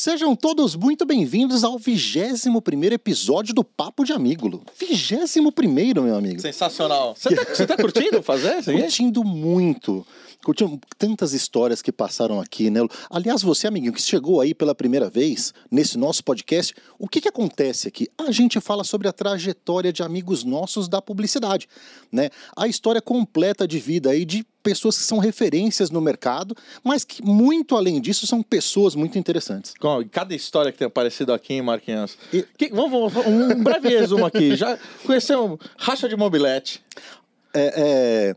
sejam todos muito bem-vindos ao 21 primeiro episódio do Papo de Amigo. 21 primeiro, meu amigo. Sensacional. Você tá, você tá curtindo fazer? Curtindo muito. Curtindo tantas histórias que passaram aqui, né? Aliás, você, amiguinho, que chegou aí pela primeira vez nesse nosso podcast, o que, que acontece aqui? A gente fala sobre a trajetória de amigos nossos da publicidade, né? A história completa de vida aí de pessoas que são referências no mercado, mas que, muito além disso, são pessoas muito interessantes. Cada história que tem aparecido aqui, hein, Marquinhos? E... Que, vamos, vamos, um breve resumo aqui. Já conheceu Racha de Mobilete? É, é,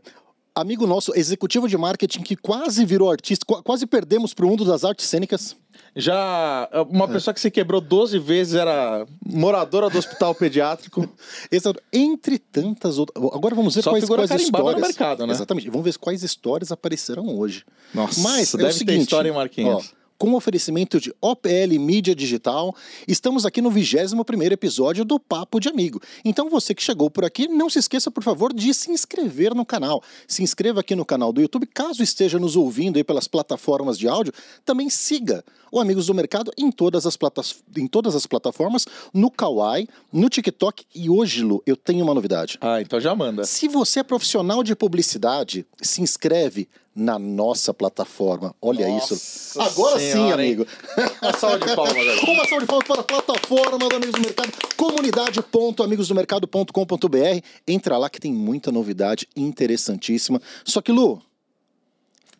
amigo nosso, executivo de marketing, que quase virou artista, quase perdemos para o mundo das artes cênicas. Já uma pessoa que se quebrou 12 vezes era moradora do hospital pediátrico. Exato. Entre tantas outras. Agora vamos ver Só quais, quais histórias. no mercado, né? Exatamente. Vamos ver quais histórias apareceram hoje. Nossa, Mas deve é seguinte, ter história, hein, Marquinhos? Ó, com oferecimento de OPL Mídia Digital. Estamos aqui no 21º episódio do Papo de Amigo. Então você que chegou por aqui, não se esqueça, por favor, de se inscrever no canal. Se inscreva aqui no canal do YouTube, caso esteja nos ouvindo aí pelas plataformas de áudio, também siga o Amigos do Mercado em todas as, em todas as plataformas, no Kawaii, no TikTok e hoje, Lu, eu tenho uma novidade. Ah, então já manda. Se você é profissional de publicidade, se inscreve na nossa plataforma. Olha nossa isso. Agora senhora, sim, amigo. Uma salva de palmas. Uma salva de palmas para a plataforma do Amigos do Mercado, comunidade.amigosdomercado.com.br. Entra lá que tem muita novidade interessantíssima. Só que, Lu,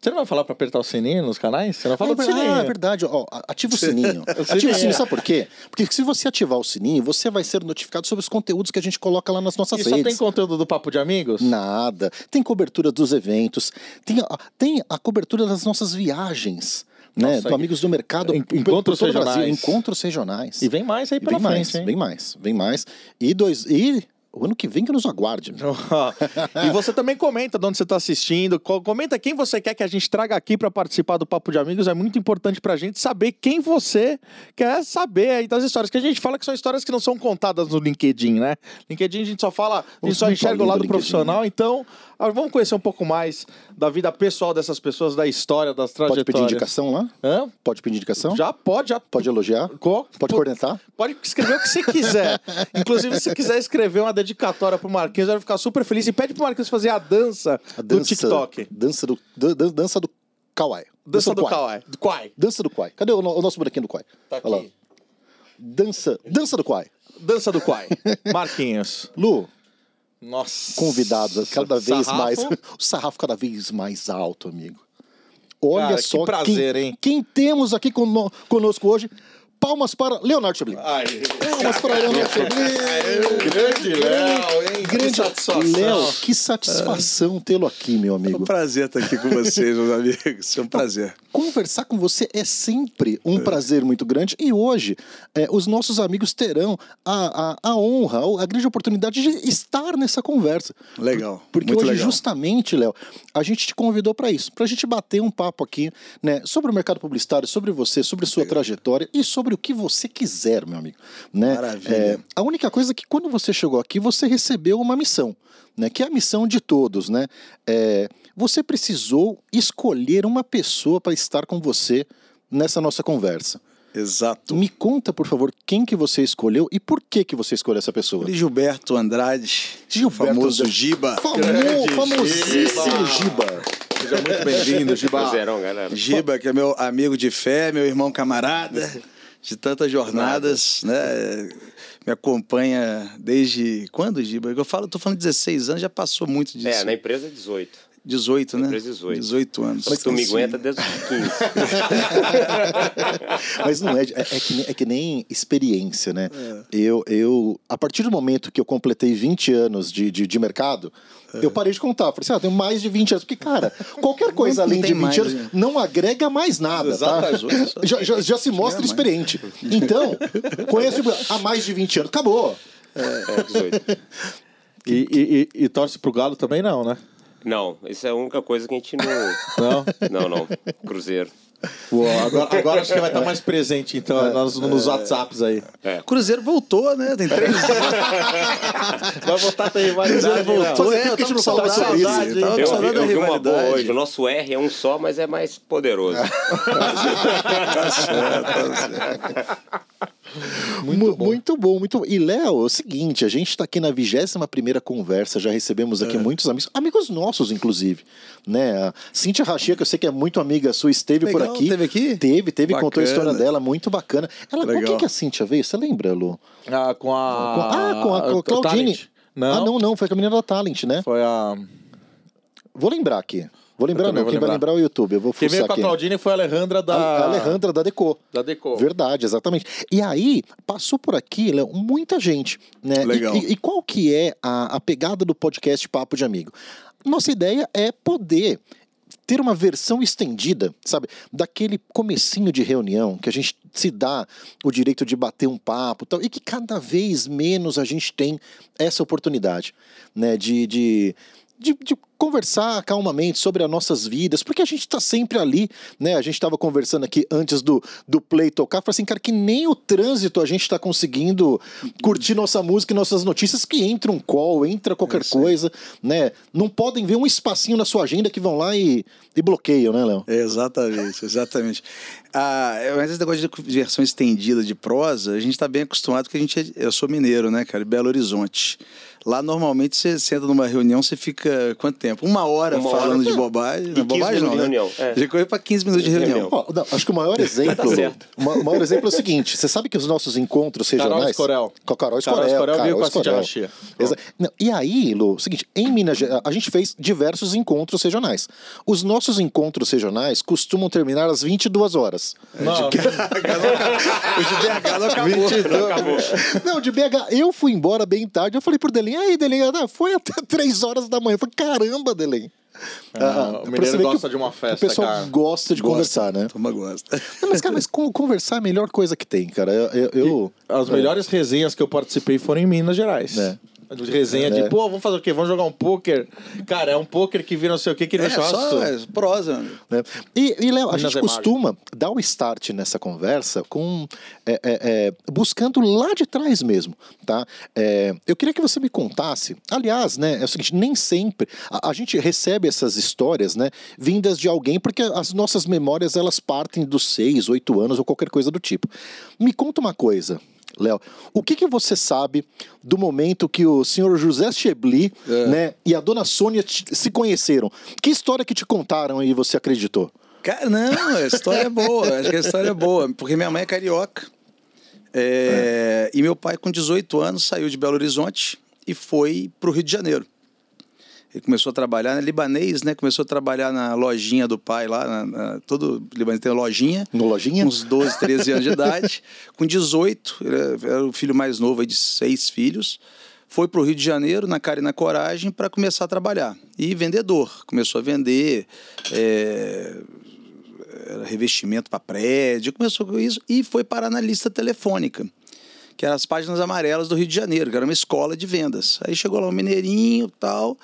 você não vai falar para apertar o sininho nos canais? Você não fala ah, do sininho. Ah, é verdade. Ó, ativa o sininho. ativa o sininho, sabe por quê? Porque se você ativar o sininho, você vai ser notificado sobre os conteúdos que a gente coloca lá nas nossas e redes. só tem conteúdo do Papo de Amigos? Nada. Tem cobertura dos eventos, tem a, tem a cobertura das nossas viagens. Né, Nossa, do Amigos do Mercado, encontros regionais. Brasil, encontros regionais. E vem mais aí pela vem frente, mais, hein? Vem mais, vem mais. E, dois, e o ano que vem que nos aguarde. e você também comenta de onde você está assistindo. Comenta quem você quer que a gente traga aqui para participar do Papo de Amigos. É muito importante para a gente saber quem você quer saber aí das histórias. Que a gente fala que são histórias que não são contadas no LinkedIn, né? LinkedIn a gente só fala, a gente só enxerga o lado profissional. Né? Então, vamos conhecer um pouco mais da vida pessoal dessas pessoas, da história, das trajetórias. Pode pedir indicação lá? Hã? Pode pedir indicação? Já pode. Já... Pode elogiar? Co... Pode cornetar? Pode escrever o que você quiser. Inclusive, se quiser escrever uma dedicatória pro Marquinhos, vai ficar super feliz. E pede pro Marquinhos fazer a dança, a dança do TikTok. Dança do, dan, dança do Kawaii. Dança, dança do, do Kawaii. Do Kwai. Dança do Kwai. Cadê o, o nosso bonequinho do Kwai? Tá aqui. Dança, dança do Kwai. Dança do Kwai. Marquinhos. Lu, nossa. Convidados cada vez sarrafo? mais. O sarrafo cada vez mais alto, amigo. Olha Cara, só que prazer, quem, hein? quem temos aqui conosco hoje palmas para Leonardo Chablin. Palmas para Leonardo Chablin. Grande Léo, hein? Grande que satisfação. Léo, que satisfação tê-lo aqui, meu amigo. É um prazer estar aqui com vocês, meus amigos. É um prazer. Conversar com você é sempre um é. prazer muito grande e hoje é, os nossos amigos terão a, a, a, honra, a grande oportunidade de estar nessa conversa. Legal. Porque muito hoje, legal. justamente, Léo, a gente te convidou para isso, para a gente bater um papo aqui, né, sobre o mercado publicitário, sobre você, sobre sua legal. trajetória e sobre o que você quiser, meu amigo. Né? Maravilha. É, a única coisa é que quando você chegou aqui, você recebeu uma missão, né? Que é a missão de todos, né? É, você precisou escolher uma pessoa para estar com você nessa nossa conversa. Exato. Me conta, por favor, quem que você escolheu e por que que você escolheu essa pessoa? Gilberto Andrade, Gilberto famoso Giba. Famo, famosíssimo Giba. Giba. Seja muito bem-vindo, Giba. Prazerão, galera. Giba, que é meu amigo de fé, meu irmão camarada de tantas jornadas, né? Me acompanha desde quando, Giba? Eu falo, tô falando 16 anos, já passou muito disso. É, na empresa 18. 18, né? 18. 18 anos. Mas tu me aguenta desde os 15. Mas não é, é, é, que, nem, é que nem experiência, né? É. Eu, eu, a partir do momento que eu completei 20 anos de, de, de mercado, é. eu parei de contar. Falei assim, ah, tenho mais de 20 anos. Porque, cara, qualquer coisa além de 20 mais, anos né? não agrega mais nada, Exato, tá? já, já, já, se mostra experiente. Então, conheço há mais de 20 anos. Acabou. É, 18. E, e, e, e torce pro Galo também não, né? Não, isso é a única coisa que a gente não. Não? Não, não. Cruzeiro. Pô, agora, agora acho que vai estar mais presente, então, É. nos, nos WhatsApps aí. Cruzeiro voltou, né? Tem três. Vai voltar a ter rivalidade. Cruzeiro voltou. né? É, eu Tempo que a gente tava com sobre saudade, isso. tava Eu, saudade vi, da eu vi uma boa rivalidade. hoje. O nosso R é um só, mas é mais poderoso. Tá certo, tá certo. Muito, bom. muito bom, muito bom. E, Léo, é o seguinte, a gente está aqui na 21 primeira conversa, já recebemos aqui muitos amigos, amigos nossos, inclusive. Né? A Cíntia Rachia, que eu sei que é muito amiga sua, esteve por Legal, aqui. teve aqui? Teve, teve, contou a Bacana. história dela, muito bacana. Ela, com Legal. quem que a Cíntia veio? Você lembra, Lu? Ah, com a. Com- ah, com a, com a Claudine. Talent. Não, Ah, não, não, foi com a menina da Talent, né? Foi a. Vou lembrar aqui. Vou lembrar, não. vou Quem vai lembrar. lembrar é o YouTube. Eu vou Quem veio com a. Claudine foi a Alejandra da. A, Alejandra da Deco. Da Deco. Verdade, exatamente. E aí, passou por aqui, Léo, muita gente, né? E- Legal. E, e qual que é a, a pegada do podcast Papo de Amigo? Nossa ideia é poder ter uma versão estendida, sabe? Daquele comecinho de reunião que a gente se dá o direito de bater um papo e tal, e que cada vez menos a gente tem essa oportunidade, né? De, de, de, de conversar calmamente sobre as nossas vidas, porque a gente está sempre ali, né? A gente estava conversando aqui antes do, do play tocar, falei assim, cara, que nem o trânsito a gente está conseguindo curtir nossa música e nossas notícias, que entra um call, entra qualquer coisa, né? Não podem ver um espacinho na sua agenda que vão lá e, e bloqueiam, né, Léo? Exatamente, exatamente. Ah, mas esse negócio de versão estendida de prosa, a gente está bem acostumado, porque a gente é, eu sou mineiro, né, cara, Belo Horizonte. Lá, normalmente, você senta numa reunião, você fica quanto tempo? Uma hora Uma hora. falando de bobagem. E Não, 15 bobagem não, minutos de né? reunião, é. Já correu para 15 minutos de reunião. Ó, não, acho que o maior exemplo. certo. o ma- o maior exemplo é o seguinte: você sabe que os nossos encontros Carol regionais. Escorel. Com a Carol Carol Escorel. Escorel veio Carol com a Cintia Escorel. Não, e aí, Lu, o seguinte: em Minas Gerais, a gente fez diversos encontros regionais. Os nossos encontros regionais costumam terminar às 22 horas. Não, O de BH não acabou. Acabou. Não, de BH, eu fui embora bem tarde. Eu falei pro Delém, aí, Delém, ah, foi até 3 horas da manhã. Eu falei, caramba, Delém. Ah, o pra mineiro gosta de uma festa, O pessoal cara. gosta de conversar, né? Turma gosta. Não, mas, cara, mas con- conversar é a melhor coisa que tem, cara. Eu. eu- eu- As melhores resenhas que eu participei foram em Minas Gerais. É. De Resenha É. de, pô, vamos fazer o quê? Vamos jogar um pôquer. Cara, é um pôquer que vira não sei o quê, que ele É, vai chamar só é, prosa. né? E, e Léo, a gente é costuma dar o start nessa conversa com é, é, é, buscando lá de trás mesmo, tá? É, eu queria que você me contasse. Aliás, né? É o seguinte, nem sempre a, a gente recebe essas histórias, né? Vindas de alguém, porque as nossas memórias elas partem dos seis, oito anos ou qualquer coisa do tipo. Me conta uma coisa. Léo, o que, que você sabe do momento que o senhor José Chebli É. né, e a dona Sônia se conheceram? Que história que te contaram e você acreditou? Cara, não, a história é boa. Acho que a história é boa. Porque minha mãe é carioca. É, E meu pai, com 18 anos, saiu de Belo Horizonte e foi para o Rio de Janeiro. Ele começou a trabalhar, né, libanês, né? Começou a trabalhar na lojinha do pai lá. na- na- todo libanês tem lojinha. No lojinha? Uns 12, 13 anos de idade. Com 18, ele era- era o filho mais novo de seis filhos. Foi para o Rio de Janeiro, na cara e na coragem, para começar a trabalhar. E vendedor. Começou a vender é, revestimento para prédio, começou com isso e foi parar na lista telefônica, que eram as páginas amarelas do Rio de Janeiro, que era uma escola de vendas. Aí chegou lá um mineirinho tal.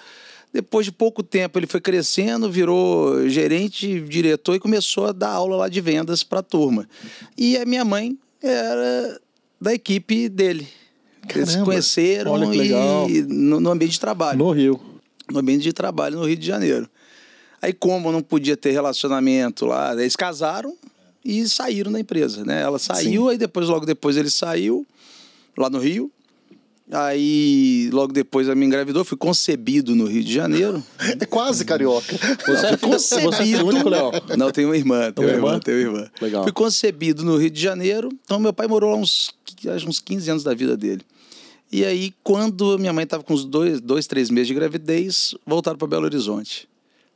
Depois de pouco tempo ele foi crescendo, virou gerente, diretor e começou a dar aula lá de vendas para a turma. E a minha mãe era da equipe dele. Eles se Caramba. conheceram e no, no ambiente de trabalho No Rio. no ambiente de trabalho no Rio de Janeiro. Aí, como não podia ter relacionamento lá, eles casaram e saíram da empresa, né? Ela saiu, aí depois, logo depois, ele saiu lá no Rio. Aí, logo depois, a me engravidou, fui concebido no Rio de Janeiro. É quase carioca. Você é, filho, você é único, Léo? Não, tenho uma irmã, tenho uma irmã, irmã? tenho uma irmã. Legal. Fui concebido no Rio de Janeiro, então meu pai morou lá uns, acho uns 15 anos da vida dele. E aí, quando minha mãe estava com uns dois, dois, três meses de gravidez, voltaram para Belo Horizonte.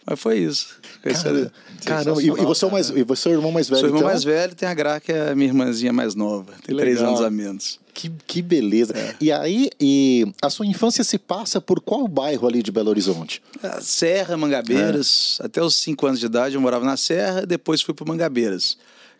Mas foi isso. Era- Caramba, e, e você é o mais, e você é o irmão mais velho, Sou irmão então? mais velho, tem a Gra, que é a minha irmãzinha mais nova. Tem Que três legal. anos a menos. Que, que beleza. É. E aí, e a sua infância se passa por qual bairro ali de Belo Horizonte? A Serra, Mangabeiras. Até os cinco anos de idade eu morava na Serra, depois fui para Mangabeiras.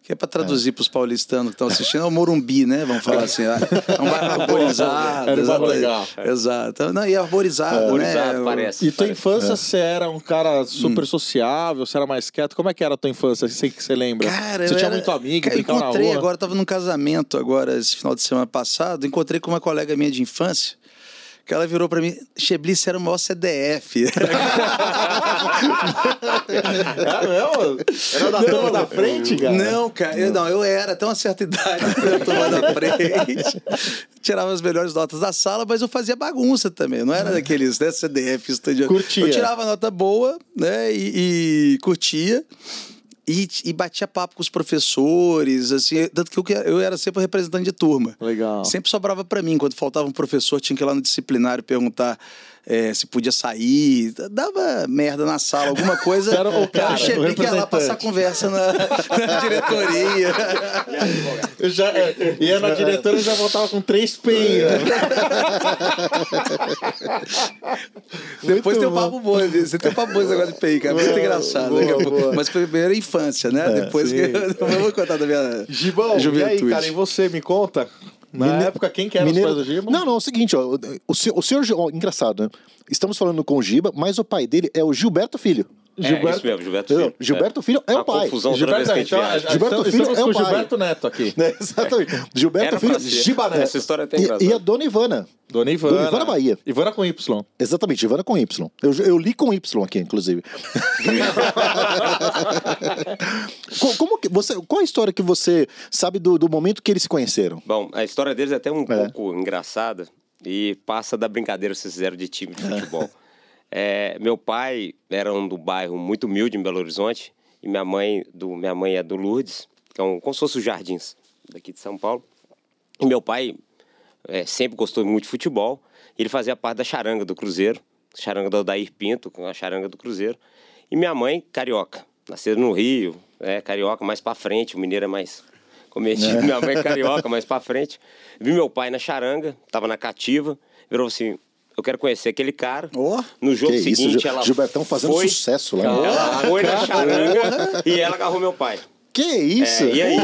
Que é para traduzir para os paulistanos que estão assistindo, é o Morumbi, né? Vamos falar assim. É um bairro arborizado. Era um bairro legal. Exato. Não, e arborizado, Arborizado, né? parece. E tua parece. infância, você era um cara super sociável, você era mais quieto? Como é que era a tua infância? Sei que você lembra. Cara, você tinha era- muito amigo, Cara, eu brincava na encontrei rua? agora, tava num casamento agora, esse final de semana passado, encontrei com uma colega minha de infância, que ela virou pra mim, Chebli, você era o maior CDF. Era mesmo? Era da turma da frente, cara? Não, cara, eu, não, eu era até uma certa idade, tô lá na frente. Tirava as melhores notas da sala, mas eu fazia bagunça também. Não era daqueles né, CDF estudioso. Curtia. Eu tirava nota boa, né? E, e curtia. E, e batia papo com os professores, assim, tanto que eu, eu era sempre o representante de turma. Legal. Sempre sobrava pra mim. Quando faltava um professor, tinha que ir lá no disciplinário perguntar eh, se podia sair. Dava merda na sala, alguma coisa. Era o cara, eu cheguei o que ia lá passar conversa na, na diretoria. Eu já é, ia na diretora e já voltava com três peias. Depois tem o bom. papo bom. Você tem o papo bom esse negócio de PI, cara. Muito Boa, engraçado. boa, a pouco. boa. Mas primeiro é infância, né? Depois sim. que. Vamos contar da minha Gibão, juventude. e aí, cara, e você, me conta? Na Mine- época, quem que era Mineiro- os pais do Giba? Não, não, é o seguinte, ó, o, senhor, o senhor ó, engraçado, né? Estamos falando com o Giba, mas o pai dele é o Gilberto Filho. É, isso mesmo, Gilberto? Filho. Gilberto Filho é Uma o pai. confusão toda Gilberto, que a gente então, a- Gilberto estamos, Filho estamos é o pai. Gilberto Neto aqui. Né, Exatamente. Gilberto Era Filho. Giba Neto. Essa história é até E- engraçada. E, a Dona Ivana. Dona Ivana. Dona Ivana Bahia. Ivana com Y. Exatamente, Ivana com Y. Eu, eu li com Y aqui, inclusive. Co- Como que você, qual a história que você sabe do, do momento que eles se conheceram? Bom, a história deles é até um É. pouco engraçada e passa da brincadeira que vocês fizeram de time de futebol. É, meu pai era um do bairro muito humilde em Belo Horizonte e minha mãe, do, minha mãe é do Lourdes, que é um, como se fosse os Jardins daqui de São Paulo. E meu pai é, sempre gostou muito de futebol e ele fazia parte da charanga do Cruzeiro, charanga do Odair Pinto, com a charanga do Cruzeiro. E minha mãe, carioca, nascida no Rio, é, carioca mais pra frente, o mineiro é mais cometido. Minha mãe é carioca, mais pra frente. Vi meu pai na charanga, tava na cativa, virou assim: eu quero conhecer aquele cara. Ó, no jogo que isso, seguinte, Gil- ela. Gilbertão fazendo foi, sucesso lá. Ela foi na charanga e ela agarrou meu pai. Que isso? É, e aí,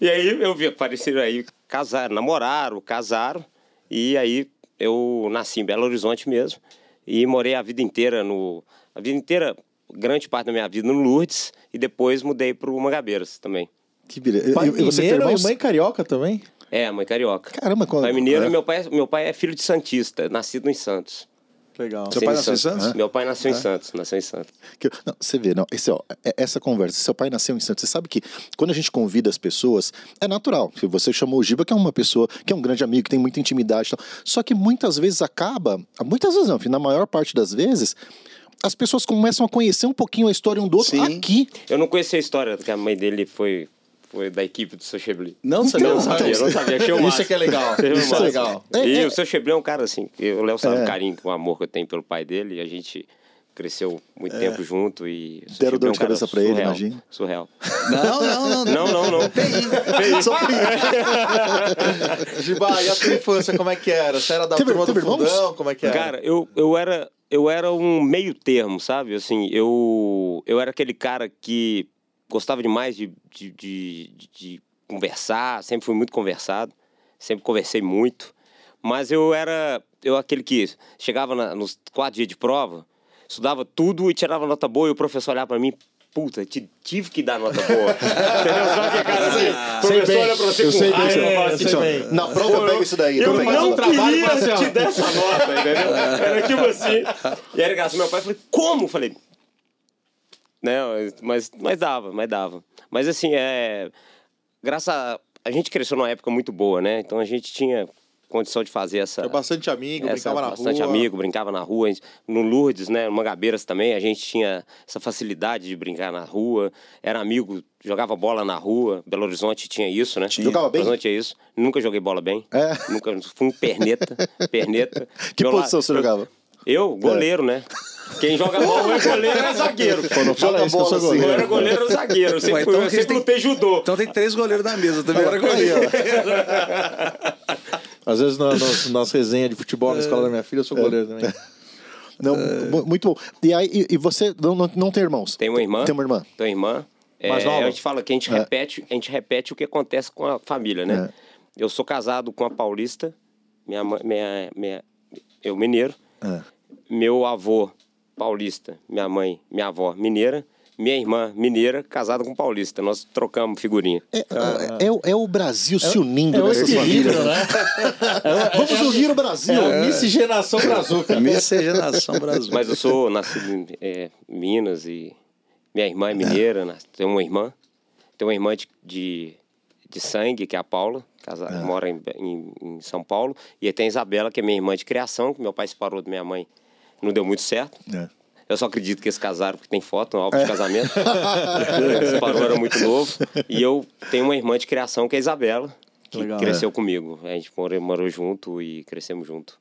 e aí eu vi, apareceram aí, casaram, namoraram, casaram, e aí eu nasci em Belo Horizonte mesmo, e morei a vida inteira no. A vida inteira, grande parte da minha vida no Lourdes, e depois mudei pro Mangabeiras também. Que beleza. Pai E- e você tem irmãos? e mãe carioca também? É, a mãe carioca. Caramba, quando... Pai mineiro, é. meu, pai, é- meu pai é filho de Santista, nascido em Santos. Legal. Seu pai nasceu em Santos? Meu pai nasceu em Santos, nasceu em Santos. Que- não, você vê, não, esse, ó, é- essa conversa, seu pai nasceu em Santos, você sabe que quando a gente convida as pessoas, é natural. Se Você chamou o Giba, que é uma pessoa, que é um grande amigo, que tem muita intimidade e tal. Só que muitas vezes acaba, muitas vezes não, na maior parte das vezes, as pessoas começam a conhecer um pouquinho a história um do outro Sim. aqui. Eu não conhecia a história que a mãe dele foi, foi da equipe do seu Chebli. Não sabia. Não Não sabia, então, não sabia. Achei o Isso é que é legal. Isso é legal. É, E é. o seu Chebli é um cara assim, o Léo sabe É. o carinho, o amor que eu tenho pelo pai dele, e a gente cresceu muito tempo junto e... Deram dor é um de cara cabeça pra ele, imagino. Surreal. Não, não, não. Não, não, não. Só Giba, e a tua infância, como é que era? Você era da Teve- turma do fundão? Como é que era? Cara, eu, eu, era, eu era um meio termo, sabe? Assim, eu, eu era aquele cara que gostava demais de, de, de, de conversar, sempre fui muito conversado, sempre conversei muito, mas eu era eu aquele que chegava na- nos quatro dias de prova, estudava tudo e tirava nota boa e o professor olhava pra mim, puta, ti- tive que dar nota boa. Entendeu? Sabe que cara assim, o Sei professor bem, olha pra você eu com sei bem, raiva, eu fala assim, sei bem. Na prova eu pego isso daí. eu Quando faz não um trabalho, queria assim, te dar essa nota, entendeu? Era tipo assim. E era engraçado. Meu pai falou, como? Eu falei, né, mas, mas dava, mas dava. Mas assim, é. Graças a. A gente cresceu numa época muito boa, né? Então a gente tinha condição de fazer essa. Era bastante amigo, essa, brincava na bastante rua. amigo, brincava na rua. No Lourdes, né? No Mangabeiras também, a gente tinha essa facilidade de brincar na rua. Era amigo, jogava bola na rua. Belo Horizonte tinha isso, né? Jogava bem? Belo Horizonte tinha isso. Nunca joguei bola bem. É. Nunca fui um perneta. perneta. Que Meu posição você jogava? Eu, goleiro, né? Quem joga bola é goleiro é zagueiro. Pô, não fala Joga isso que eu sou bola, assim. Eu goleiro. era goleiro ou zagueiro. Eu sempre, então eu sempre tem- lutei judô. Então tem três goleiros na mesa, também era Aí, goleiro. Às vezes na, nas, nas resenhas de futebol na escola da minha filha, eu sou goleiro também. Não, mu- muito bom. E aí, e, e você não, não, não tem irmãos? Tem uma irmã. Tem uma irmã. Tem uma irmã. É, Mais nova? a gente fala que a gente, repete, a gente repete o que acontece com a família, né? É. Eu sou casado com a paulista, minha, mãe- minha, minha, eu mineiro, É. meu avô paulista, minha mãe, minha avó mineira, minha irmã mineira, casada com paulista. Nós trocamos figurinha. É, é- é o- é o Brasil se unindo É nessas famílias. né? Vamos unir o Brasil. É miscigenação brazuca. Miscigenação Brasil. Mas eu sou nascido em é, Minas e minha irmã é mineira, tenho uma irmã. Tenho uma irmã de, de, de sangue, que é a Paula, casada, mora em, em, em São Paulo. E aí tem a Isabela, que é minha irmã de criação, que meu pai separou da minha mãe. Não deu muito certo. É. Eu só acredito que eles casaram porque tem foto, um álbum de casamento. Separou, era muito novo. E eu tenho uma irmã de criação, que é a Isabela, que Legal. cresceu comigo. A gente morou, morou junto e crescemos junto.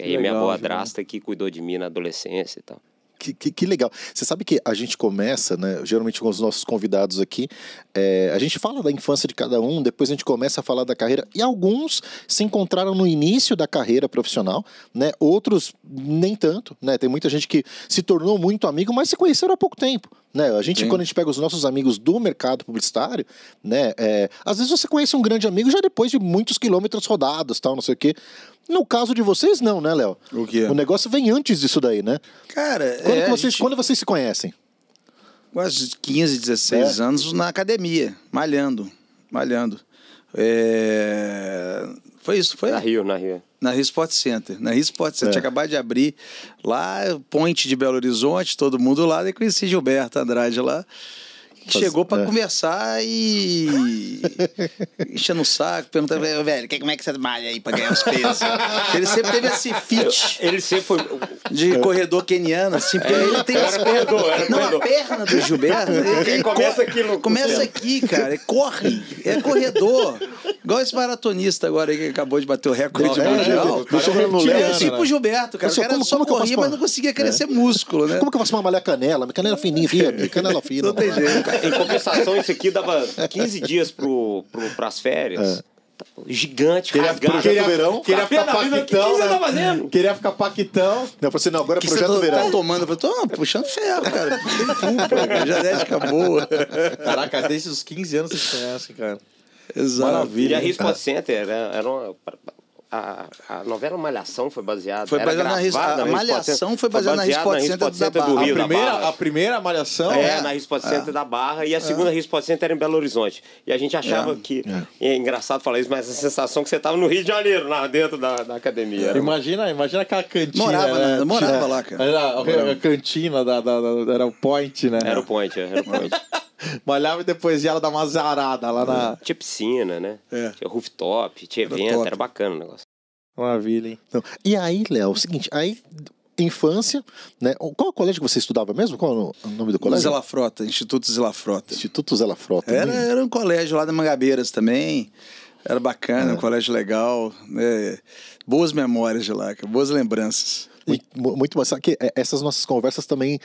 E aí a minha legal, avó que legal. adrasta que cuidou de mim na adolescência e tal. Que, que, que legal. Você sabe que a gente começa, né? Geralmente com os nossos convidados aqui, é, a gente fala da infância de cada um, depois a gente começa a falar da carreira. E alguns se encontraram no início da carreira profissional, né? Outros nem tanto, né? Tem muita gente que se tornou muito amigo, mas se conheceram há pouco tempo. Né? A gente, quando a gente pega os nossos amigos do mercado publicitário, né? é, às vezes você conhece um grande amigo já depois de muitos quilômetros rodados, tal, não sei o quê. No caso de vocês, não, né, Léo? O quê? O negócio vem antes disso daí, né? Cara, Quando, é, que vocês, gente- quando vocês se conhecem? quase 15, 16 É. anos na academia, malhando, malhando. É, Foi isso, foi Na Rio, na Rio. Na Rio Sport Center. Na Rio Sport Center, É. acabado de abrir lá, Ponte de Belo Horizonte, todo mundo lá, daí conheci Gilberto Andrade lá. Que Faz- Chegou pra é. conversar e. enchendo o saco, perguntando, velho, que- como é que você malha aí pra ganhar os pesos? Ele sempre teve esse fit Ele sempre foi. de corredor keniano, assim, porque ele tem as pernas. corredor, era Não, a corredor. perna do Gilberto. Ele, ele começa corre- aqui no- Começa aqui, cara. Ele corre. É corredor. Igual esse maratonista agora aí que acabou de bater o recorde É, mundial. é, eu Tipo, tipo né? o Gilberto, cara. O cara como- só como corria, mas não conseguia crescer músculo, né? Como que eu faço uma malhar canela? Canela fininha, firme, canela fina. Não tem jeito. Em compensação, esse aqui dava 15 dias pro, pro, pras férias. Gigante, rasgado. projeto do verão. Queria ficar vida, o que paquitão, que você né? tá fazendo? Queria ficar paquitão. Não, eu falei assim, não, agora é que você projeto tá, verão. tá tomando? Eu falei, tô puxando ferro, cara. Pô, Genética boa. Caraca, desde os 15 anos vocês conhecem, cara. Exato. Maravilha. E a Sport Center era, era uma. A, a novela Malhação foi baseada. Foi baseada na gravada a Sport Malhação Center. foi baseada na Rio Sport Rio Center Sport da Center do. A Rio, da primeira, Barra. a primeira malhação É, É. na Rio Sport Center da Barra e a segunda Rio Sport Center era em Belo Horizonte. E a gente achava É. que. É. engraçado falar isso, mas a sensação que você estava no Rio de Janeiro, lá dentro da, da academia. Era- Imagina, imagina aquela cantina. Morava, né? né? Morava lá, cara. Era a, a cantina da, da, da- era o point, né? Era o point, era o point. Malhava e depois ia dar uma zarada lá na. Tinha piscina, né? É. Tinha rooftop, tinha evento, era bacana o negócio. Maravilha, hein? Não. E aí, Léo, é o seguinte, aí, infância, né? Qual colégio que você estudava mesmo? Qual o nome do colégio? Zé Lafrota, Instituto Zé Lafrota. Instituto Zé Lafrota. Era, né? era um colégio lá da Mangabeiras também. Era bacana, um colégio legal. né? Boas memórias de lá, boas lembranças. Muito, mu- muito. Sabe que é, essas nossas conversas também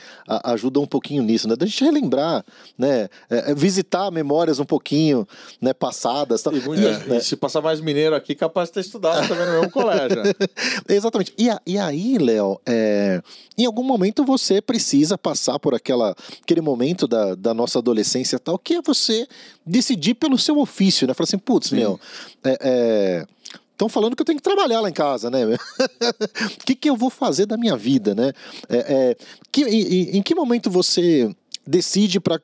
ajudam um pouquinho nisso, né? Da gente relembrar, né? É, é, visitar memórias um pouquinho, né? Passadas. Tal. E, E- né? e se passar mais mineiro aqui, capaz de ter estudado também no mesmo colégio. Exatamente. E, a- e aí, Léo, é, em algum momento você precisa passar por aquela, aquele momento da, da nossa adolescência tal, que é você decidir pelo seu ofício, né? Falar assim, putz, meu, Estão falando que eu tenho que trabalhar lá em casa, né? O que, que eu vou fazer da minha vida, né? É, é, que, em, em que momento você decide para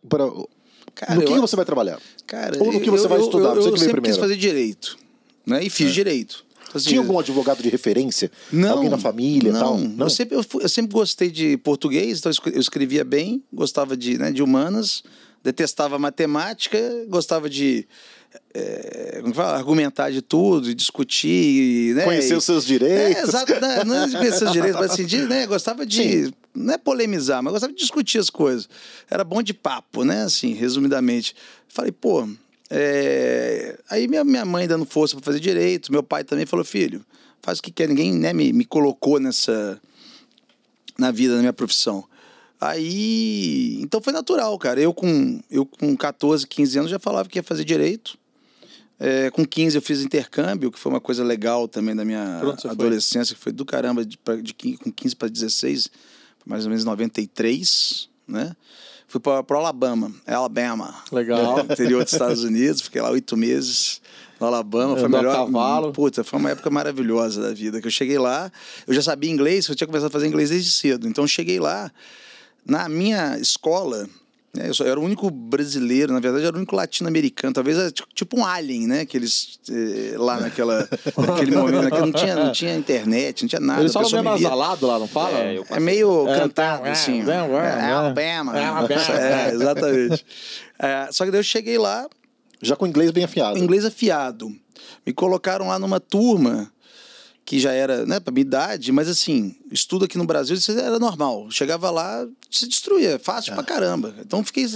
Cara, no que eu- você vai trabalhar? Cara, Ou no que eu- você vai eu- estudar? Eu, eu sempre quis primeiro. fazer direito, né? E fiz direito. Assim, Tinha algum advogado de referência? Não, Alguém na família e não, tal? Eu, sempre, eu, eu sempre gostei de português, então eu escrevia bem, gostava de, né, de humanas, detestava matemática, gostava de é, como que fala? argumentar de tudo, discutir. Né, Conhecer e- os seus direitos. É, exato, né, não é de conhecer os direitos, mas assim, de, né, gostava de. Não é polemizar, mas gostava de discutir as coisas. Era bom de papo, né? Assim, resumidamente. Falei, pô. é, Aí minha, minha mãe dando força para fazer direito, meu pai também falou, filho, faz o que quer. Ninguém né, me, me colocou nessa. na vida, na minha profissão. Aí. Então foi natural, cara. Eu com, eu com 14, 15 anos já falava que ia fazer direito. É, com 15 eu fiz intercâmbio, que foi uma coisa legal também da minha você foi? adolescência, que foi do caramba, de, de 15 com 15 para 16, mais ou menos 93, né? Fui para Alabama, Alabama. Legal. No interior dos Estados Unidos, fiquei lá oito meses no Alabama. Foi Andou a melhor. cavalo. Puta, foi uma época maravilhosa da vida. Que eu cheguei lá, eu já sabia inglês, eu tinha começado a fazer inglês desde cedo. Então eu cheguei lá, na minha escola, né, eu só era o único brasileiro, na verdade, era o único latino-americano. Talvez era tipo- tipo um alien, né? Que eles eh, lá naquela, naquele momento, né, que não tinha, não tinha internet, não tinha nada. Eles falam meio nasalado lá, não fala? É, eu é meio É, cantado, é, assim. é, é, É, é. Alabama. É, Alabama. É, exatamente. É, só que daí eu cheguei lá, Já com inglês bem afiado. inglês afiado. Me colocaram lá numa turma que já era, né, pra minha idade, mas assim, estudo aqui no Brasil, isso era normal. Chegava lá, se destruía, fácil pra caramba. Então fiquei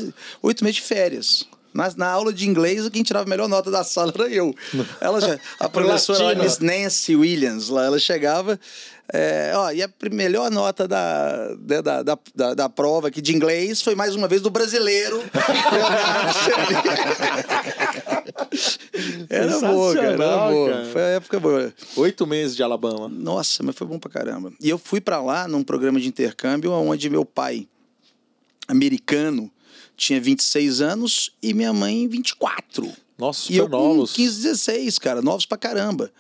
oito meses de férias. Na, na aula de inglês, quem tirava a melhor nota da sala era eu. Ela já, a professora. Miss Nancy Williams, lá, ela chegava. é, ó, e a melhor nota da, da, da, da, da- da prova aqui de inglês foi mais uma vez do brasileiro. Era boa, cara. Era boa. cara. Foi a época boa. Oito meses de Alabama. Nossa, mas foi bom pra caramba. E eu fui pra lá num programa de intercâmbio onde meu pai, americano, tinha 26 anos e minha mãe 24. Nossa, E eu super com novos. 15, 16, cara, novos pra caramba.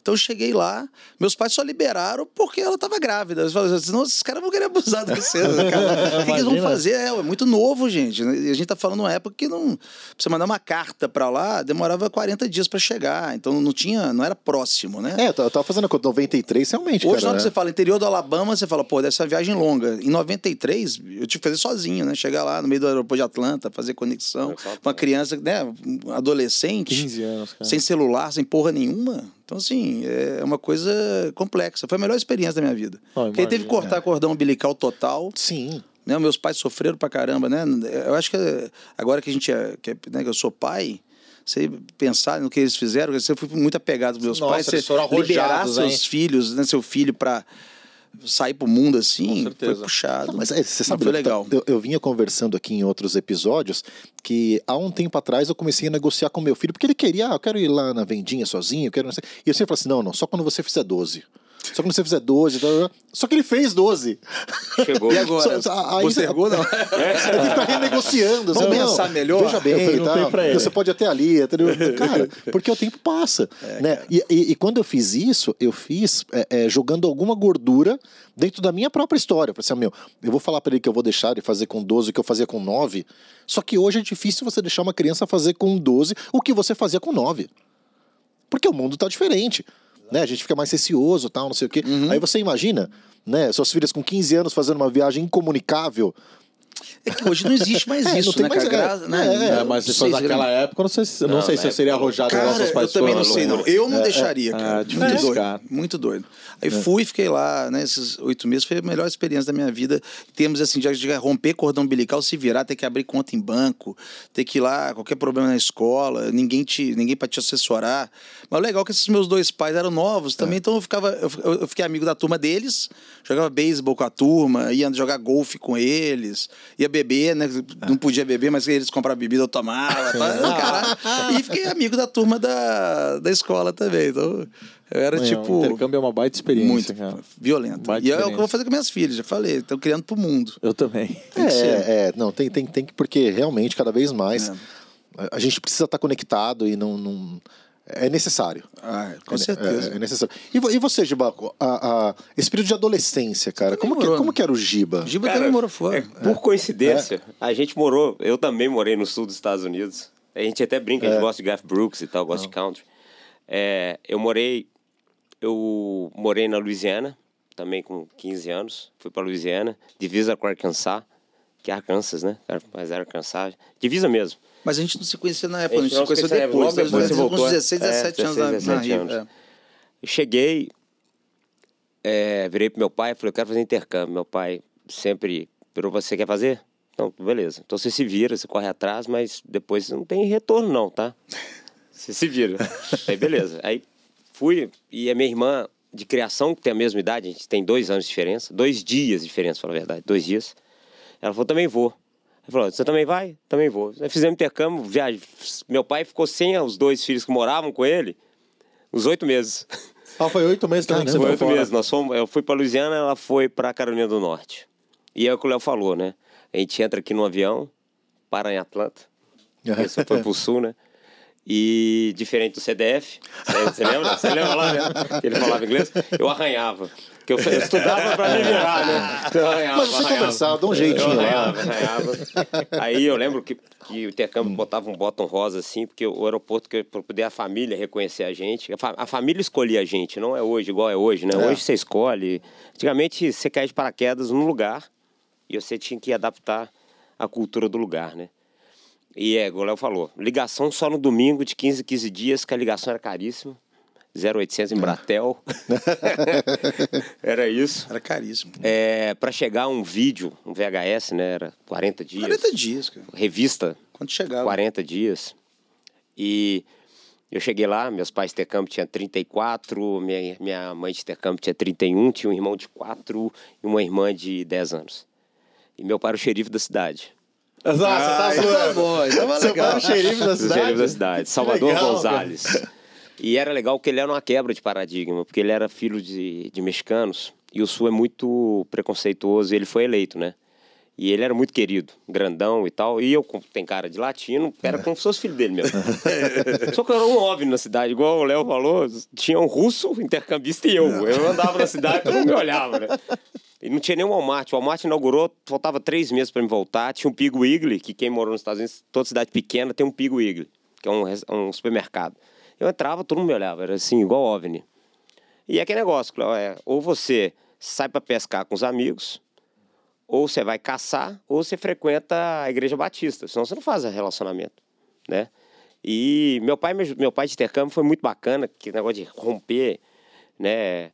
Então eu cheguei lá, meus pais só liberaram porque ela tava grávida. Eles falaram, senão esses caras vão querer abusar de você. né, cara? O que, que eles vão fazer? É, é muito novo, gente. E a gente tá falando uma época que não. Pra você mandar uma carta pra lá, demorava 40 dias pra chegar. Então não tinha, não era próximo, né? É, eu tava- fazendo a conta 93, realmente, Hoje, cara. na hora que né? você fala interior do Alabama, você fala, pô, deve ser uma viagem longa. Em 93, eu tive que fazer sozinho, né? Chegar lá no meio do aeroporto de Atlanta, fazer conexão. Exato. Uma criança, né? Adolescente. 15 anos, cara. Sem celular, sem porra nenhuma. Então, assim, é uma coisa complexa. Foi a melhor experiência da minha vida. Oh, Porque aí teve que cortar cordão umbilical total. Sim. Né? Meus pais sofreram pra caramba, né? Eu acho que agora que a gente é, que, é- né, que eu sou pai, você pensar no que eles fizeram, você foi muito apegado aos meus Nossa, pais, você liberar seus hein? filhos, né, seu filho pra sair pro mundo assim, foi puxado. Mas é, você sabe, foi legal. Eu, eu vinha conversando aqui em outros episódios que há um tempo atrás eu comecei a negociar com meu filho, porque ele queria, ah, eu quero ir lá na vendinha sozinho, eu quero. E eu sempre falei assim: não, não, só quando você fizer 12. Só quando você fizer 12. tá, tá, tá. Só que ele fez 12. Chegou. E agora? Só- aí- Postergou, não? Aí tem que ficar renegociando. Vamos não, pensar melhor? Veja bem, Eu ele. você pode até ali. entendeu? Cara, porque o tempo passa. né? E, e- e quando eu fiz isso, eu fiz é, é, jogando alguma gordura dentro da minha própria história. Eu falei assim, ah, meu, eu vou falar pra ele que eu vou deixar ele fazer com 12 o que eu fazia com 9. Só que hoje é difícil você deixar uma criança fazer com 12 o que você fazia com 9. Porque o mundo tá diferente. Né? A gente fica mais receoso, tal, não sei o quê. Uhum. Aí você imagina, né, suas filhas com 15 anos fazendo uma viagem incomunicável. É que hoje não existe mais É, não isso, tem né, mais- cara? é, né? é, É, mas Não se fosse sei, naquela época, eu não sei, se- eu não Não, sei se eu seria época- arrojado Cara, pais eu também não sei, não. Eu não deixaria, é, cara. muito doido. cara. Muito doido. Aí fui, fiquei lá, né? Esses oito meses foi a melhor experiência da minha vida. Temos assim, de, de romper cordão umbilical, se virar, ter que abrir conta em banco, ter que ir lá, qualquer problema na escola, ninguém te, ninguém para te assessorar. Mas o legal é que esses meus dois pais eram novos também, então eu ficava, eu, eu- fiquei amigo da turma deles, jogava beisebol com a turma, ia jogar golfe com eles, ia beber, né? Não podia beber, mas eles compravam bebida, eu tomava, tá? E fiquei amigo da turma da, da escola também. Então, eu era Não, tipo. O intercâmbio é uma baita experiência, Muito cara. violento. Baita E é o que eu vou fazer com minhas filhas, já falei. Estão criando pro mundo. Eu também. Tem. É, é, não, tem, tem, tem que, porque realmente, cada vez mais, É. a, gente precisa estar conectado e não. não é necessário. Ah, com É- certeza. É, é necessário. E, e você, Giba, a, a- esse período de adolescência, cara, como que, como né? que era o Giba? Giba Cara, também morou fora. é, por coincidência, a gente morou, eu também morei no sul dos Estados Unidos. A gente até brinca, a gente gosta de Garth Brooks e tal, gosta de country. É, eu morei, eu morei na Louisiana, também com 15 anos. Fui para Louisiana, divisa com Arkansas, que é Arkansas, né? Mas era Arkansas. Divisa mesmo. Mas a gente não se conhecia na época, a A gente gente se não se conheceu depois. depois né? você voltou, é? 16, 17 É, anos na, 16, na 17 Rio. anos. é. Eu cheguei, é, virei pro meu pai e falei, eu quero fazer intercâmbio. Meu pai sempre virou, você quer fazer? Então, beleza. Então você se vira, você corre atrás, mas depois não tem retorno não, tá? Você se vira. Aí beleza. Aí fui, e a minha irmã de criação, que tem a mesma idade, a gente tem dois anos de diferença, dois dias de diferença, falar a verdade, dois dias. Ela falou, também vou. Ele falou, você também vai? Também vou. Nós fizemos intercâmbio, viagem. Meu pai ficou sem os dois filhos que moravam com ele, uns oito meses. Ah, foi oito meses também que você Foi oito meses. Nós fomos, eu fui para Louisiana, ela foi para Carolina do Norte. E é o que o Léo falou, né? A gente entra aqui no avião, para em Atlanta. Você foi pro sul, né? E diferente do CDF, você lembra? Você lembra lá, né? Que ele falava inglês? Eu arranhava. Que eu, eu estudava pra me virar, né? Eu arranhava, Mas você arranhava. conversava, dá um jeitinho eu arranhava, arranhava. Aí eu lembro que, que o intercâmbio botava um botão rosa assim, porque o aeroporto, para poder a família reconhecer a gente, a, fa a, família escolhia a gente, não é hoje igual é hoje, né? É. Hoje você escolhe. Antigamente você cai de paraquedas num lugar e você tinha que adaptar a cultura do lugar, né? E é, o Léo falou, ligação só no domingo de 15 15 dias, que a ligação era caríssima. 0800 em Bratel. era isso. Era caríssimo. É, para chegar um vídeo, um VHS, né? Era 40 dias. 40 dias, cara. Revista. Quando chegava? 40 dias. E eu cheguei lá, meus pais de intercâmbio tinham 34, minha, minha mãe de intercâmbio tinha 31, tinha um irmão de 4 e uma irmã de 10 anos. E meu pai era o xerife da cidade. Exato, ah, você tá, bom, então Você legal. o xerife da cidade? O xerife da cidade, Salvador legal, Gonzalez. Cara. E era legal porque ele era uma quebra de paradigma, porque ele era filho de, de mexicanos e o Sul é muito preconceituoso e ele foi eleito, né? E ele era muito querido, grandão e tal. E eu, tem cara de latino, era como se fosse filho dele mesmo. Só que eu era um óbvio na cidade, igual o Léo falou, tinha um russo intercambista e eu. Eu andava na cidade, todo mundo me olhava, né? E não tinha nem o Walmart. O Walmart inaugurou, faltava três meses para me voltar. Tinha um Pigo Igle, que quem morou nos Estados Unidos, toda cidade pequena tem um Pigo Igle, que é um, um supermercado. Eu entrava, todo mundo me olhava, era assim, igual OVNI. E é aquele negócio, é, ou você sai para pescar com os amigos, ou você vai caçar, ou você frequenta a igreja batista, senão você não faz relacionamento, né? E meu pai, meu pai de intercâmbio foi muito bacana, que negócio de romper, né?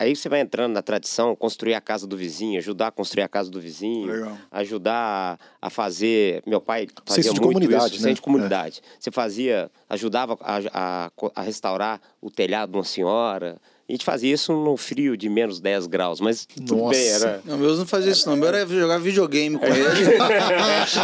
Aí você vai entrando na tradição, construir a casa do vizinho, ajudar a construir a casa do vizinho, Legal. ajudar a fazer. Meu pai fazia Centro muito de comunidade, isso, né? de comunidade. É. Você fazia, ajudava a, a, a restaurar o telhado de uma senhora, a gente fazia isso no frio de menos 10 graus, mas tudo Nossa. bem, era. Não, meus não fazia isso, não. Meu era jogar videogame com ele.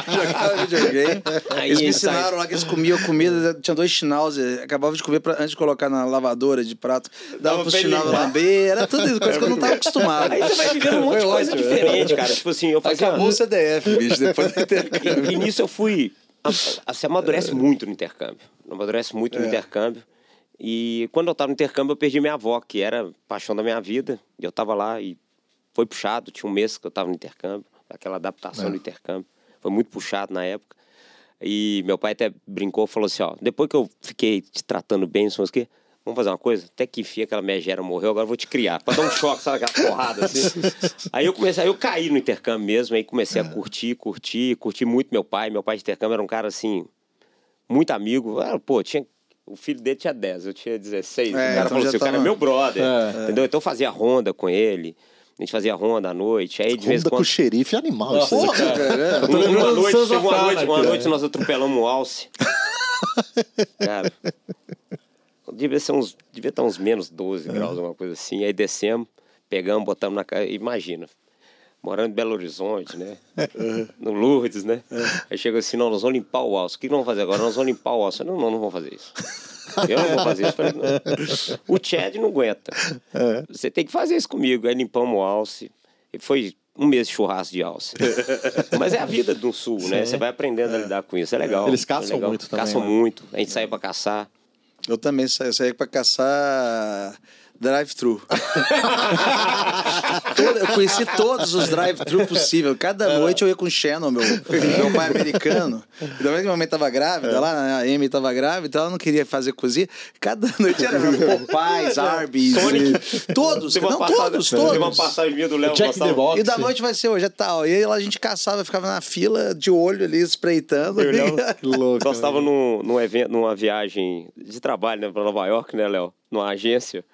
Jogava videogame. Aí, eles me ensinaram sai... lá que eles comiam comida, tinha dois schnauzer, acabava de comer pra, antes de colocar na lavadora de prato, dava pro schnauzer lamber, era tudo isso, coisa que eu não tava acostumado. Aí você vai vivendo um monte de coisa ótimo. diferente, cara. Tipo assim, eu fazia. Acabou o CDF, bicho, depois do intercâmbio. E nisso eu fui. Você amadurece muito no intercâmbio. Amadurece muito no é. intercâmbio. E quando eu estava no intercâmbio, eu perdi minha avó, que era paixão da minha vida. E eu estava lá e foi puxado. Tinha um mês que eu estava no intercâmbio, aquela adaptação é. do intercâmbio. Foi muito puxado na época. E meu pai até brincou, falou assim: ó, depois que eu fiquei te tratando bem, não sei vamos fazer uma coisa? Até que enfim, aquela megera morreu, agora eu vou te criar. Pra dar um choque, sabe aquela porrada assim. aí eu comecei, aí eu caí no intercâmbio mesmo, aí comecei a é. curtir, curtir, curti muito meu pai. Meu pai de intercâmbio era um cara assim, muito amigo. Pô, tinha o filho dele tinha 10, eu tinha 16. É, o cara então falou assim: o cara é meu brother. É, entendeu? Então eu fazia ronda com ele. A gente fazia ronda à noite. Aí, de ronda vez quando... com o xerife é animal. Isso Porra, cara. Uma, noite, uma, noite, uma noite nós atropelamos um alce. cara. Devia, ser uns, devia estar uns menos 12 graus, alguma coisa assim. Aí descemos, pegamos, botamos na casa. Imagina, morando em Belo Horizonte, né? Uhum. No Lourdes, né? Uhum. Aí chega assim, não, nós vamos limpar o alço. O que nós vamos fazer agora? Nós vamos limpar o alço. Não, não, não vamos fazer isso. Eu não vou fazer isso. Falei, o Chad não aguenta. Uhum. Você tem que fazer isso comigo. Aí limpamos o alce. E foi um mês de churrasco de alce. Mas é a vida do sul, né? Você vai aprendendo a lidar com isso. É legal. Eles caçam é legal. muito também. Caçam né? muito. A gente sai pra caçar. Eu também saí, saí pra caçar drive-thru. eu conheci todos os drive-thru possíveis. Cada é. noite eu ia com o Shannon, meu, meu pai americano. E da vez que minha mãe tava grávida, é. lá né, a Amy tava grávida, então ela não queria fazer cozinha. Cada noite era Popeyes, Arby's. Sonic. Todos, não, todos, todos. Teve uma passagem minha do Léo Jack the Box. E da noite vai ser hoje, é tal. E aí lá a gente caçava, ficava na fila, de olho ali, espreitando. Eu, Léo, que louco. Nós estávamos num, num evento, numa viagem de trabalho, né, pra Nova York, né, Léo? Numa agência.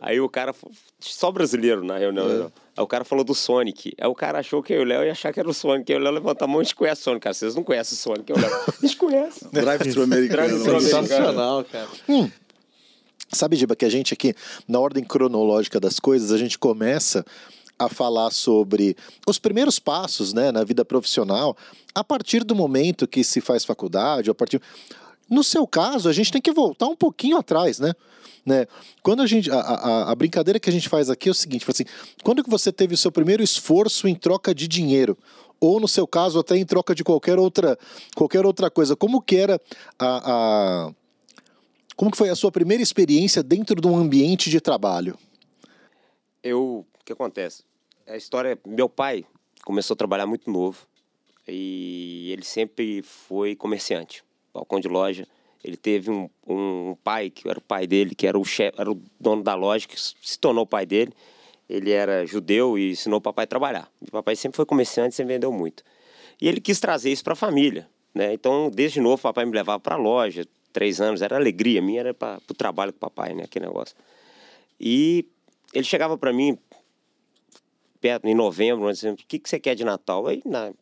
Aí o cara, só brasileiro na reunião, é. aí o cara falou do Sonic. Aí o cara achou que eu e o Léo ia achar que era o Sonic. Aí o Léo levantou a mão e a gente conhece o Sonic, cara. Vocês não conhecem o Sonic, eu, Léo. Gente conhece. Drive-thru americano. Drive Sensacional, cara. Hum. Sabe, Giba, que a gente aqui, na ordem cronológica das coisas, a gente começa a falar sobre os primeiros passos né, na vida profissional a partir do momento que se faz faculdade, a partir No seu caso, a gente tem que voltar um pouquinho atrás, né? Né? Quando a gente. A, a, a, brincadeira que a gente faz aqui é o seguinte: assim, quando que você teve o seu primeiro esforço em troca de dinheiro? Ou, no seu caso, até em troca de qualquer outra, qualquer outra coisa. Como que era a, a. Como que foi a sua primeira experiência dentro de um ambiente de trabalho? Eu. O que acontece? A história. Meu pai começou a trabalhar muito novo. E ele sempre foi comerciante, balcão de loja ele teve um, um pai, que era o pai dele, que era o chefe, era o dono da loja, que se tornou o pai dele. Ele era judeu e ensinou o papai a trabalhar. O papai sempre foi comerciante, sempre vendeu muito. E ele quis trazer isso para a família. Né? Então, desde novo, o papai me levava para a loja, três anos, era alegria minha, era para o trabalho com o papai, né? aquele negócio. E ele chegava para mim, perto, em novembro, dizendo: O que, que você quer de Natal? Aí, na,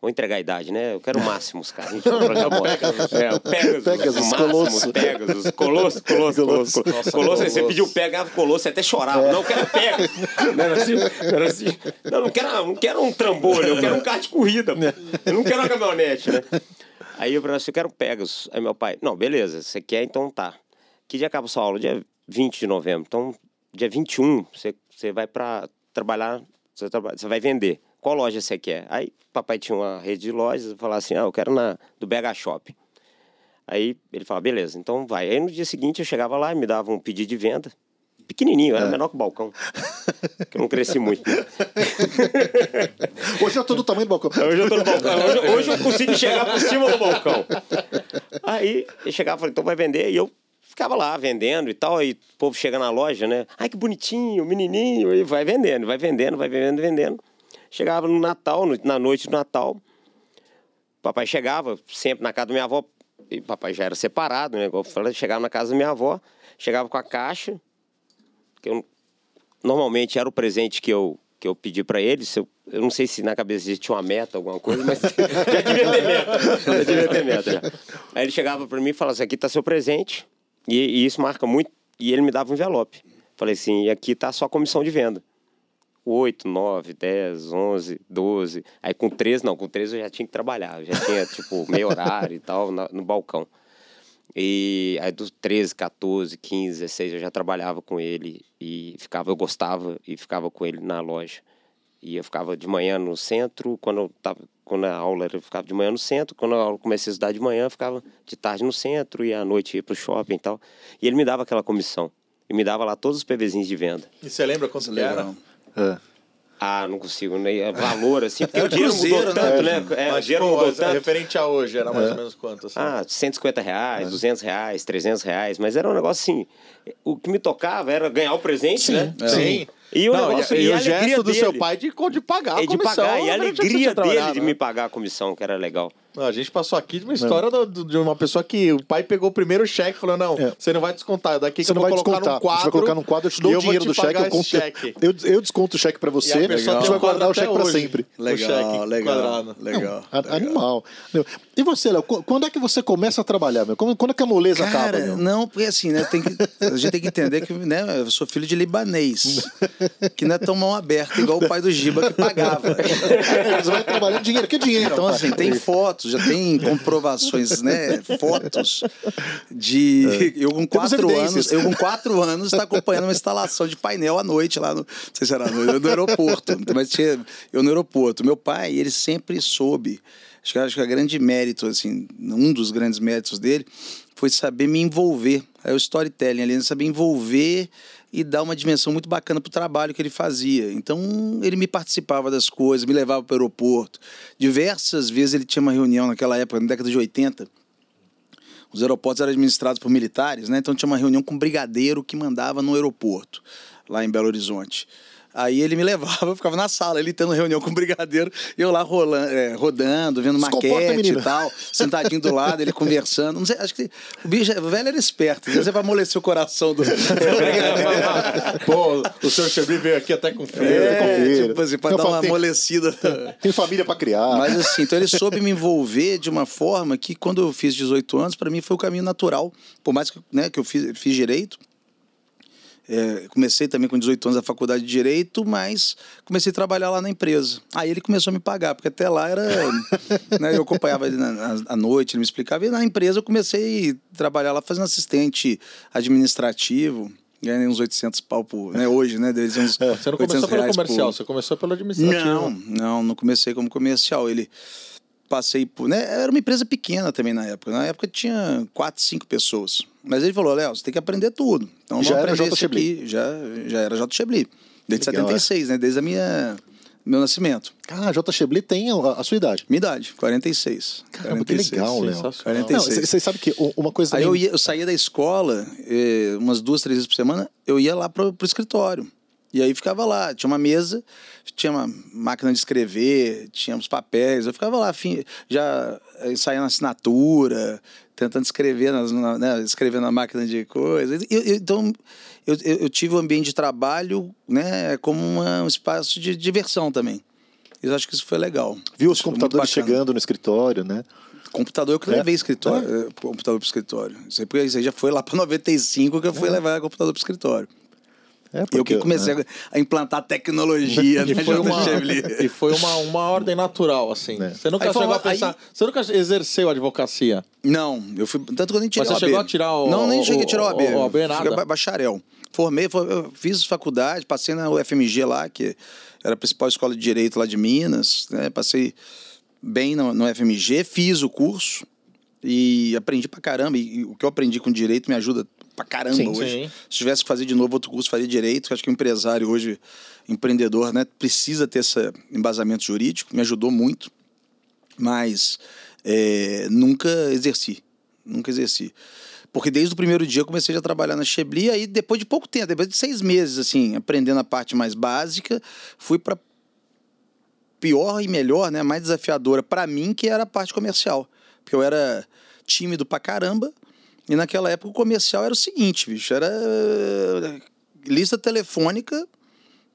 Vou entregar a idade, né? Eu quero máximos, cara. A gente é, Pegasus, Pegasus, Colossus. Pegasus, Colosso, Colosso, Colosso. Colosso. Colosso, você pediu Pega, Colosso, você até chorava. É. Não, eu quero Pegasus. Não era assim? Não, era assim. não, não quero, não quero um trambolho, eu quero um carro de corrida. Pô. Eu não quero uma caminhonete, né? Aí eu falei assim, eu quero Pegasus. Aí meu pai, não, beleza, você quer, então tá. Que dia acaba a sua aula? Dia 20 de novembro. Então, dia 21, você, você vai para trabalhar, você, trabalha, você vai vender qual loja você quer? Aí papai tinha uma rede de lojas, eu falava assim, ah, eu quero na do BH Shop. Aí ele falava, beleza, então vai. Aí no dia seguinte eu chegava lá e me dava um pedido de venda. Pequenininho, era é. menor que o balcão. que eu não cresci muito. Né? Hoje eu tô do tamanho do balcão. Hoje eu tô no balcão. Hoje, hoje eu consigo chegar por cima do balcão. Aí eu chegava e falei, então vai vender. E eu ficava lá vendendo e tal. Aí o povo chega na loja, né? Ai, que bonitinho, menininho. E vai vendendo, vai vendendo, vai vendendo, vendendo. Chegava no Natal, na noite do Natal, papai chegava sempre na casa da minha avó, e papai já era separado, né? Chegava na casa da minha avó, chegava com a caixa, que eu, normalmente era o presente que eu, que eu pedi para ele. Eu, eu, não sei se na cabeça dele tinha uma meta, alguma coisa, mas já devia ter meta. Já devia ter meta. Já. Aí ele chegava para mim e falava assim: aqui está seu presente, e, e, isso marca muito. E ele me dava um envelope. Falei assim: e aqui está a sua comissão de venda. 8, 9, 10, 11, 12. Aí com 13, não, com 13 eu já tinha que trabalhar. Eu já tinha, tipo, meio horário e tal no, no balcão. E aí dos 13, 14, 15, 16 eu já trabalhava com ele e ficava, eu gostava e ficava com ele na loja. E eu ficava de manhã no centro, quando eu tava, quando a aula eu ficava de manhã no centro, quando a aula comecei a estudar de manhã, eu ficava de tarde no centro e à noite ia pro shopping e tal. E ele me dava aquela comissão. E me dava lá todos os PVzinhos de venda. E você lembra quanto era? É. Ah, não consigo, né? É valor, assim, porque é o dinheiro mudou né? tanto, né? É, Mas, o dinheiro mudou tanto. Referente a hoje, era mais é. ou menos quanto? Assim? Ah, 150 reais, é. 200 reais, 300 reais, mas era um negócio assim, o que me tocava era ganhar o presente, Sim. né? É. Sim. E o não, negócio, e, e, e o gesto do seu pai de, de pagar a é, comissão. De pagar, e a alegria dele de me pagar a comissão, que era legal. A gente passou aqui de uma história do, de uma pessoa que o pai pegou o primeiro cheque e falou: Não, é. você não vai descontar. Daqui que eu vou colocar descontar. num quadro. Você vai colocar num quadro, eu te dou o dinheiro do cheque, eu, conto, cheque. Eu, eu desconto o cheque pra você, e a, gente vai guardar o cheque hoje. pra sempre. Legal, legal, legal, legal. Animal. E você, Léo, quando é que você começa a trabalhar, meu? Quando é que a moleza Cara, acaba? Meu? Não, porque assim, né? Tem que, a gente tem que entender que né, eu sou filho de libanês, que não é tão mão aberta igual o pai do Giba que pagava. Eles vão trabalhando dinheiro, que dinheiro? Então, assim, tem fotos, já tem comprovações, né? Fotos de. Eu com quatro anos, eu com quatro anos está acompanhando uma instalação de painel à noite lá no. Não sei se era no, no aeroporto, mas tinha, eu no aeroporto. Meu pai, ele sempre soube Acho que, acho que o grande mérito, assim, um dos grandes méritos dele foi saber me envolver. É o storytelling ali, saber envolver e dar uma dimensão muito bacana para o trabalho que ele fazia. Então, ele me participava das coisas, me levava para o aeroporto. Diversas vezes ele tinha uma reunião naquela época, na década de 80. Os aeroportos eram administrados por militares, né? Então tinha uma reunião com um brigadeiro que mandava no aeroporto, lá em Belo Horizonte. Aí ele me levava, eu ficava na sala, ele tendo reunião com o brigadeiro, e eu lá rolando, é, rodando, vendo maquete e tal, sentadinho do lado, ele conversando. Não sei, acho que o, bicho, o velho era esperto, às vezes vai amolecer o coração do. Pô, o senhor Chebri veio aqui até com filho. É, com filho. Tipo assim, pra dar uma tem, amolecida. Tem família pra criar. Mas assim, então ele soube me envolver de uma forma que, quando eu fiz 18 anos, para mim foi o caminho natural. Por mais que, né, que eu fiz, fiz direito, É, comecei também com 18 anos a faculdade de Direito, mas comecei a trabalhar lá na empresa. Aí ele começou a me pagar, porque até lá era. né, eu acompanhava ele na, na, à noite, ele me explicava. E na empresa eu comecei a trabalhar lá fazendo assistente administrativo. Ganhei uns 800 pau por, né, hoje, né? Uns é, você não começou pelo comercial, por... você começou pelo administrativo. Não, não, não comecei como comercial. Ele passei por. Né, era uma empresa pequena também na época. Na época tinha quatro, cinco pessoas. Mas ele falou: Léo, você tem que aprender tudo. Então já era J. Chebli. Já, já era J. Chebli. Desde Legal, 76, é. né? Desde a minha. Meu nascimento. Ah, J. Chebli tem a, sua idade. Minha idade, 46. Caramba, 46. que legal, Léo. 46. Você sabe que uma coisa. Aí eu, ia, eu saía da escola, eh, umas duas, três vezes por semana, eu ia lá pro, pro escritório. E aí ficava lá, tinha uma mesa, tinha uma máquina de escrever, tinha uns papéis, eu ficava lá, já ensaiando assinatura, tentando escrever, nas, na, né, escrever na máquina de coisa. Eu, eu, então, eu, eu, tive o um ambiente de trabalho né, como uma, um espaço de diversão também. Eu acho que isso foi legal. Viu os computadores chegando no escritório, né? Computador que eu é. levei escritório, é. computador para o escritório. Isso aí já foi lá para 95 que eu fui é. levar computador para o escritório. É porque, eu que comecei é. a implantar tecnologia e, foi uma, e foi uma, uma ordem natural, assim. É. Você nunca aí chegou a pensar. Aí... Você nunca exerceu a advocacia? Não, eu fui. Tanto que eu nem tirei Mas você chegou a tirar o. Não, nem cheguei a tirar o AB. O, o AB nada. bacharel. Formei, fiz faculdade, passei na UFMG lá, que era a principal escola de direito lá de Minas, né? Passei bem no, no UFMG, fiz o curso e aprendi pra caramba. E, e o que eu aprendi com direito me ajuda pra caramba sim, hoje. Sim. Se tivesse que fazer de novo outro curso, faria direito. Acho que o empresário hoje, empreendedor, né, precisa ter esse embasamento jurídico. Me ajudou muito, mas é, nunca exerci. Nunca exerci. Porque desde o primeiro dia eu comecei a trabalhar na Chebli, aí depois de pouco tempo, depois de seis meses, assim, aprendendo a parte mais básica, fui para pior e melhor, né, mais desafiadora para mim, que era a parte comercial. Porque eu era tímido pra caramba, e naquela época o comercial era o seguinte, bicho, era eh, lista telefônica,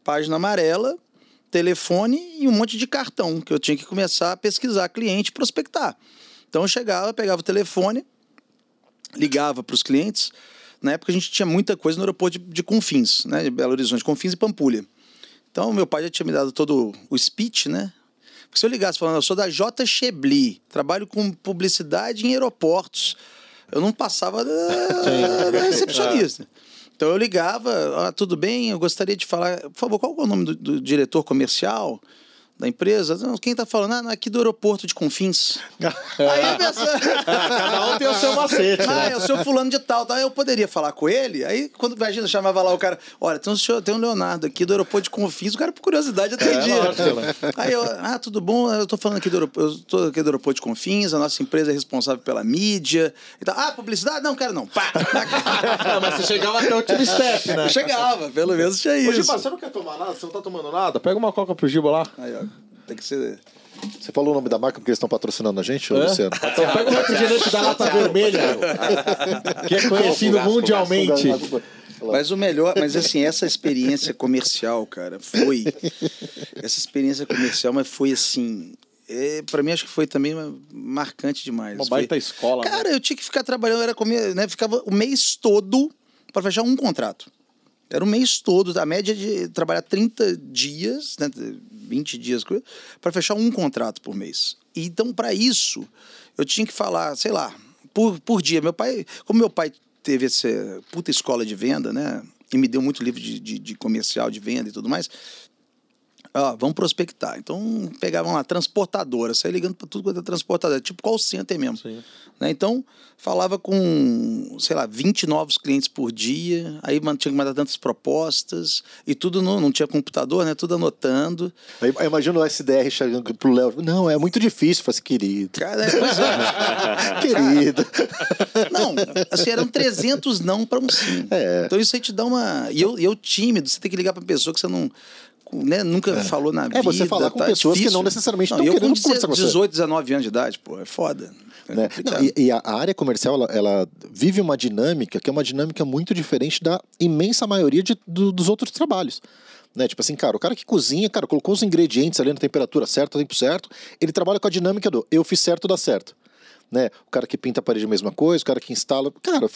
página amarela, telefone e um monte de cartão, que eu tinha que começar a pesquisar cliente prospectar. Então eu chegava, pegava o telefone, ligava para os clientes. Na época a gente tinha muita coisa no aeroporto de, de Confins, né? De Belo Horizonte, Confins e Pampulha. Então meu pai já tinha me dado todo o speech, né? Porque se eu ligasse falando, eu sou da J. Chebli, trabalho com publicidade em aeroportos eu não passava da, da recepcionista. Então eu ligava, ah, tudo bem, eu gostaria de falar, por favor, qual é o nome do, do diretor comercial? Da empresa. Não, quem está falando? Ah, aqui do aeroporto de Confins. aí pensa... Cada um tem o seu macete. Ah, né? é o seu fulano de tal. Tá? Eu poderia falar com ele. Aí, quando a gente chamava lá o cara, olha, tem um, senhor, tem um Leonardo aqui do aeroporto de Confins, o cara, por curiosidade, atendia. É, aí eu, ah, tudo bom? Eu estou falando aqui do aeroporto, eu tô aqui do aeroporto de Confins, a nossa empresa é responsável pela mídia. Então, ah, publicidade? Não, quero não. Pá. Mas você chegava até o time step, né? Eu chegava, pelo menos tinha isso. Ô, Giba, você não quer tomar nada? Você não tá tomando nada? Pega uma coca pro Giba lá. Aí, ó. Tem que ser. Você falou o nome da marca porque eles estão patrocinando a gente, é? Luciano? Então pega o refrigerante da lata vermelha, que é conhecido mundialmente. Mas o melhor, mas assim, essa experiência comercial, cara, foi. Essa experiência comercial, mas foi assim. É, para mim, acho que foi também marcante demais. Uma baita foi, escola. Né? Cara, né? eu tinha que ficar trabalhando, era comer, né? Ficava o mês todo para fechar um contrato. Era o mês todo, a média de trabalhar 30 dias, né, 20 dias, para fechar um contrato por mês. E, então, para isso, eu tinha que falar, sei lá, por, por dia. Meu pai, como meu pai teve essa puta escola de venda, né? E me deu muito livro de, de, de comercial, de venda e tudo mais. Ó, vamos prospectar. Então, pegavam lá, transportadora, saia ligando para tudo quanto é transportadora, tipo call center mesmo. Né? Então, falava com, sei lá, 20 novos clientes por dia, aí tinha que mandar tantas propostas, e tudo no, não tinha computador, né? Tudo anotando. Eu imagino o SDR chegando pro Léo, não, é muito difícil, fazer querido. Cara, é, querido. Não, assim, eram 300 não para um sim. É. Então isso aí te dá uma... E eu, eu tímido, você tem que ligar pra pessoa que você não né, nunca é. falou na vida. É, você falar com tá pessoas difícil. que não necessariamente não, estão querendo com conversar com você. 18, 19 anos de idade, pô, é foda. É né? não, e, e, a área comercial, ela, ela, vive uma dinâmica que é uma dinâmica muito diferente da imensa maioria de, do, dos outros trabalhos. Né? Tipo assim, cara, o cara que cozinha, cara, colocou os ingredientes ali na temperatura certa, tempo certo, ele trabalha com a dinâmica do eu fiz certo, dá certo. Né? O cara que pinta a parede é a mesma coisa, o cara que instala. Cara,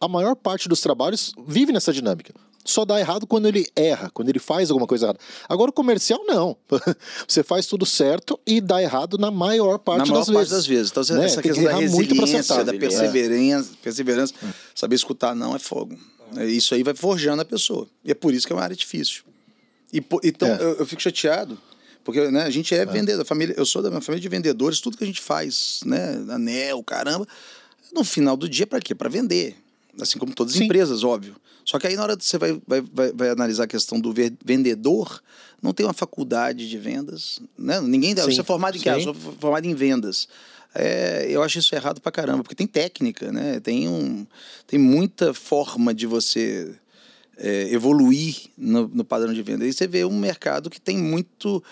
a maior parte dos trabalhos vive nessa dinâmica. Só dá errado quando ele erra, quando ele faz alguma coisa errada. Agora o comercial não. você faz tudo certo e dá errado na maior parte, na maior das, parte vezes. das vezes. Então né? essa Tem questão que da resiliência, da perseverança, perseverança saber escutar não é fogo. É, Isso aí vai forjando a pessoa. E é por isso que é uma área difícil. E, então É. eu, eu fico chateado. Porque né, a gente é, vendedor, a família, eu sou da minha família de vendedores, tudo que a gente faz, né, anel, caramba, no final do dia para quê? Para vender. Assim como todas as Sim. empresas, óbvio. Só que aí na hora que você vai, vai, vai, vai analisar a questão do vendedor, não tem uma faculdade de vendas, né? Ninguém, Sim, você é formado em que? Ah, sou formado em vendas. É, eu acho isso errado pra caramba, porque tem técnica, né? Tem, um, tem muita forma de você é, evoluir no, no padrão de venda. Aí você vê um mercado que tem muito.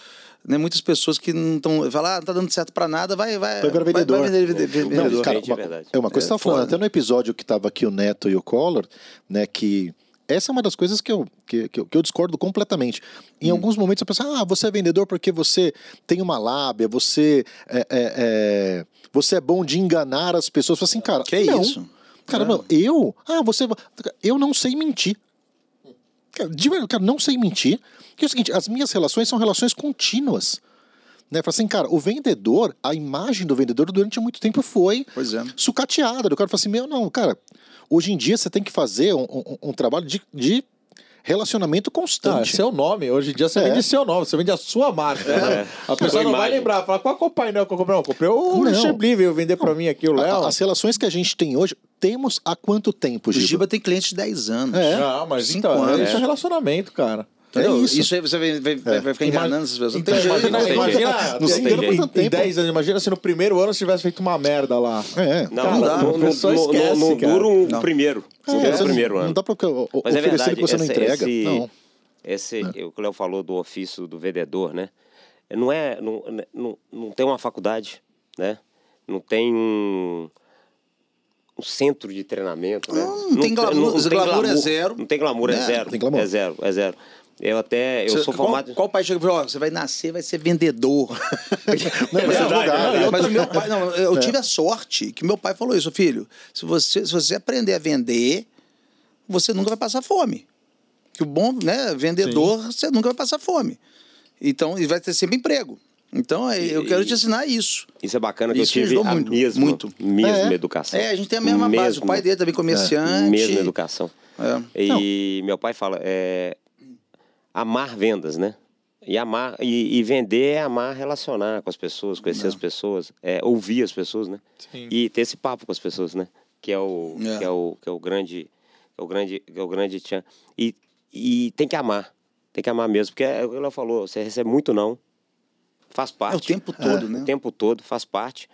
Né, muitas pessoas que não estão. Falar, ah, não tá dando certo pra nada, vai. Vai, Vai virar vendedor. Vai, vender, Não, vendedor. Não, cara, é uma, é uma coisa É que você estava falando, até no episódio que tava aqui o Neto e o Collor, né, que essa é uma das coisas que eu, que, que eu, que eu discordo completamente. Em Hum. alguns momentos eu penso, ah, você é vendedor porque você tem uma lábia, você é, é, é- você é bom de enganar as pessoas. Eu falo assim, cara, Que não. isso? Cara, É. não, eu, ah, você, eu não sei mentir. Cara, cara, não sei mentir. Que é o seguinte, as minhas relações são relações contínuas. Né? Fala assim, cara, o vendedor, a imagem do vendedor durante muito tempo foi Pois é. sucateada. O cara fala assim, meu, não, cara, hoje em dia você tem que fazer um, um- um trabalho de, de relacionamento Não, é constante. seu nome. Hoje em dia você É. vende seu nome, você vende a sua marca. né? A pessoa não vai lembrar. Fala, qual é painel que eu comprei? Não, eu comprei o Não. Chablis, veio vender pra mim aqui o Léo. As relações que a gente tem hoje, temos há quanto tempo, O Giba? Giba tem cliente de 10 anos. É. Não, mas Cinco então, anos. isso é relacionamento, cara. É isso. Isso aí você vai, vai, vai- vai ficar enganando essas pessoas. Não Então, tem jeito. imagina, não tem imagina, Não se em- engana por em, tanto em tempo. 10 anos, imagina se no primeiro ano você tivesse feito uma merda lá. É. Não, Cara, não, a não, não, não- esquece, não cara. dura o Não. primeiro. É, Não dura você o primeiro não, ano. não dá pra o- o- Mas é verdade, que você não essa- entrega. esse- Não. Esse, o que o Léo falou do ofício do vendedor, né? Não é, não, não, não tem uma faculdade, né? Não tem um, um centro de treinamento, né? Não, não tem glamour, glamour é zero. Não tem glamour, é, É, zero. tem glamour. É zero, é zero. Eu até, eu Você- sou qual, formado... Qual pai chega e fala, você vai nascer, vai ser vendedor. Não, mas é verdade, advogado, Não, né? mas o meu pai, não, eu tive a sorte que meu pai falou isso, filho. Se você, se você aprender a vender, você nunca vai passar fome. Que o bom, né, vendedor, você nunca vai passar fome. Então, e vai ter sempre emprego. Então, é, eu E- quero te ensinar isso. Isso é bacana que Isso eu tive ajudou a muito, mesma, muito. mesma É. educação. É, a gente tem a mesma base. O pai dele também comerciante. Mesma educação. É. E meu pai fala, é, amar vendas, né? E amar e, e vender é amar relacionar com as pessoas, conhecer as pessoas, é, ouvir as pessoas, né? Sim. E ter esse papo com as pessoas, né? Que é o É. que é o que é o grande é o grande é o grande tchan. E, e tem que amar, tem que amar mesmo, porque é o que ela falou, você recebe muito não, faz parte. É o tempo todo, né? O tempo todo faz parte.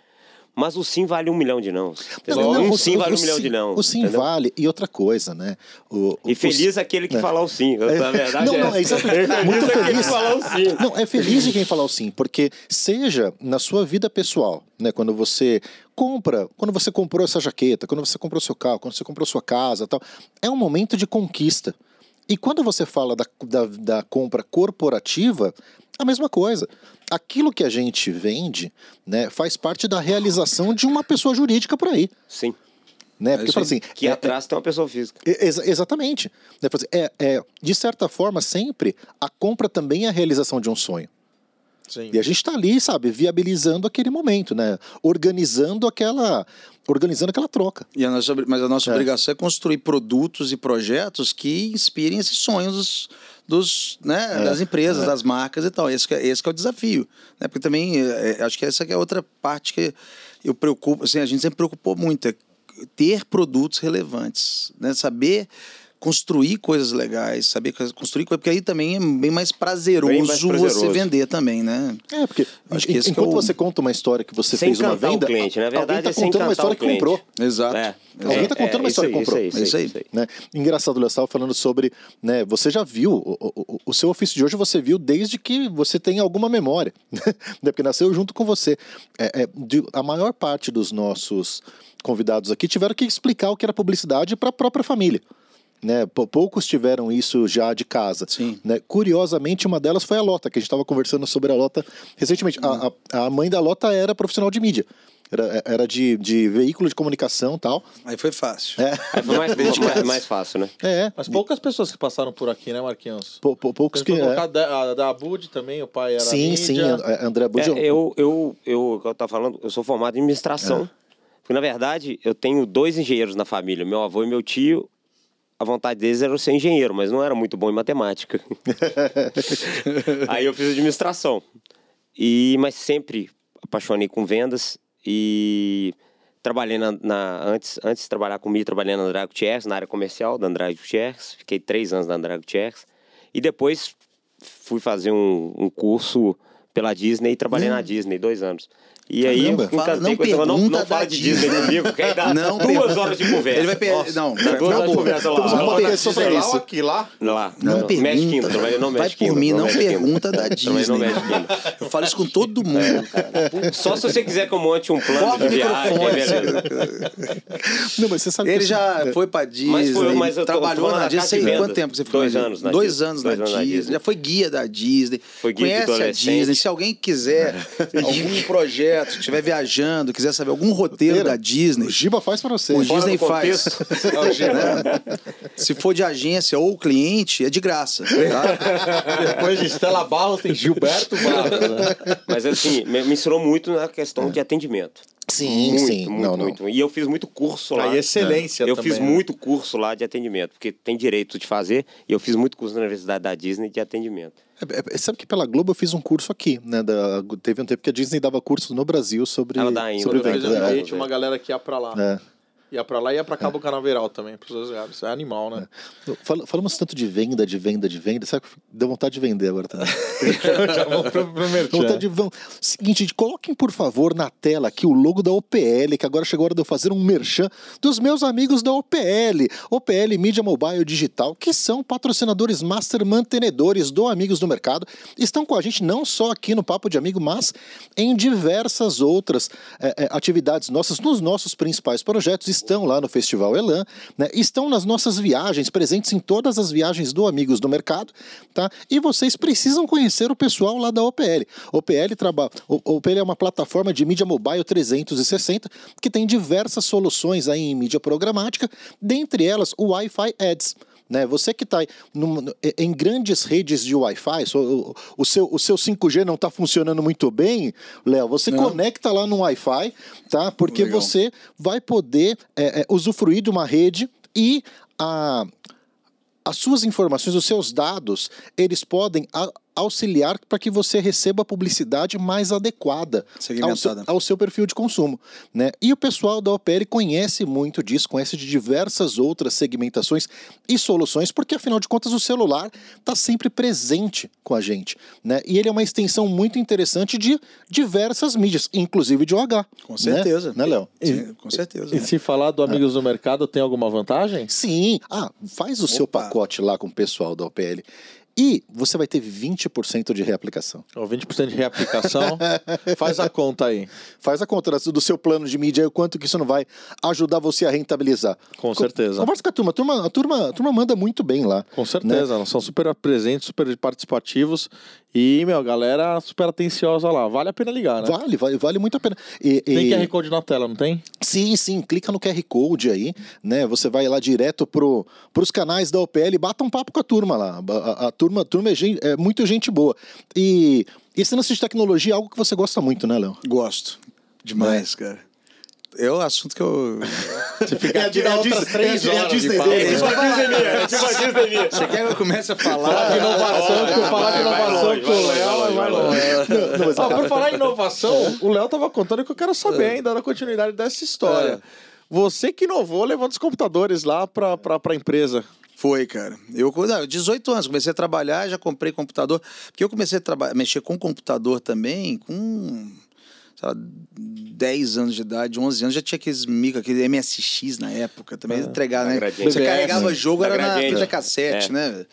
Mas o sim vale um milhão de não. Não, não, o- sim vale o um milhão sim- de não. O sim entendeu? vale. E outra coisa, né? O, o- E feliz o, aquele que né? falar o sim. Eu, na verdade, Não, não, é exatamente. Muito feliz. falar o sim. Não, é feliz de quem falar o sim, porque seja na sua vida pessoal, né? Quando você compra, quando você comprou essa jaqueta, quando você comprou seu carro, quando você comprou sua casa tal, é um momento de conquista. E quando você fala da, da, da compra corporativa, a mesma coisa. Aquilo que a gente vende, né, faz parte da realização de uma pessoa jurídica por aí, Sim. né? Porque isso fala assim, Que é- atrás tem uma pessoa física. é- exa- exatamente. Né, assim, É, é, de certa forma, sempre a compra também é a realização de um sonho. Sim. E a gente está ali, sabe, viabilizando aquele momento, né? Organizando aquela, organizando aquela troca. E a nossa, mas a nossa É. obrigação é construir produtos e projetos que inspirem esses sonhos dos, dos, né, É. das empresas, das marcas e tal. Esse é, esse é o desafio. Né? Porque também, é, é, acho que essa é outra parte que eu preocupo, assim, a gente sempre preocupou muito, é ter produtos relevantes, né? saber construir coisas legais, saber co- construir coisas, porque aí também é bem mais prazeroso, Bem mais você prazeroso. vender também, né? É, porque Acho que que é enquanto o- você conta uma história que você Sem fez uma encantar o venda, cliente, na alguém verdade, está é contando uma história que comprou. Exato. É. Alguém está contando uma história aí, que comprou. Isso aí, É isso aí. isso aí. Né? Engraçado, Léo, estava falando sobre, né, você já viu, o, o- o- o seu ofício de hoje você viu desde que você tem alguma memória, né? porque nasceu junto com você. É, é, de- a maior parte dos nossos convidados aqui tiveram que explicar o que era publicidade para a própria família. Né? Pou- Poucos tiveram isso já de casa. Sim. Né? Curiosamente, uma delas foi a Lota, que a gente estava conversando sobre a Lota recentemente. A, a, a mãe da Lota era profissional de mídia. Era, era de, de veículo de comunicação e tal. Aí foi fácil. É, Aí foi mais, Desde mais, mais fácil, né? é. Mas poucas pessoas que passaram por aqui, né, Marquinhos? Pou- pou- poucos que. é. da, da Bud também, o pai era Sim, mídia. sim, a André Budi. É, eu, eu, eu, o que eu tava falando, eu sou formado em administração. Porque, na verdade, eu tenho dois engenheiros na família, meu avô e meu tio. A vontade deles era ser engenheiro, mas não era muito bom em matemática. Aí eu fiz administração. E, mas sempre apaixonei com vendas e trabalhei na, na- antes, antes de trabalhar comigo, trabalhei na Andrade Gutierrez, na área comercial da Andrade Gutierrez. Fiquei três anos na Andrade Gutierrez. E depois fui fazer um, um curso pela Disney e trabalhei na Disney dois anos. E aí Caramba. Hum. Fala- não negócio. não, pergunta não fala da de Disney comigo, que aí dá Não duas pergunta. horas de conversa. Ele vai per... Nossa, Não, dá duas horas de conversa lá. Estamos numa Lá, conversa sobre lá isso. ou aqui lá? Lá. Não Mexe pergunta. quinta, trabalhei no Vai Mexe por Quinta, mim, não Mexe pergunta da Disney. Mexe Quinta. Eu falo isso com todo mundo, cara. Só se você quiser que eu monte um plano de viagem, microfone. beleza. Não, mas você sabe Ele que já foi pra Disney, Mas foi- mas eu tô- trabalhou na Disney. quanto tempo você ficou Dois na Disney? anos na Dois Disney. anos Dois na anos na Disney. Já foi guia da Disney. Foi guia de Conhece a. Disney. Se alguém quiser algum projeto, estiver viajando, quiser saber algum roteiro da Disney, o Giba faz pra você. o Fora Disney faz. É né? Se for de agência ou cliente, é de graça. Tá? Depois de Estela Barros tem Gilberto Barros, né? Mas assim, me ensinou muito na questão de atendimento. Sim, muito, sim. Muito, não, não. muito. E eu fiz muito curso lá. Aí excelência Eu também, fiz né? muito curso lá de atendimento, porque tem direito de fazer. E eu fiz muito curso na Universidade da Disney de atendimento. É, é, sabe que pela Globo eu fiz um curso aqui, né? da- teve um tempo que a Disney dava curso no Brasil sobre, Ela dá ainda, sobre vendas. É, uma galera que ia pra lá. é. Ia pra lá e ia pra Cabo Canaveral também, pros dois lugares. É animal, né? Fal- Falamos tanto de venda, de venda, de venda. Sabe que deu vontade de vender agora também. Já vamos pro, pro vontade de vão. Seguinte, gente, coloquem por favor na tela aqui o logo da OPL, que agora chegou a hora de eu fazer um merchan dos meus amigos da OPL. OPL Mídia Mobile Digital, que são patrocinadores master mantenedores do Amigos do Mercado. Estão com a gente não só aqui no Papo de Amigo, mas em diversas outras eh, eh, atividades nossas, nos nossos principais projetos. Estão lá no Festival Elan, né? estão nas nossas viagens, presentes em todas as viagens do Amigos do Mercado, tá? E vocês precisam conhecer o pessoal lá da OPL. OPL, traba... o OPL é uma plataforma de mídia mobile 360 que tem diversas soluções aí em mídia programática, dentre elas o Wi-Fi Ads. Né? Você que está em grandes redes de Wi-Fi, o, o seu, o seu 5G não está funcionando muito bem, Léo, você conecta lá no Wi-Fi, tá? Porque Legal. você vai poder é, é, usufruir de uma rede e a, as suas informações, os seus dados, eles podem auxiliar para que você receba a publicidade mais adequada ao seu, ao seu perfil de consumo. Né? E o pessoal da OPL conhece muito disso, conhece de diversas outras segmentações e soluções, porque afinal de contas o celular está sempre presente com a gente. Né? E ele é uma extensão muito interessante de diversas mídias, inclusive de OH. Com né? certeza. Né, Léo? Sim, com certeza. E se falar do Amigos do Mercado, tem alguma vantagem? Sim. Ah, faz o seu Opa. pacote lá com o pessoal da OPL. E você vai ter 20% de reaplicação. Ó, 20% de reaplicação. Faz a conta aí. Faz a conta do seu plano de mídia e o quanto que isso não vai ajudar você a rentabilizar. Com certeza. Conversa com a turma. A turma, a turma, a turma manda muito bem lá. Com certeza, elas são super presentes, super participativos e, meu, galera super atenciosa lá. Vale a pena ligar, né? Vale, vale, vale muito a pena. E- Tem e- QR Code na tela, não tem? Sim, sim, clica no QR Code aí, né? Você vai lá direto pro, pros canais da OPL e bata um papo com a turma lá. A, a- a turma, a turma é, gen- é muito gente boa. E esse lance de tecnologia é algo que você gosta muito, né, Léo? Gosto. Demais, cara. É o assunto que eu. Você fica aqui é a outras Disney- três é a horas de Disney papo. dele. É tipo a Disney é tipo a Disney. Você quer que eu comece a Falar falar? de inovação, que eu falar de inovação com o Léo, vai vai longe. Ó, por falar em inovação, o Léo tava contando que eu quero saber ainda da continuidade dessa história. Você que inovou levando os computadores lá pra, pra, pra empresa. Foi, cara. Eu, não, 18 anos, comecei a trabalhar, já comprei computador. Porque eu comecei a mexer com computador também com, sei lá, 10 anos de idade, 11 anos. Já tinha aqueles micro, aquele MSX na época também, entregar, Da né? Gradiente. Você BBS, carregava né? jogo, era na fita cassete, É. né?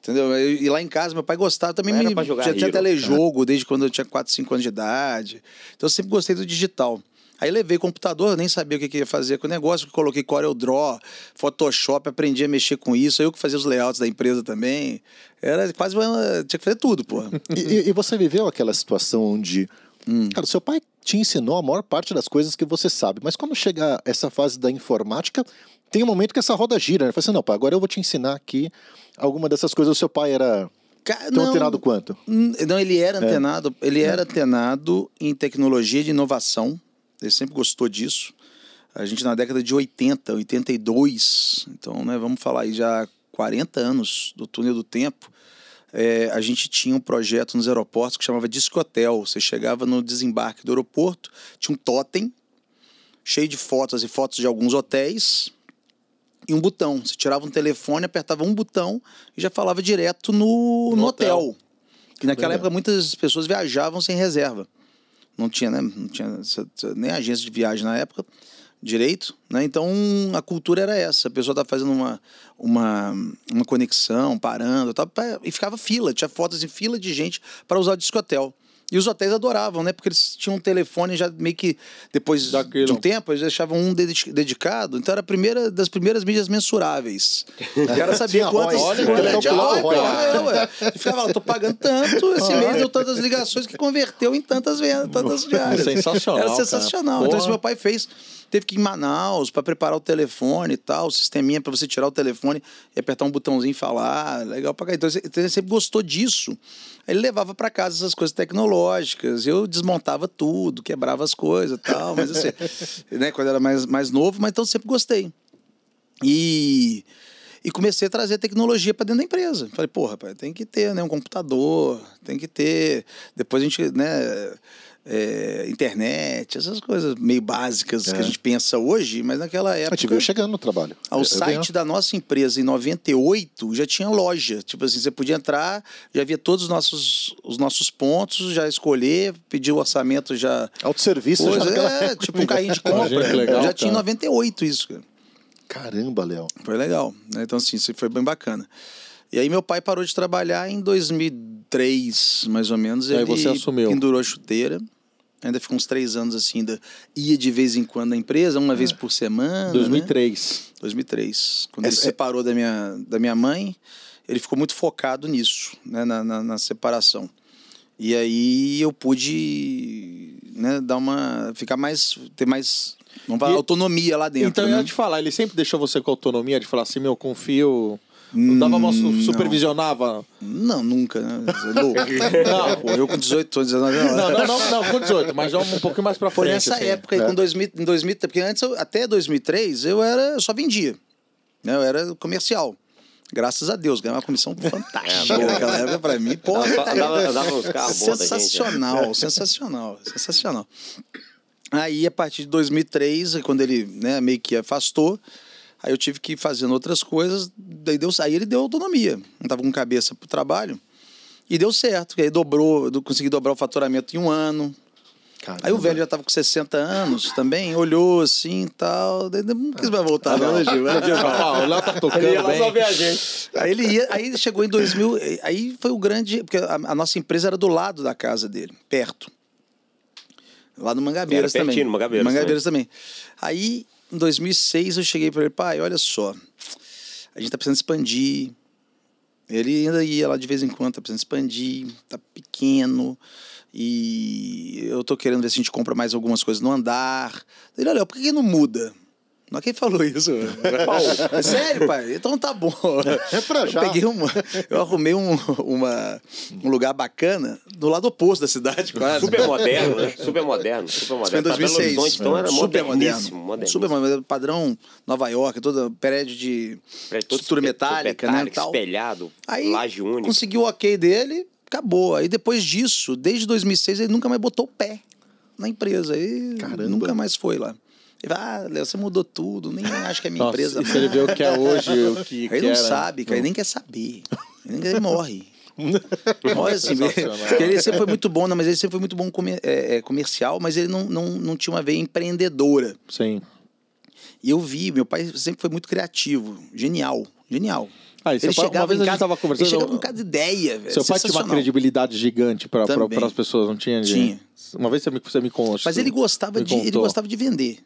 Entendeu? E e lá em casa, meu pai gostava também. Me, já tinha Hero. telejogo desde quando eu tinha 4, 5 anos de idade. Então eu sempre gostei do digital. Aí levei computador, nem sabia o que, que ia fazer com o negócio, coloquei CorelDRAW, Photoshop, aprendi a mexer com isso. Eu que fazia os layouts da empresa também. Era quase uma... tinha que fazer tudo, pô. E, e você viveu aquela situação onde, Hum. cara, seu pai te ensinou a maior parte das coisas que você sabe, mas quando chega essa fase da informática, tem um momento que essa roda gira, né? Fala assim, não, pai, agora eu vou te ensinar aqui alguma dessas coisas. O seu pai era Ca- tão antenado quanto? Não, ele era É. antenado, ele era antenado em tecnologia de inovação. Ele sempre gostou disso. A gente na década de 80, 82, então, né, vamos falar aí já 40 anos do túnel do tempo. É, a gente tinha um projeto nos aeroportos que chamava Discotel. Você chegava no desembarque do aeroporto, tinha um totem cheio de fotos e fotos de alguns hotéis e um botão. Você tirava um telefone, apertava um botão e já falava direto no, no hotel. E naquela época muitas pessoas viajavam sem reserva. Não tinha, né? Não tinha nem agência de viagem na época direito, né? Então a cultura era essa. A pessoa estava fazendo uma, uma, uma conexão, parando, e ficava fila. Tinha fotos em fila de gente para usar o discotel. E os hotéis adoravam, né? Porque eles tinham um telefone já meio que depois Daquilo. de um tempo eles deixavam um dedi- dedicado. Então era a primeira das primeiras mídias mensuráveis. O cara sabia quantas. ROI, Olha, né? tinha Calculava ROI, o ROI. é. E ficava lá, tô pagando tanto, esse mês deu tantas ligações que converteu em tantas vendas, tantas diárias. Sensacional, Era sensacional. Então, isso meu pai fez. Teve que ir em Manaus para preparar o telefone e tal, o sisteminha para você tirar o telefone e apertar um botãozinho e falar. Legal pra cá. Então, ele ele sempre gostou disso. Ele levava para casa essas coisas tecnológicas. Eu desmontava tudo, quebrava as coisas e tal. Mas assim, né, quando era mais, mais novo, mas então sempre gostei. E, e comecei a trazer tecnologia para dentro da empresa. Falei, porra, tem que ter né, um computador, tem que ter. Depois a gente, né, é, internet, essas coisas meio básicas que a gente pensa hoje, mas naquela A época. gente viu chegando no trabalho. Ao Eu- eu site venho- da nossa empresa, em 98, já tinha loja. Tipo assim, você podia entrar, já via todos os nossos, os nossos pontos, já escolher, pedir o orçamento já. Autosserviço já Coisa, naquela é, tipo um carrinho de compra. Legal, já tinha em cara. 98 isso, cara. Caramba, Léo. Foi legal. né? Então, assim, isso foi bem bacana. E aí, meu pai parou de trabalhar em 2003, mais ou menos. Aí Ele você assumiu. pendurou a chuteira. Ainda ficou uns três anos assim, ainda ia de vez em quando na empresa, uma vez por semana. né? 2003. 2003. Quando É, ele se é- separou da minha, da minha mãe, ele ficou muito focado nisso, né, na, na, na separação. E aí eu pude né, dar uma. ficar mais. ter mais. Vamos falar, E- autonomia lá dentro. então eu né? ia te falar, ele sempre deixou você com autonomia de falar assim, meu, confio. Não dava uma su- Hum, não. supervisionava. Não, nunca, né? É louco. Não. Pô, eu com 18 anos, 19 anos. Não, não, não, não, com 18, mas já um pouquinho mais pra Foi frente. nessa assim. época aí, É. com 2000, em 2000, porque antes, eu- até 2003, eu era, eu só vendia. Né? Eu era comercial. Graças a Deus, ganhei uma comissão fantástica naquela época pra mim. Pô, Andava- tá- andava nos carros bons da gente, né? sensacional, sensacional, sensacional. Aí, a partir de 2003, aí quando ele né, meio que afastou, aí eu tive que ir fazendo outras coisas, daí deu, aí ele deu autonomia, não tava com cabeça pro trabalho, e deu certo, que aí dobrou, consegui dobrar o faturamento em um ano, Caramba. Aí o velho já tava com 60 anos também, olhou assim e tal. daí Não quis mais voltar, não, né, Gil? Ah, o Léo tá tocando Ele ia lá bem. só ver a gente. Aí ele ia, aí chegou em 2000, aí foi o grande, porque a, a nossa empresa era do lado da casa dele, perto. Lá no Mangabeiras Era também. pertinho, no Mangabeiras Mangabeiras também. Aí, em 2006, eu cheguei para ele, pai, olha só, a gente tá precisando expandir. Ele ainda ia lá de vez em quando, tá precisando expandir, tá pequeno. E eu tô querendo ver se a gente compra mais algumas coisas no andar. Ele, olha, por que não muda? Não é quem falou isso. É Sério, pai? Então tá bom. É pra já. Eu peguei uma. Eu arrumei um, uma, um lugar bacana do lado oposto da cidade, quase. Super moderno, né? Super moderno, super moderno. Isso foi em Pra Belo 2006. Horizonte, então era super moderníssimo, moderno. moderníssimo. Super moderno. Padrão Nova York, todo prédio de Prédio estrutura espe- metálica, né? Tal. espelhado, Aí laje única. conseguiu o ok dele, acabou. Aí depois disso, desde 2006, ele nunca mais botou o pé na empresa. Aí Caramba. nunca mais foi lá. Ele vai, ah, Léo, você mudou tudo, nem acho que é minha Nossa, empresa. se ele vê o que é hoje, o que, Aí que ele não era, sabe, cara, ele nem quer saber. Ele, ele morre. Morre assim, ele sempre foi muito bom, não, mas ele sempre foi muito bom comer- é, é, comercial, mas ele não, não, não tinha uma veia empreendedora. Sim. E eu vi, meu pai sempre foi muito criativo, genial, genial. Ah, ele pai- uma chegava vez em a gente casa, tava conversando, Ele chegava com cada ideia, velho. Seu pai tinha uma credibilidade gigante para as pessoas, não tinha? Tinha. Uma vez você me, você me contou. Mas ele gostava de ele gostava de vender.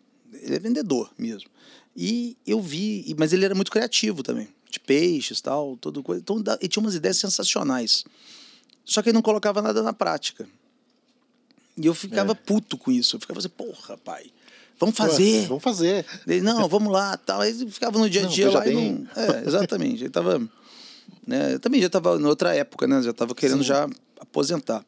Ele é vendedor mesmo. E eu vi, mas ele era muito criativo também, de peixes, tal, tudo coisa. Então ele tinha umas ideias sensacionais. Só que ele não colocava nada na prática. E eu É. ficava puto com isso. Eu ficava assim, porra, pai, vamos fazer. Vamos fazer. Ele, não, vamos lá, tal. Aí ele ficava no dia a Não, dia veja lá e não. É, exatamente. Ele tava. Né, eu também já estava em outra época, né? Já estava querendo já aposentar.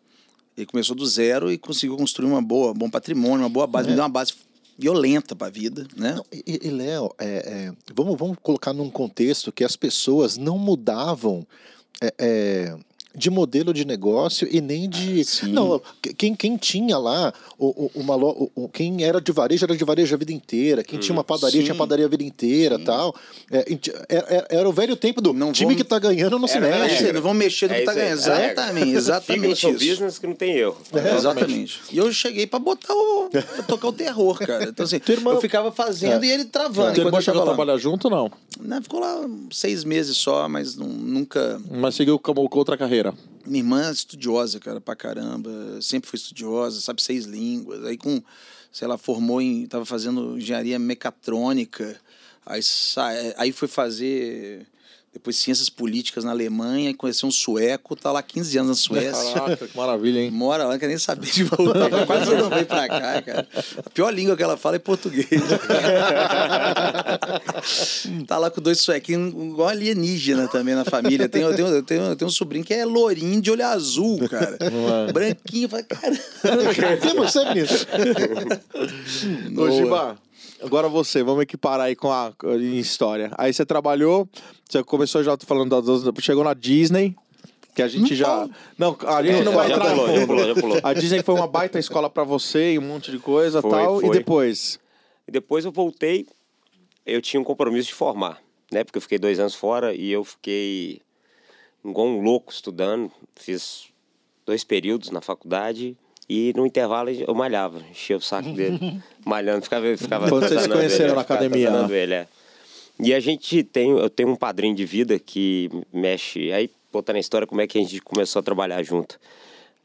Ele começou do zero e conseguiu construir uma boa, um bom patrimônio, uma boa base, me deu uma base violenta para a vida, né? Não, e, e, Léo, é, é, vamos, vamos colocar num contexto que as pessoas não mudavam é, é, de modelo de negócio e nem de. sim. não, quem, quem tinha lá, o, o- uma, lo- o- o- quem era de varejo era de varejo a vida inteira, quem tinha uma padaria Sim. tinha padaria a vida inteira tal. É, e ti- era, era- era o velho tempo do Não time vamos- que tá ganhando não se Era- mexe. É, não vamos mexer no É que tá ganhando. É. Exatamente, Fica no exatamente seu isso. business que não tem erro. É, exatamente. E eu cheguei pra botar o. pra tocar o terror, cara. Então, assim, eu ficava fazendo e ele travando. Teu irmão chegou a trabalhar junto ou não? Não, ficou lá seis meses só, mas nunca. Mas seguiu com outra carreira. Minha irmã é estudiosa, cara, pra caramba. Sempre foi estudiosa, sabe seis línguas. Aí com, sei lá, formou em. Tava fazendo engenharia mecatrônica. Aí, sa... aí foi fazer. Depois ciências políticas na Alemanha e conheceu um sueco, tá lá 15 anos na Suécia. Caraca, que maravilha, hein? Mora lá, não quer nem saber de voltar. Quase não veio pra cá, cara. A pior língua que ela fala é português. tá lá com dois suequinhos, igual alienígena também na família. Tem, eu, tenho, eu, tenho, eu tenho um sobrinho que é lourinho de olho azul, cara. é? Branquinho. Fala, cara. Tem você, menino? Ô, Giba, agora você, vamos equiparar aí com a em história. Aí você trabalhou, você começou já falando das, das- chegou na Disney, que a gente já. Não, a gente não vai já entrar pulou, já pulou, já pulou. A Disney foi uma baita escola pra você e um monte de coisa e Foi, tal. E foi. depois? E depois eu voltei, eu tinha um compromisso de formar, né? Porque eu fiquei dois anos fora e eu fiquei igual um louco estudando. Fiz dois períodos na faculdade e no intervalo eu malhava, enchia o saco dele, malhando, ficava, ficava Quando vocês conheceram ele, na academia, né? ele, é. E a gente tem, eu tenho um padrinho de vida que mexe, aí botando a história como é que a gente começou a trabalhar junto.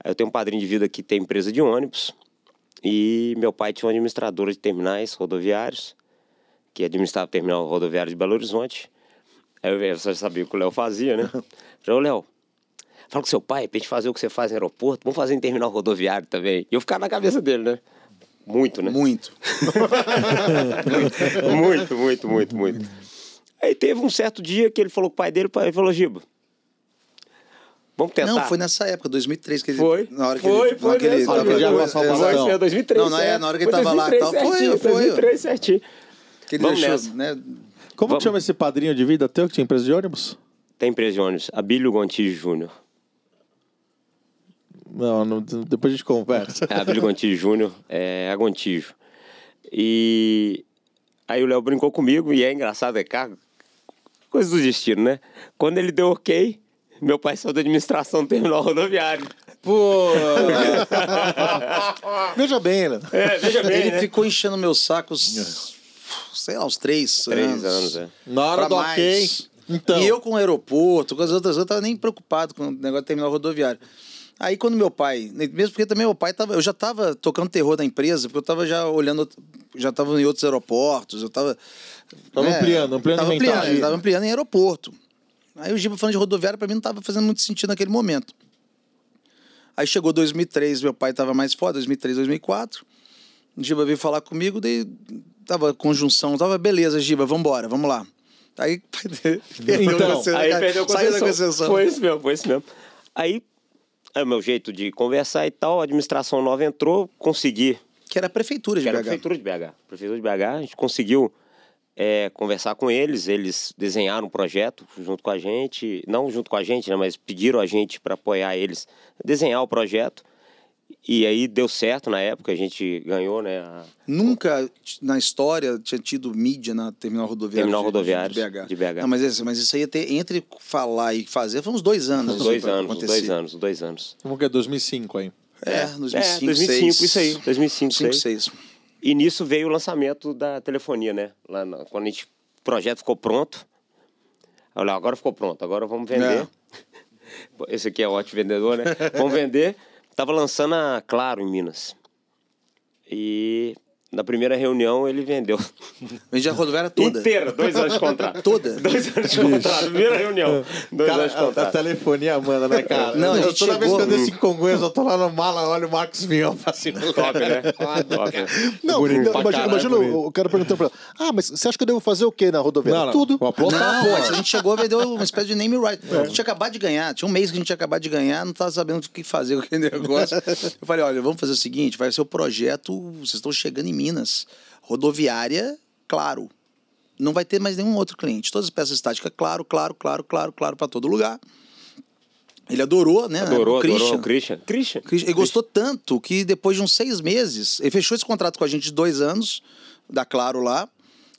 Eu tenho um padrinho de vida que tem empresa de ônibus e meu pai tinha um administrador de terminais rodoviários, que administrava o terminal rodoviário de Belo Horizonte. Aí eu, eu só sabia o que o Léo fazia, né? Falei, ô Léo, fala com seu pai pra gente fazer o que você faz no aeroporto, vamos fazer em terminal rodoviário também. E eu ficava na cabeça dele, né? Muito, né? Muito. muito, muito, muito, muito. Aí teve um certo dia que ele falou com o pai dele, o pai falou, Giba, vamos tentar. Não, foi nessa época, 2003, que ele. Foi. Na hora que Foi, ele. foi na hora que ele tava- Ele já foi. Foi, foi 2003. Não, não é, na hora que ele Foi tava lá e 2003 tal. Foi, certinho, foi. 2003 certinho. Que ele Vamos deixou, nessa. né? Como Vamos. que chama esse padrinho de vida teu que tinha empresa de ônibus? Tem empresa de ônibus, Abílio Gontijo Júnior. Não, não, depois a gente conversa. É, Abílio Gontijo Júnior, é a Gontijo. E aí o Léo brincou comigo, e é engraçado, é cara, coisa do destino, né? Quando ele deu ok, meu pai saiu da administração do terminal rodoviário. Pô, Veja bem, né? É, veja bem, ele né? ficou enchendo meus sacos, sei lá, uns três, Três anos, é. Na hora Pra do mais. ok. Então. E eu com o aeroporto, com as outras, eu tava nem preocupado com o negócio de terminal rodoviário. Aí quando meu pai, mesmo porque também meu pai tava, eu já tava tocando terror da empresa, porque eu tava já olhando, já tava em outros aeroportos, eu tava Tava ampliando, ampliando tava ampliando, tava ampliando em aeroporto. Aí o Giba falando de rodoviária pra mim não tava fazendo muito sentido naquele momento. Aí chegou 2003, meu pai tava mais foda, 2003, 2004. O Giba veio falar comigo, daí tava conjunção, tava beleza, Giba, vambora, vamos lá. Aí Então, Aí perdeu a Saiu da concessão. concessão. Foi isso mesmo, foi isso mesmo. Aí, é o meu jeito de conversar e tal, a administração nova entrou, consegui, Que era a prefeitura de que era a BH. prefeitura de BH. Prefeitura de BH, a gente conseguiu é, conversar com eles, eles desenharam um projeto junto com a gente, não junto com a gente, né, mas pediram a gente para apoiar eles, desenhar o projeto. E aí deu certo na época, a gente ganhou, né? a- Nunca na história tinha tido mídia na terminal rodoviária. Terminal de- rodoviário de, BH. de BH. Não, mas, esse- mas isso aí ter, entre falar e fazer foi uns dois anos. Uns dois anos, acontecer. dois anos, dois anos. Como que é 2005 aí? É, 2005, é, 2005, isso aí, 2005, 5, isso aí. 6. E nisso veio o lançamento da telefonia, né? Lá na- quando a gente, o projeto ficou pronto, Olha, agora ficou pronto, agora vamos vender. É. Esse aqui é ótimo vendedor, né? vamos vender. Tava lançando a Claro em Minas. E na primeira reunião ele vendeu. Vendi a rodoviária toda. Inteira, dois anos de contrato. Toda. Dois anos de contrato, primeira reunião. Dois Cara, anos de a, a contrato. telefonia manda, né, cara? Não, a Eu- gente toda vez chegou- que eu desço em Congonhas, eu tô lá no mala, olha o Marcos Vinhão assim. Top, né? Top, né? Não, Bonito não, imagina, caralho, imagina bonito. o, o cara perguntando pra ela: Ah, mas você acha que eu devo fazer o quê na rodoviária? Não, não. Tudo. Não, mas a gente chegou a vender uma espécie de name right. A gente tinha acabado de ganhar, tinha um mês que a gente tinha acabado de ganhar, não estava sabendo o que fazer com aquele negócio. Eu falei, olha, vamos fazer o seguinte, vai ser o projeto, vocês estão chegando em Minas, rodoviária, claro. Não vai ter mais nenhum outro cliente. Todas as peças estáticas, claro, claro, claro, claro, claro, para todo lugar. Ele adorou, né? Adorou, o Christian. adorou o Christian. Christian. Christian, Ele gostou tanto que depois de uns seis meses, ele fechou esse contrato com a gente de dois anos, da Claro lá.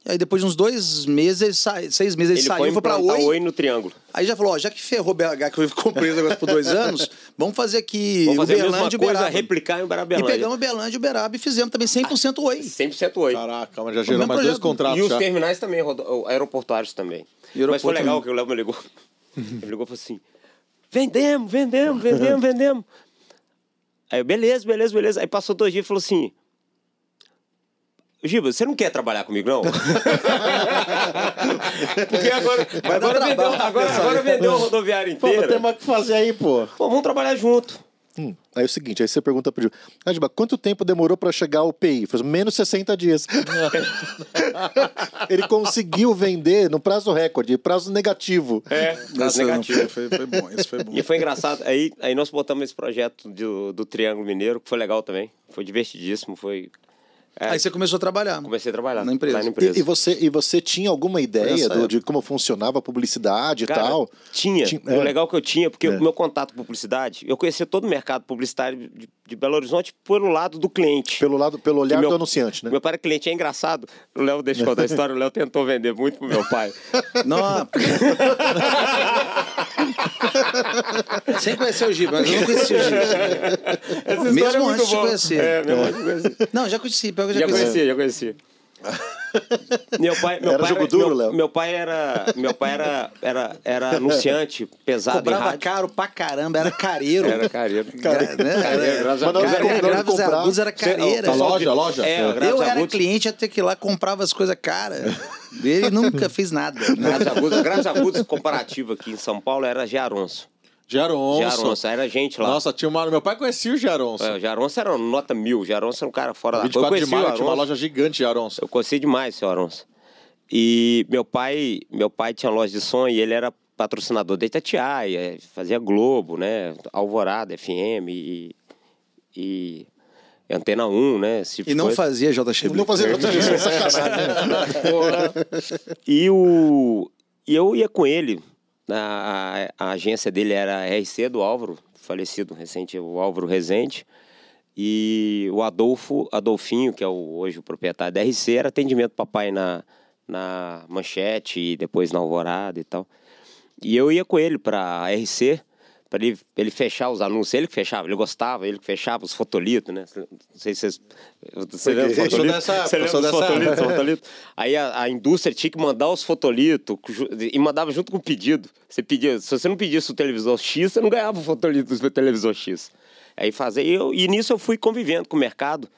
E aí depois de uns dois meses, ele sai, seis meses, ele, Ele saiu, foi foi pra Oi. o Oi no Triângulo. Aí já falou, ó, já que ferrou BH, que eu comprei o negócio por dois anos, vamos fazer aqui Vamos fazer a mesma Uberlândia e coisa, Uberaba. replicar em E Uberabelândia. pegamos Uberlândia e Uberaba e fizemos também 100% Oi. 100% Oi. Caraca, mas já gerou mais dois projeto. contratos E os já. terminais também, aeroportuários também. E Mas aeroporto foi legal também. que o Léo me ligou. Ele ligou e falou assim: vendemos, vendemos, vendemos, vendemos. Aí eu, beleza, beleza, beleza. Aí passou dois dias e falou assim: Giba, você não quer trabalhar comigo, não? Porque agora, agora, dar vendeu, agora, agora vendeu a rodoviária Pô, inteira. tem mais o que fazer aí, pô. Pô, vamos trabalhar junto. Hum, Aí é o seguinte, aí você pergunta pro Gil, Giba, quanto tempo demorou pra chegar o PI? Faz menos 60 dias. Ele conseguiu vender no prazo recorde, prazo negativo. É, Esse negativo. Foi, foi, bom, esse foi bom. E foi engraçado. Aí, aí nós botamos esse projeto do, do Triângulo Mineiro, que foi legal também. Foi divertidíssimo. Foi. É, Aí você começou a trabalhar. comecei a trabalhar Na empresa. na empresa. E, e você, e você tinha alguma ideia do- de como funcionava a publicidade Cara, e tal? Tinha. Tinha- O é. legal que eu tinha, porque É. o meu contato com publicidade, eu conhecia todo o mercado publicitário de, de Belo Horizonte pelo lado do cliente. Pelo, lado, pelo olhar meu- do anunciante, né? Meu pai era cliente, é engraçado. O Léo, deixa eu contar a história, o Léo tentou vender muito pro meu pai. Não. Sem conhecer o Giba, mas eu não conhecia o Giba. Mesmo é muito antes de conhecer. É, mesmo antes de conhecer. Não, já conheci, que eu já, Já conheci. conhecia, já conhecia. meu pai, meu Era pai jogo duro, meu, Léo? meu pai era, meu pai era, era, era anunciante pesado em Cobrava rádio. caro pra caramba, era careiro. Era careiro. Né? Careiro, graças a Mas não Deus. era Cara, comprar, graves agudos era careira. A loja, loja? É, É. Eu era cliente, ter que ir lá, comprava as coisas caras. Ele nunca fez nada. Graves agudos, graves agudos comparativo aqui em São Paulo era Gearonço. Gearonço. Gearonço, era gente lá. Nossa, tinha uma... Meu pai conhecia o Gearonço. É, o Gearonço era nota mil. Gearonço era um cara fora da curva. 24 Eu de conheci o maio tinha uma loja gigante, Gearonço. Eu conheci demais, seu Aronso. E meu pai, meu pai tinha loja de som e ele era patrocinador da Itatiaia, fazia Globo, né? Alvorada, FM e, e Antena 1, né? Esse tipo E não coisa. fazia JX Não fazia sacanagem. E, o, e eu ia com ele, a, a agência dele era a RC do Álvaro, falecido recente, o Álvaro Rezende. E o Adolfo, Adolfinho, que é o, hoje o proprietário da RC, era atendimento papai na, na Manchete e depois na Alvorada e tal. E eu ia com ele para a RC, para ele, ele fechar os anúncios. Ele que fechava, ele gostava, ele que fechava os fotolitos, né? Não sei se vocês. Você lembra dos fotolitos? Você lembra dos fotolitos, fotolito? Aí a, a indústria tinha que mandar os fotolitos e mandava junto com o pedido. Você pedia, se você não pedisse o televisor X, você não ganhava o fotolito do televisor X. Aí fazia, e, eu, e nisso eu fui convivendo com o mercado.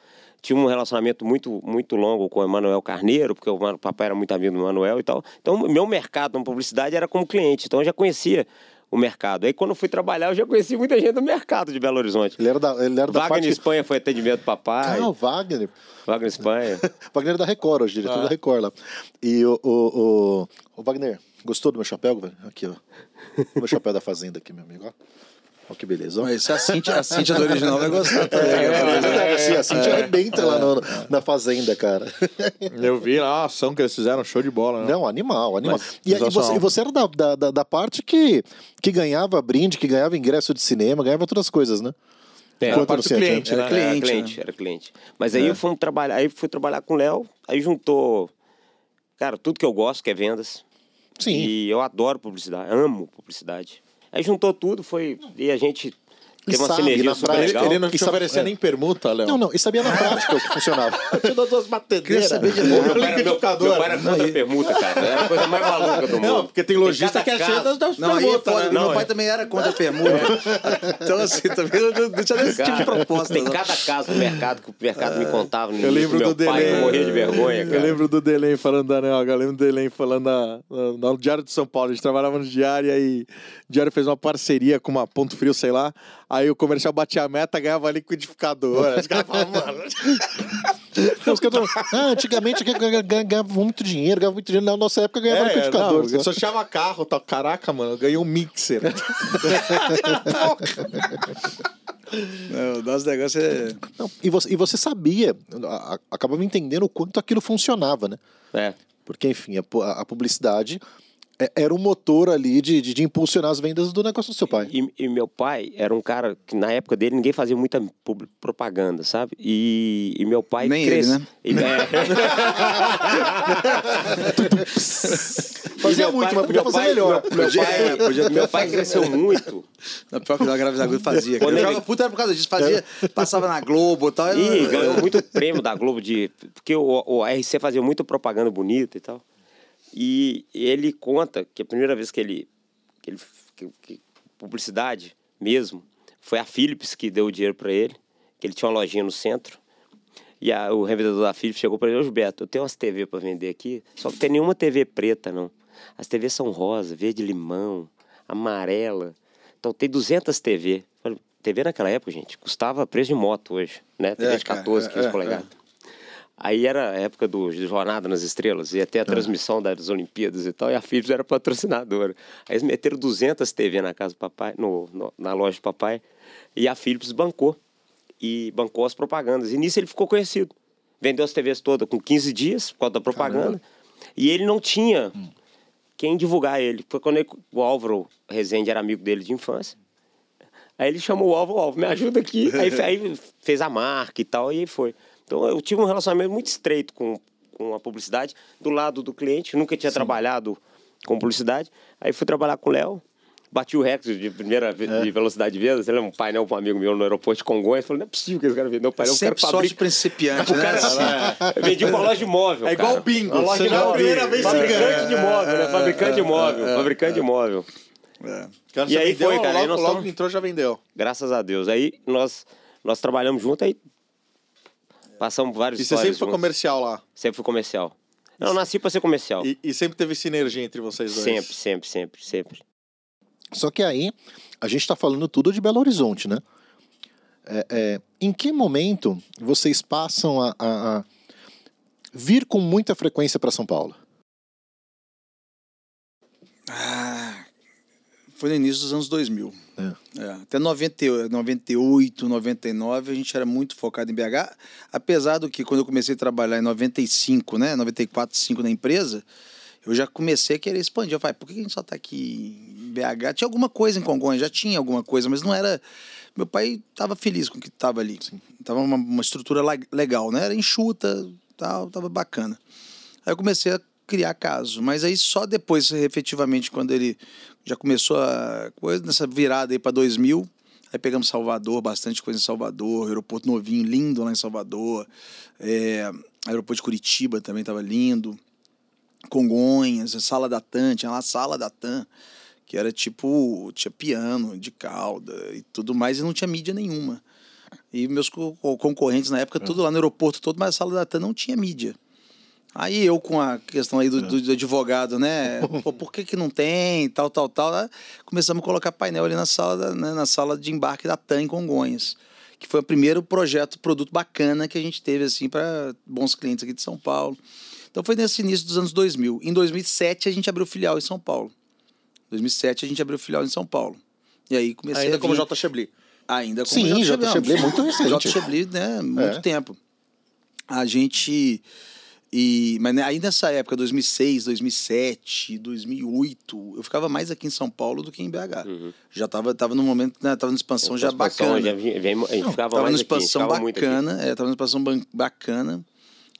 Tinha um relacionamento muito, muito longo com o Emanuel Carneiro, porque o papai era muito amigo do Emanuel e tal. Então, meu mercado na publicidade era como cliente. Então, eu já conhecia o mercado. Aí, quando eu fui trabalhar, eu já conheci muita gente do mercado de Belo Horizonte. Ele era da, ele era da Wagner parte... Espanha foi atendimento do papai. Ah, o Wagner. Wagner Espanha. Wagner da Record hoje, diretor da Record lá. E o, o, o, o Wagner, gostou do meu chapéu? Aqui, ó. O meu chapéu da Fazenda aqui, meu amigo, ó. Olha que beleza. Mas a Cintia, a Cintia do original vai gostar também. É, assim, assim, te arrebenta lá no- na Fazenda, cara. Eu vi lá a ação que eles fizeram, show de bola, né? Não, animal, animal. Mas, E, aí você, e você era da, da, da- parte que, que ganhava brinde, que ganhava ingresso de cinema, ganhava outras coisas, né? É, a Enquanto parte do cliente, né? né? cliente, era né? cliente, era cliente. Mas aí eu fui trabalhar, aí fui trabalhar com o Léo, aí juntou, cara, tudo que eu gosto, que é vendas. Sim. E eu adoro publicidade, amo publicidade. Aí juntou tudo, foi. E a gente Teve uma sabe sinergia super prática. legal. Ele não E te sabe- oferecia é. nem permuta, Léo. Não, não, e sabia na prática o que funcionava. Eu te dou duas batedeiras. Queria saber de Meu novo. Meu pai era- meu- meu pai era contra a permuta, cara. Era a coisa mais maluca do mundo. Não, porque tem lojista que é cheio das, das Não, é permutas, né? Meu Não, pai é. também era contra a permuta. então, assim, também não, não tinha desse tipo de proposta. Tem não. cada caso no mercado que o mercado me contava. No Eu lembro meu do pai Delém. eu morria de vergonha, cara. Eu lembro do Delém falando da Nelga. Eu lembro do Delém falando no Diário de São Paulo. A gente trabalhava no Diário e aí o Diário fez uma parceria com uma Ponto Frio, sei lá. Aí o comercial batia a meta, ganhava liquidificador. Os caras falavam, mano. Os caras falam, ah, antigamente ganha- ganha- ganha- ganhava muito dinheiro, ganhava muito dinheiro. Na nossa época ganhava É, liquidificador. não, só. eu só chama carro, tal. Caraca, mano, eu ganhei um mixer. Não, o nosso negócio é. Não, e, você, e você sabia, acabava entendendo o quanto aquilo funcionava, né? É. Porque, enfim, a, a publicidade era um motor ali de, de, de impulsionar as vendas do negócio do seu pai. E, e meu pai era um cara que na época dele ninguém fazia muita propaganda, sabe? E, e meu pai Nem ele, cres- né? E- é. Fazia E muito, pai- mas podia fazer pai- melhor. Meu, meu pai, Podia- meu pai cresceu muito. Na pior que não, a Graves Agudo fazia. Quando Eu ele- ficava puto era por causa disso. Fazia, passava na Globo e tal. E ganhou muito prêmio da Globo de. Porque o, o RC fazia muita propaganda bonita e tal. E ele conta que a primeira vez que ele. Que ele que, que- publicidade mesmo, foi a Philips que deu o dinheiro para ele, que ele tinha uma lojinha no centro. E a- o revendedor da Philips chegou para ele: Ô Gilberto, eu tenho umas TV para vender aqui, só que tem nenhuma TV preta, não. As TVs são rosa, verde-limão, amarela. Então tem 200 TV. TV naquela época, gente, custava preço de moto hoje, né? TV É, de cara, 14, é, 15 é, polegadas. Aí era a época do, Jornada nas Estrelas, ia ter a transmissão das Olimpíadas e tal, e a Philips era patrocinadora. Aí eles meteram 200 TV na casa do papai, no, no- na loja do papai, e a Philips bancou. E bancou as propagandas. E nisso ele ficou conhecido. Vendeu as TVs todas com 15 dias, por causa da propaganda. E ele não tinha quem divulgar ele. Foi quando ele- o Álvaro Rezende era amigo dele de infância. Aí ele chamou o Álvaro, Álvaro, me ajuda aqui. Aí, aí fez a marca e tal, e aí foi. Então eu tive um relacionamento muito estreito com, com a publicidade, do lado do cliente, nunca tinha trabalhado com publicidade. Aí fui trabalhar com o Léo, bati o recorde de primeira ve- de velocidade de venda. Você lembra um painel para um amigo meu no aeroporto de Congonhas? Falei, não é possível que esse cara vendeu um painel. O cara Sempre sorte fabrica... principiante, O né? cara eu vendi uma loja de móvel. É igual o bingo, Uma loja de é móvel. primeira vez que Fabricante de móvel, né? Fabricante de móvel. Fabricante de móvel. É. E aí vendeu, foi, cara, aí Logo, nós logo tamo- que entrou, já vendeu. Graças a Deus. Aí nós, nós trabalhamos junto, aí passamos várias E você sempre foi juntos. comercial lá. Sempre fui comercial. Não, eu nasci pra ser comercial. E, e sempre teve sinergia entre vocês dois. Sempre, sempre, sempre, sempre. Só que aí, a gente está falando tudo de Belo Horizonte, né? É, é, em que momento vocês passam a, a- a vir com muita frequência para São Paulo? Ah, foi no início dos anos 2000. É. É, até 90, 98, 99, a gente era muito focado em BH. Apesar do que, quando eu comecei a trabalhar em 95, né, 94, 5 na empresa, eu já comecei a querer expandir. Eu falei, por que a gente só está aqui em BH? Tinha alguma coisa em Congonhas, já tinha alguma coisa, mas não era. Meu pai estava feliz com o que estava ali. Tava uma, uma estrutura legal, né? Era enxuta, tal, tava bacana. Aí eu comecei a criar caso, mas aí só depois, efetivamente, quando ele já começou a coisa nessa virada aí para 2000, aí pegamos Salvador, bastante coisa em Salvador, aeroporto novinho, lindo lá em Salvador, é, aeroporto de Curitiba também estava lindo, Congonhas, a sala da TAM, tinha lá a sala da TAM, que era tipo, tinha piano de cauda e tudo mais, e não tinha mídia nenhuma. E meus co- co- concorrentes na época, tudo lá no aeroporto todo, mas a sala da TAM não tinha mídia. Aí eu com a questão aí do, do- do advogado, né? Pô, por que, que não tem, tal, tal, tal, começamos a colocar painel ali na sala, da- né? na sala de embarque da TAM em Congonhas, que foi o primeiro projeto, produto bacana que a gente teve assim para bons clientes aqui de São Paulo. Então foi nesse início dos anos 2000. Em 2007 a gente abriu filial em São Paulo. Em 2007 a gente abriu filial em São Paulo. E aí comecei Ainda a como vir... J. Chebli. Ainda como Sim, J. J. Chebli é muito recente. J. Chebli, né? Muito É. tempo. A gente. E, mas né, aí nessa época, 2006, 2007, 2008, eu ficava mais aqui em São Paulo do que em BH. Já estava tava no momento, né, tava numa expansão já Expansão, bacana. já vinha- ficava Tava mais numa aqui, expansão aqui. bacana, é, tava numa expansão bacana.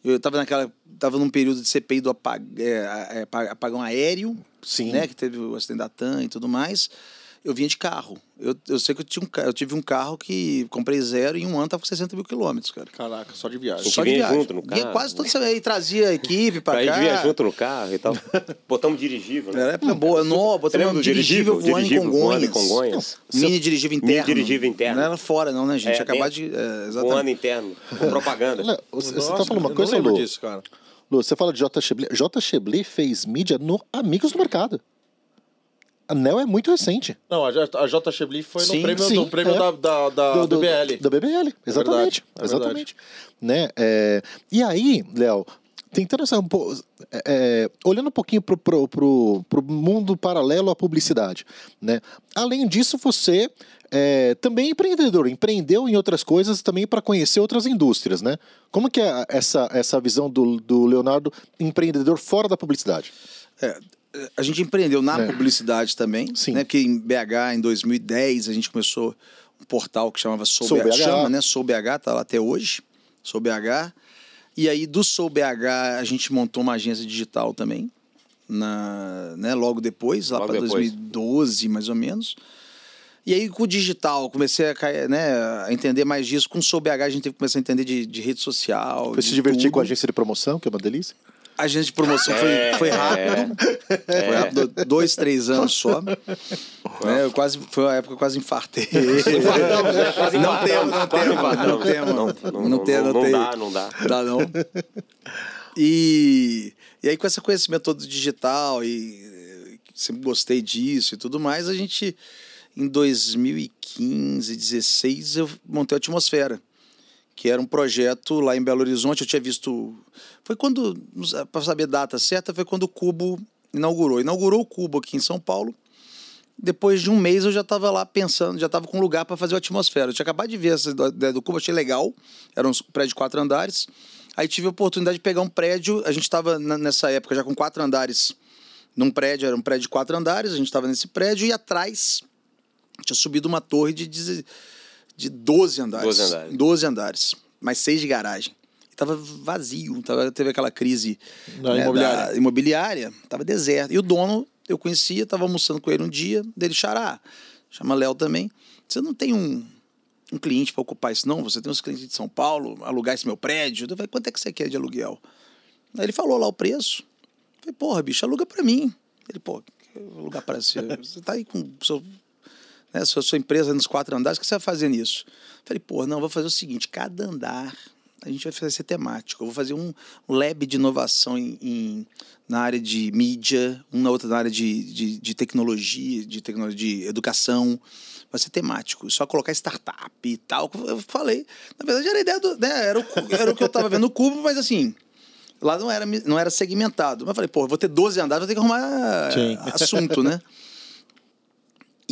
Eu tava naquela, tava num período de CPI do apag, é, é, apa- apagão aéreo, Sim. né, que teve o acidente da TAM e tudo mais. Eu vinha de carro. Eu, eu sei que eu, tinha um, eu tive um carro que comprei zero e em um ano tava com 60 mil quilômetros, cara. Caraca, só de viagem. Só de viagem. junto no Vinha carro, quase né? semana. Aí trazia a equipe pra Aí cá. vinha junto no carro e tal. Botamos dirigível, né? Era época boa. Não, botamos um do dirigível, voando em dirigível voando em Congonhas. Congonhas? Mini dirigível Mini interno. dirigível interno. Não era fora, não, né, gente? É, dentro. de. É, Um exatamente. ano interno, com propaganda. Léo, Você você tá Nossa, falando uma coisa, não lembro Lu? disso, cara. Lu, você fala de J. Chebli. J. Chebli fez mídia no Amigos do Mercado. A Nel é muito recente. Não, a J, a J. Chebli foi Sim, no prêmio, sim, no prêmio é. da, da, da, do, do BL. Da BBL, exatamente. é verdade. exatamente. Né? é, e aí, Léo, tentando essa, é, é, olhando um pouquinho pro, pro, pro, pro mundo paralelo à publicidade, né? Além disso, você é, também é empreendedor, empreendeu em outras coisas também para conhecer outras indústrias, né? Como que é essa, essa visão do, do Leonardo empreendedor fora da publicidade? É, a gente empreendeu na É. publicidade também, Sim. né? Porque em BH, em 2010, a gente começou um portal que chamava Sou, Sou BH, BH. chama, né? Sou BH, tá lá até hoje. Sou BH. E aí do Sou BH a gente montou uma agência digital também, na, né? Logo depois, lá para depois. 2012 mais ou menos. E aí, com o digital, comecei a, cair, né, a entender mais disso. Com o Sou BH, a gente teve que começar a entender de, de rede social. Foi de se divertir tudo. com a agência de promoção, que é uma delícia? A agência de promoção foi, É, foi rápido. Foi rápido, dois, três anos só. né, eu quase, foi uma época que eu quase infartei. Né? Não temos, não temos, não temos. Não, Não não, tem, não, não tem. dá, não dá. Dá não. E, e aí, com esse conhecimento todo digital, e sempre gostei disso e tudo mais, a gente, em 2015, 16, eu montei a Atmosfera, que era um projeto lá em Belo Horizonte. Eu tinha visto. Foi quando, para saber a data certa, foi quando o Cubo inaugurou. Inaugurou o Cubo aqui em São Paulo. Depois de um mês eu já estava lá pensando, já estava com lugar para fazer a atmosfera. Eu tinha acabado de ver essa ideia do Cubo, achei legal. Era um prédio de quatro andares. Aí tive a oportunidade de pegar um prédio. A gente estava nessa época já com quatro andares num prédio, era um prédio de quatro andares. A gente estava nesse prédio e atrás tinha subido uma torre de, de 12 andares. 12 andares. 12 andares, mais seis de garagem. E tava vazio, tava, teve aquela crise Da imobiliária. da imobiliária, tava deserto. E o dono eu conhecia, tava almoçando com ele um dia, dele xará, chama Léo também. Você não tem um, um cliente para ocupar isso, não? Você tem uns clientes de São Paulo, alugar esse meu prédio? Eu falei, quanto é que você quer de aluguel? Aí ele falou lá o preço. Eu falei, porra, bicho, aluga para mim. Ele, pô, que alugar para você? Você tá aí com o seu né, sua, sua empresa nos quatro andares, o que você vai fazer nisso? Falei, pô, não, vou fazer o seguinte: cada andar a gente vai fazer ser temático. Eu vou fazer um lab de inovação em, em- na área de mídia, um na outra na área de, de, de tecnologia, de tecnologia, de educação. Vai ser temático, só colocar startup e tal. Eu falei, na verdade era a ideia do. Né, era, o, era o que eu tava vendo no cubo, mas assim. Lá não era, não era segmentado. Mas eu falei, pô, eu vou ter 12 andares, vou ter que arrumar Sim. assunto, né?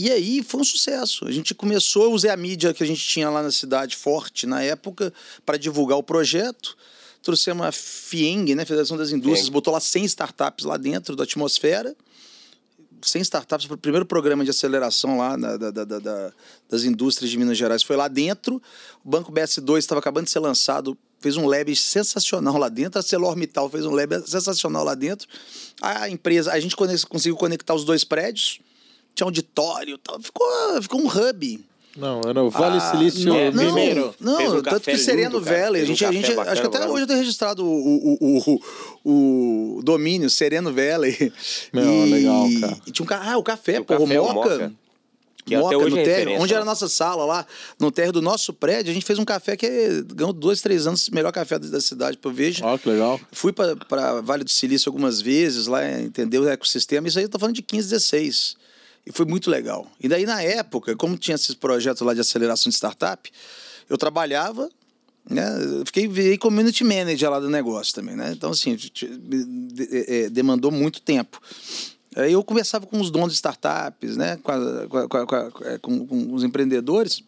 E aí foi um sucesso. A gente começou, eu usei a mídia que a gente tinha lá na cidade forte na época para divulgar o projeto. Trouxemos a FIENG, né, Federação das Indústrias, FIENG. botou lá 100 startups lá dentro da atmosfera. 100 startups, o primeiro programa de aceleração lá na- da- da- da- da- das indústrias de Minas Gerais foi lá dentro. O Banco BS2 estava acabando de ser lançado, fez um lab sensacional lá dentro. A ArcelorMittal fez um lab sensacional lá dentro. A empresa, a gente conseguiu conectar os dois prédios tinha auditório, tal. Ficou, ficou um hub. Não, era o Vale Ah, Silício não, é, não, primeiro. não, um tanto que o Sereno. Valley, a gente, a gente acho que até hoje eu tenho registrado o, o, o, o, o domínio Sereno Valley. Meu, legal, cara. E tinha um ca- ah, o café, O pô, o café, o Moca. Moca. Que Moca, até hoje no é térreo, onde era a lá. nossa sala lá, no térreo do nosso prédio, a gente fez um café que ganhou dois, três anos, melhor café da da cidade, eu vejo. Ó, que legal. Fui para Vale do Silício algumas vezes, lá entendeu o ecossistema. Isso aí eu tô falando de 15, 16. E foi muito legal. E daí, na época, como tinha esses projetos lá de aceleração de startup, eu trabalhava, né? eu Fiquei virei community manager lá do negócio também, né? Então, assim, é, é, demandou muito tempo. Aí eu conversava com os donos de startups, né? Com, a- com, a- com, a- com os empreendedores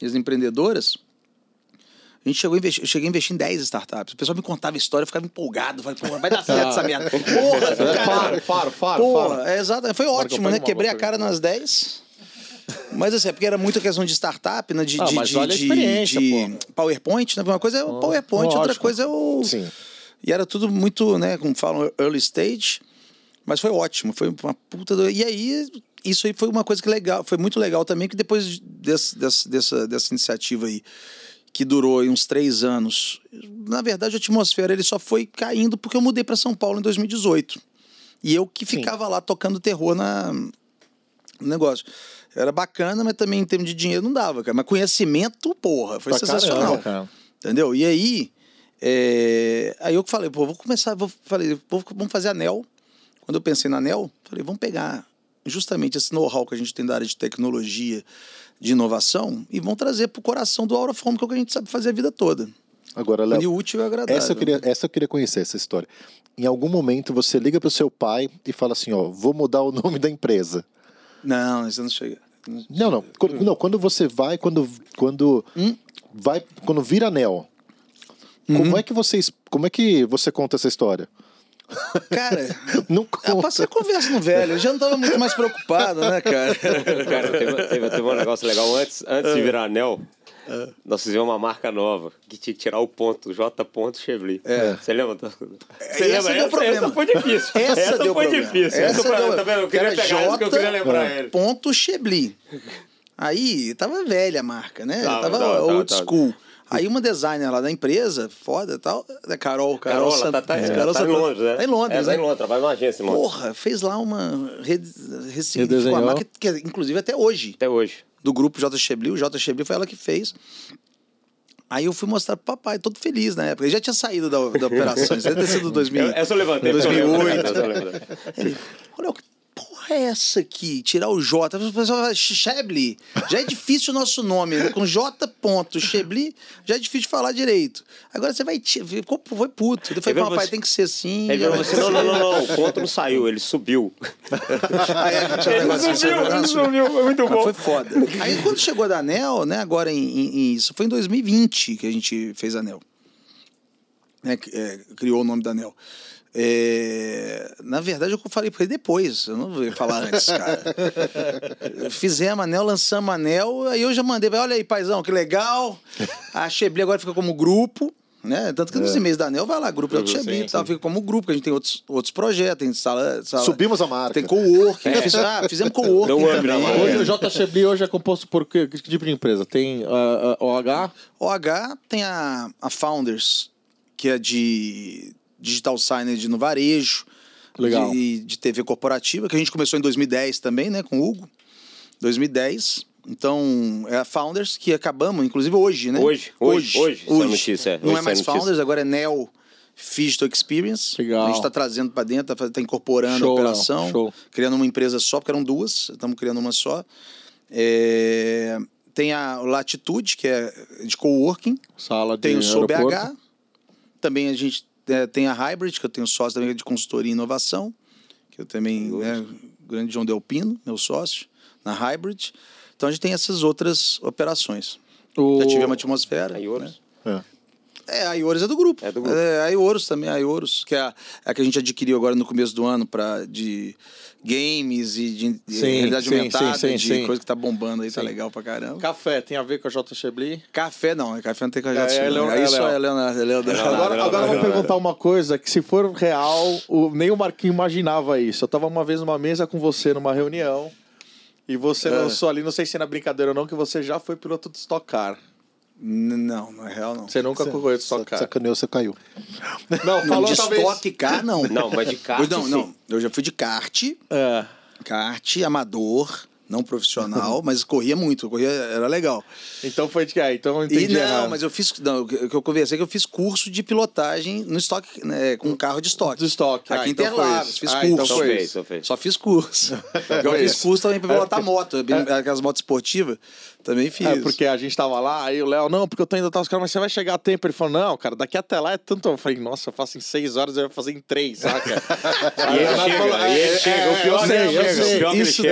e as empreendedoras. A gente chegou a investir, eu cheguei a investir em 10 startups. O pessoal me contava história, eu ficava empolgado. Falei, porra, vai dar certo essa merda. Porra, cara. Faro, faro, faro, Porra, é exato. Foi ótimo, né? Quebrei a cara nas 10. Mas assim, é porque era muita questão de startup, né? De, Ah, de, mas de, vale a experiência, de pô. PowerPoint, né? Uma coisa é o PowerPoint, outra lógico. coisa é o. Sim. E era tudo muito, né? Como falam, early stage. Mas foi ótimo, foi uma puta. Do... E aí isso aí foi uma coisa que legal, foi muito legal também, que depois desse, desse, dessa, dessa iniciativa aí, que durou aí uns três anos, na verdade a atmosfera ele só foi caindo porque eu mudei para São Paulo em 2018. E eu que ficava lá tocando terror na, no negócio. Era bacana, mas também em termos de dinheiro não dava, cara. Mas conhecimento, porra, foi Pra sensacional. caramba, cara. Entendeu? E aí, é, aí eu falei, pô, vou começar, vou, falei, vou- vamos fazer anel. Quando eu pensei no anel, falei, vamos pegar justamente esse know-how que a gente tem da área de tecnologia, de inovação, e vamos trazer pro coração do Aura que é o que a gente sabe fazer a vida toda. Agora, Léo, o útil e o agradável. essa eu, queria, essa eu queria conhecer, essa história. Em algum momento você liga pro seu pai e fala assim, ó, vou mudar o nome da empresa. Não, isso não chega. Não, não. Quando, não, quando você vai, quando, quando Hum? vai, quando vira anel, Uhum. como é que vocês, como é que você conta essa história? Cara, Não eu conta. passei a conversa no velho, eu já não tava muito mais preocupado, né, cara? Cara, teve, teve, teve um negócio legal. Antes, antes de virar anel, nós fizemos uma marca nova que tinha que tirar o ponto, J. Chevli. É. Você lembra? Você Esse lembra? deu problema. essa foi difícil. Essa deu foi problema. difícil. Essa Essa deu- tá vendo? Eu queria Cara, pegar isso que eu queria J- lembrar ele. Ponto Chebli. Aí tava velha a marca, né? Tava, tava tava, old tava, school. Aí uma designer lá da empresa, foda e tal, da Carol, Carol, Carola, Sant- tá, tá, é, tá, Carol tá em Sant- Londres, né? Tá em Londres, é, tá né? em Londres, trabalha numa agência em Londres. Porra, fez lá uma. Re, ressignificou a marca, que, inclusive até hoje, Até hoje. do grupo J. Chebli. O J. Chebli foi ela que fez. Aí eu fui mostrar pro papai, todo feliz na época. Ele já tinha saído da, da operação, isso deve ter sido 2000. Eu- Essa eu levantei. porque eu lembro, 2008. essa eu. Ele, olha, que porra é essa aqui? Tirar o J. O pessoal fala. Já é difícil o nosso nome, né? Com J. ponto, Chebli, já é difícil de falar direito. Agora você vai. Ficou, foi puto. Eu falei, papai, você- tem que ser assim. Ser não, não, assim." não, não, o ponto não saiu, ele subiu. Aí a gente um negócio de segurança. subiu, foi muito Mas foi foda. Aí quando chegou da Anel, né, agora em, em- em- isso foi em 2020 que a gente fez a Anel. Né, é, criou o nome da Anel. É, na verdade, eu falei pra ele depois, eu não ia falar antes, cara. Fizemos anel, lançamos anel, aí eu já mandei, olha aí, paizão, que legal. A Chebli agora fica como grupo, né? Tanto que nos e-mails da Anel vai lá, grupo da Chebli e tal, fica como grupo, que a gente tem outros, outros projetos, tem sala, sala Subimos a marca. tem co-working, fiz- ah, fizemos up também. Hoje o J. Chebli hoje é composto por que, que tipo de empresa? Tem ah, ah, OH? OH tem a, a Founders, que é de digital signage no varejo, Legal. De, de TV corporativa, que a gente começou em 2010 também, né, com o Hugo. 2010. Então, é a Founders que acabamos, inclusive hoje, né? Hoje, hoje, hoje, essa notícia, é. Não Hoje é mais notícia. Founders, agora é Neo Digital Experience. Legal. A gente está trazendo para dentro, está incorporando Show, a operação, show. criando uma empresa só, porque eram duas, estamos criando uma só. É, Tem a Latitude, que é de coworking. Sala de Tem o Sou aeroporto. BH. Também a gente tem a Hybrid, que eu tenho sócio também de consultoria e inovação, que eu também, né, o grande João Delpino, meu sócio, na Hybrid. Então a gente tem essas outras operações. O... Já tivemos a atmosfera. Aí, Ouros. É. É, a Ioros é do grupo. É do grupo. É, a Ioros também, a Ioros, que é a, a que a gente adquiriu agora no começo do ano para de games e de, Sim, realidade sim, aumentada, sim, sim, de sim. coisa que tá bombando aí, tá legal pra caramba. Café tem a ver com a J. Chebli? Café não, café não tem com a É, é não. Leon- Aí é só Léo. é Leonardo. é Leonardo. Agora, não, agora eu vou perguntar uma coisa, que se for real, o- nem o Marquinho imaginava isso. Eu tava uma vez numa mesa com você numa reunião e você É. lançou ali, não sei se é na brincadeira ou não, que você já foi piloto de Stock Car. Não, não é real, não. Você nunca correu de Stock Car. Sacaneou, você caiu. Não, Não, falou de talvez... estoque car, não. Não, mas de kart, Não, sim. não. Eu já fui de kart, É. kart, amador, não profissional, mas corria muito, corria, era legal. Então foi de que? Ah, então eu E entendi não, errado. mas eu fiz. Não, o que eu conversei é que eu fiz curso de pilotagem no estoque, né, com carro de estoque. Do estoque. Aqui Ah, em então foi Interlagos, fiz Ah, curso. então foi isso. só fiz curso. eu Foi fiz curso também pra pilotar É, moto, bem- aquelas motos esportivas. Também fiz. É, porque a gente tava lá, aí o Léo, não, porque eu tô indo tal, os caras, mas você vai chegar a tempo. Ele falou, não, cara, daqui até lá é tanto. Eu falei, nossa, eu faço em seis horas, eu vou fazer em três, saca? E ele chega, falou, e ele é, chega, é, o pior eu sei, eu sei. Isso,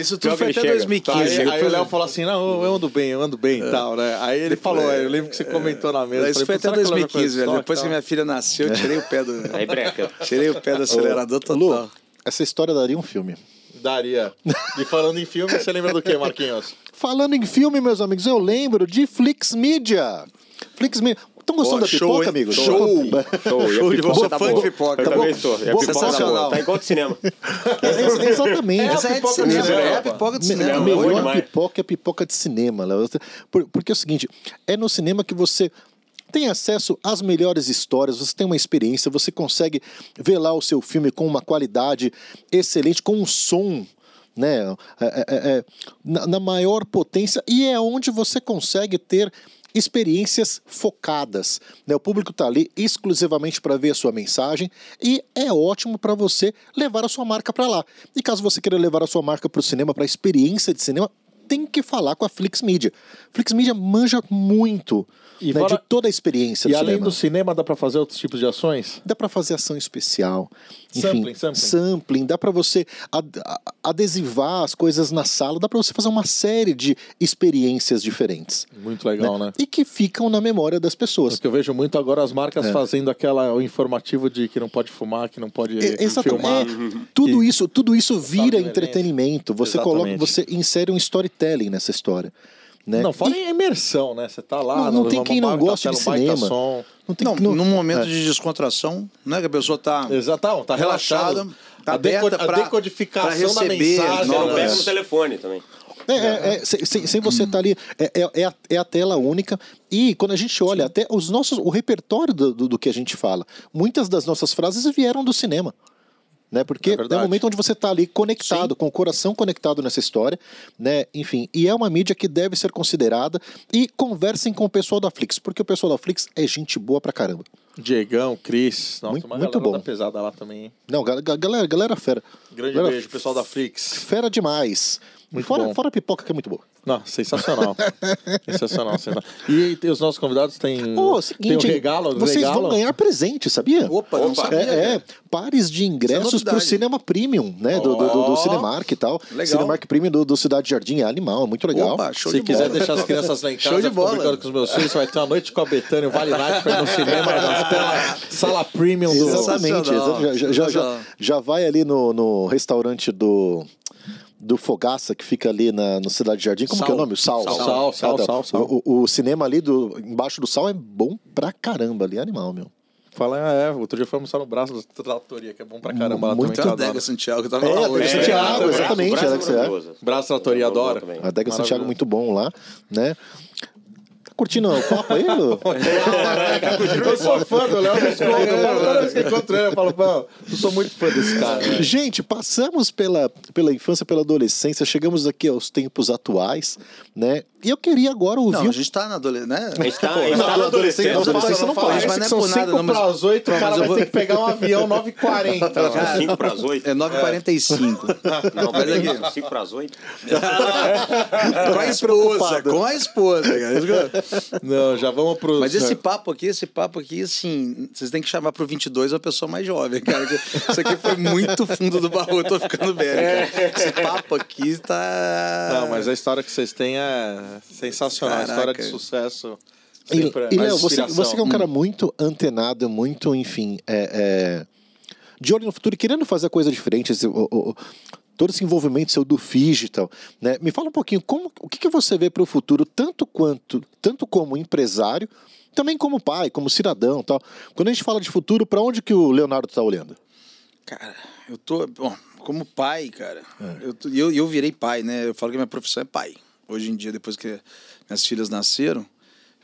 isso O tudo pior foi até ele chega. 2015. Aí, Depois- aí o Léo falou assim, não, eu ando bem, eu ando bem e tal, né? Aí ele falou, eu lembro que você comentou na mesa. Isso falei, foi "Pô, até será que ela já 2015, conhece velho. Depois que tal?" minha filha nasceu, eu tirei o pé do. Aí breca. Tirei o pé do acelerador total. Lu, essa história daria um filme. Daria. E falando em filme, você lembra do que, Marquinhos? Falando em filme, meus amigos, eu lembro de Flix Media. Flix Media. Estão gostando da show, pipoca, hein? amigo? Show. Show, e a Show de pipoca você, tá fã de boa. pipoca. Eu Tá também a Boa, pipoca tá sensacional. boa. Tá igual do cinema. É, é, exatamente. Essa é de cinema, é a pipoca de cinema. a boa melhor demais. pipoca é a pipoca de cinema, Porque é o seguinte, é no cinema que você tem acesso às melhores histórias, você tem uma experiência, você consegue ver lá o seu filme com uma qualidade excelente, com um som. Né, é- é- é- na, na maior potência, e é onde você consegue ter experiências focadas. Né? O público está ali exclusivamente para ver a sua mensagem e é ótimo para você levar a sua marca para lá. E caso você queira levar a sua marca para o cinema, para a experiência de cinema, tem que falar com a Flix Media. Flix Media manja muito E né, fora- de toda a experiência E do além cinema. do cinema, dá pra fazer outros tipos de ações? Dá para fazer ação especial. Enfim, Sampling, sampling. sampling, dá para você adesivar as coisas na sala, dá para você fazer uma série de experiências diferentes. Muito legal, né? E que ficam na memória das pessoas. Porque eu vejo muito agora as marcas É. fazendo aquela o informativo de que não pode fumar, que não pode É, exatamente. filmar. É, tudo isso, tudo isso vira violência. entretenimento. Você coloca, você insere um storytelling nessa história, né? Não, fala E em imersão, né? Você tá lá, Não- não no- tem quem não baita goste de cinema. som. não tem Não, não- num momento é. de descontração, né? Que a pessoa tá. Exatão, tá relaxado. Relaxada, tá a, deco- aberta a decodificação pra da receber mensagem. novas- Não né? pega no telefone também. É, é, é, sem, sem- você estar ali, é, é- é a, é a tela única. E quando a gente olha até os nossos, o repertório do, do, do que a gente fala, muitas das nossas frases vieram do cinema. Né? Porque É é, o momento onde você está ali conectado, com o coração conectado nessa história, né? Enfim, e é uma mídia que deve ser considerada. E conversem com o pessoal da Flix, porque o pessoal da Flix é gente boa pra caramba. Diegão, Cris. Nossa, Muito- uma muito galera bom. da pesada lá também. hein? Não, ga- ga- galera, galera fera. Grande Galera beijo, pessoal da Flix. Fera demais. Muito fora, bom. fora a pipoca que é muito boa. Não, sensacional. sensacional, sensacional. E os nossos convidados têm, tem seguinte, um regalo, vocês regalo. vão ganhar presente, sabia? Opa, não sabia, É, é, pares de ingressos novidade. pro Cinema Premium, né? Do, do, do, do Cinemark e tal. legal. Cinemark Premium do, do Cidade Jardim é animal, é muito legal. Opa, show Se de quiser bola. deixar as crianças lá em casa, Show de bola. brincando com os meus filhos, vai ter uma noite com a Betânia, um Vale Night pra ir no cinema, na tela, sala premium do... Exatamente. Já, já, já, já vai ali no, no restaurante do. Do Fogaça, que fica ali na, no Cidade Jardim. Como Sal. que é o nome? O Sal. Sal, sal, sal, Ah, tá. sal, sal. O, o- o cinema ali do, embaixo do Sal é bom pra caramba ali, é animal, meu. Fala, é, outro dia foi almoçar no braço da tratoria, que é bom pra caramba lá Muito também. Adega. Santiago, que tava É, lá Adega hoje. Santiago, É, exatamente. Braço é. maravilhoso. Braço Tratoria, adoro. também. A Adega Santiago é muito bom lá, né? Curtindo o papo aí, Lu? Eu sou fã do Léo Visconde. Eu falo toda vez que encontro ele, eu falo, pô, eu sou muito fã desse cara. né? Gente, passamos pela, pela infância, pela adolescência, chegamos aqui aos tempos atuais, né? E eu queria agora ouvir. Não, a gente tá na adolescência, né? A gente tá, a gente Não, tá na adolescência, na adolescência não pode. isso, mas não é São por nada, 5 não, mas- para as 8, o Não, cara mas vai eu vou- ter que pegar um avião 9h40. Cara, 5 para as 8? É 9h45. Não, Mas peraí. aqui. 5 para as 8? com a esposa, com a esposa, cara. Não, já vamos pro... Mas esse papo aqui, esse papo aqui, assim, vocês têm que chamar pro 22 uma pessoa mais jovem, cara. Isso aqui foi muito fundo do baú, eu tô ficando velho, cara. Esse papo aqui tá... Não, mas a história que vocês têm é sensacional. A história de Caraca. sucesso. E, sempre é e mais Léo, você, você que é um cara muito antenado, muito, enfim, é, é, de olho no futuro e querendo fazer coisa diferente, todo esse envolvimento seu do digital, né? Me fala um pouquinho como, o que, que você vê para o futuro, tanto quanto, tanto como empresário, também como pai, como cidadão, tal. Quando a gente fala de futuro, para onde que o Leonardo está olhando? Cara, eu tô. Bom, como pai, cara, É. eu, eu, eu virei pai, né? Eu falo que a minha profissão é pai. Hoje em dia, depois que minhas filhas nasceram,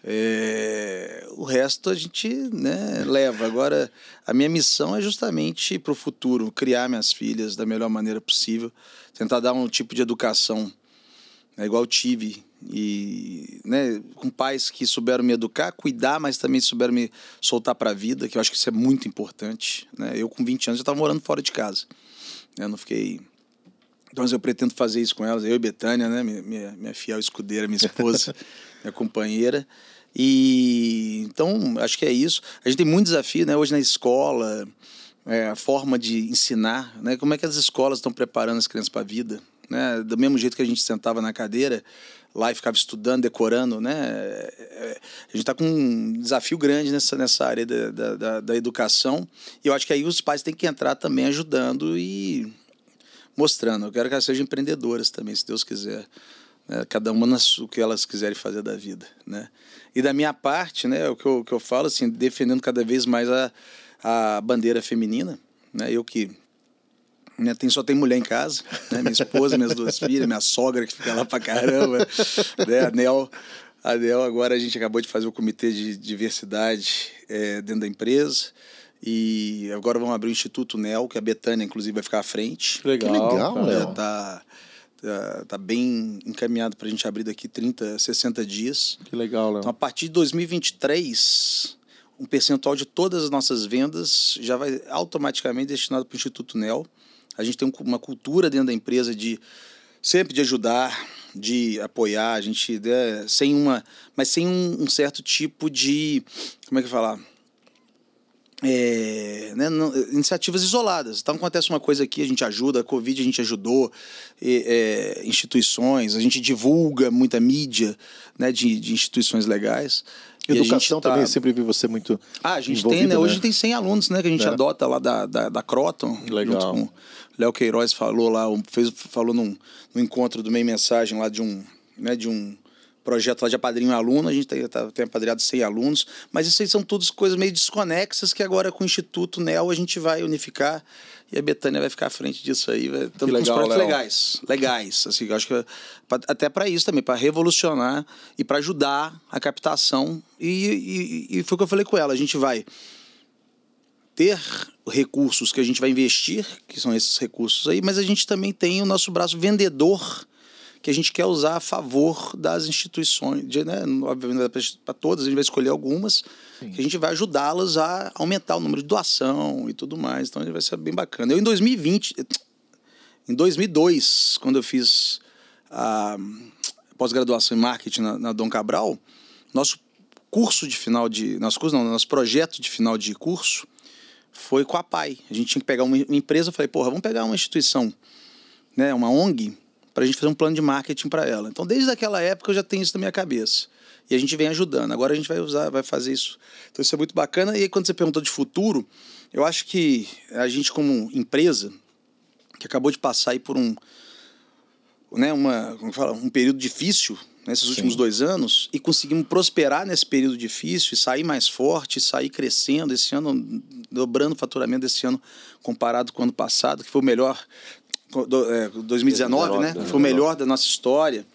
é, o resto a gente né, leva. Agora, a minha missão é justamente para o futuro, criar minhas filhas da melhor maneira possível, tentar dar um tipo de educação né, igual tive e né, com pais que souberam me educar, cuidar, mas também souberam me soltar para a vida, que eu acho que isso é muito importante. Né? Eu com 20 anos já estava morando fora de casa. né? Eu não fiquei então eu pretendo fazer isso com elas, eu e Betânia, né, minha, minha, minha fiel escudeira, minha esposa, minha companheira. E então acho que é isso. A gente tem muito desafio, né, hoje na escola, é, a forma de ensinar, né, como é que as escolas estão preparando as crianças para a vida, né, do mesmo jeito que a gente sentava na cadeira lá e ficava estudando, decorando, né, é, a gente está com um desafio grande nessa, nessa área da, da, da educação. E eu acho que aí os pais têm que entrar também ajudando e mostrando. Eu quero que elas sejam empreendedoras também, se Deus quiser. Né? cada uma nas, o que elas quiserem fazer da vida, né? E da minha parte, né, o que eu, que eu falo, assim, defendendo cada vez mais a, a bandeira feminina, né? Eu que né, tem, só tem mulher em casa, né? Minha esposa, minhas duas filhas, minha sogra que fica lá pra caramba, né? A Nel, a Nel, agora a gente acabou de fazer o comitê de diversidade é, dentro da empresa. E agora vamos abrir o Instituto NEL, que a Betânia, inclusive, vai ficar à frente. Legal, Que legal, É, Léo. tá, tá, tá bem encaminhado para a gente abrir daqui 30, 60 dias. Que legal, Léo. Então, a partir de 2023, um percentual de todas as nossas vendas já vai automaticamente destinado para o Instituto NEL. A gente tem um- uma cultura dentro da empresa de sempre de ajudar, de apoiar, a gente né, sem uma, mas sem um, um certo tipo de, como é que eu falar? É, né, não- iniciativas isoladas. Então acontece uma coisa aqui, a gente ajuda, a Covid a gente ajudou, e, é, instituições, a gente divulga muita mídia né, de, de instituições legais. Educação tá- também, sempre vi você muito. ah, a gente tem, envolvido, né? Hoje tem 100 alunos, né? Que a gente É. adota lá da, da, da Croton. Legal. Junto Léo Queiroz falou lá, fez, falou num, num encontro do Meio Mensagem lá de um, né, de um projeto lá de apadrinho aluno. A gente tem, tá, tem apadrinhado 100 alunos. Mas isso aí são todas coisas meio desconexas que agora com o Instituto NEL a gente vai unificar. E a Betânia vai ficar à frente disso aí. Estamos com uns legal, projetos Léo. legais. Legais. Assim, eu acho que até para isso também, para revolucionar e para ajudar a captação. E, e, e foi o que eu falei com ela. A gente vai ter recursos que a gente vai investir, que são esses recursos aí, mas a gente também tem o nosso braço vendedor que a gente quer usar a favor das instituições, de, né, obviamente para todas, a gente vai escolher algumas, que a gente vai ajudá-las a aumentar o número de doação e tudo mais, então vai ser bem bacana. Eu em 2020, em 2002, quando eu fiz a pós-graduação em marketing na, na Dom Cabral, nosso curso de final de, nosso curso não, nosso projeto de final de curso foi com a PAI. A gente tinha que pegar uma uma empresa, eu falei, porra, vamos pegar uma instituição, né, uma ONG, para a gente fazer um plano de marketing para ela. Então, desde aquela época eu já tenho isso na minha cabeça. E a gente vem ajudando. Agora a gente vai usar, vai fazer isso. Então, isso é muito bacana. E aí, quando você perguntou de futuro, eu acho que a gente, como empresa, que acabou de passar aí por um, né, uma, como fala, um período difícil nesses últimos dois anos e conseguimos prosperar nesse período difícil e sair mais forte, sair crescendo esse ano, dobrando o faturamento desse ano comparado com o ano passado, que foi o melhor, do- é, 2019, né? Foi o melhor da nossa história.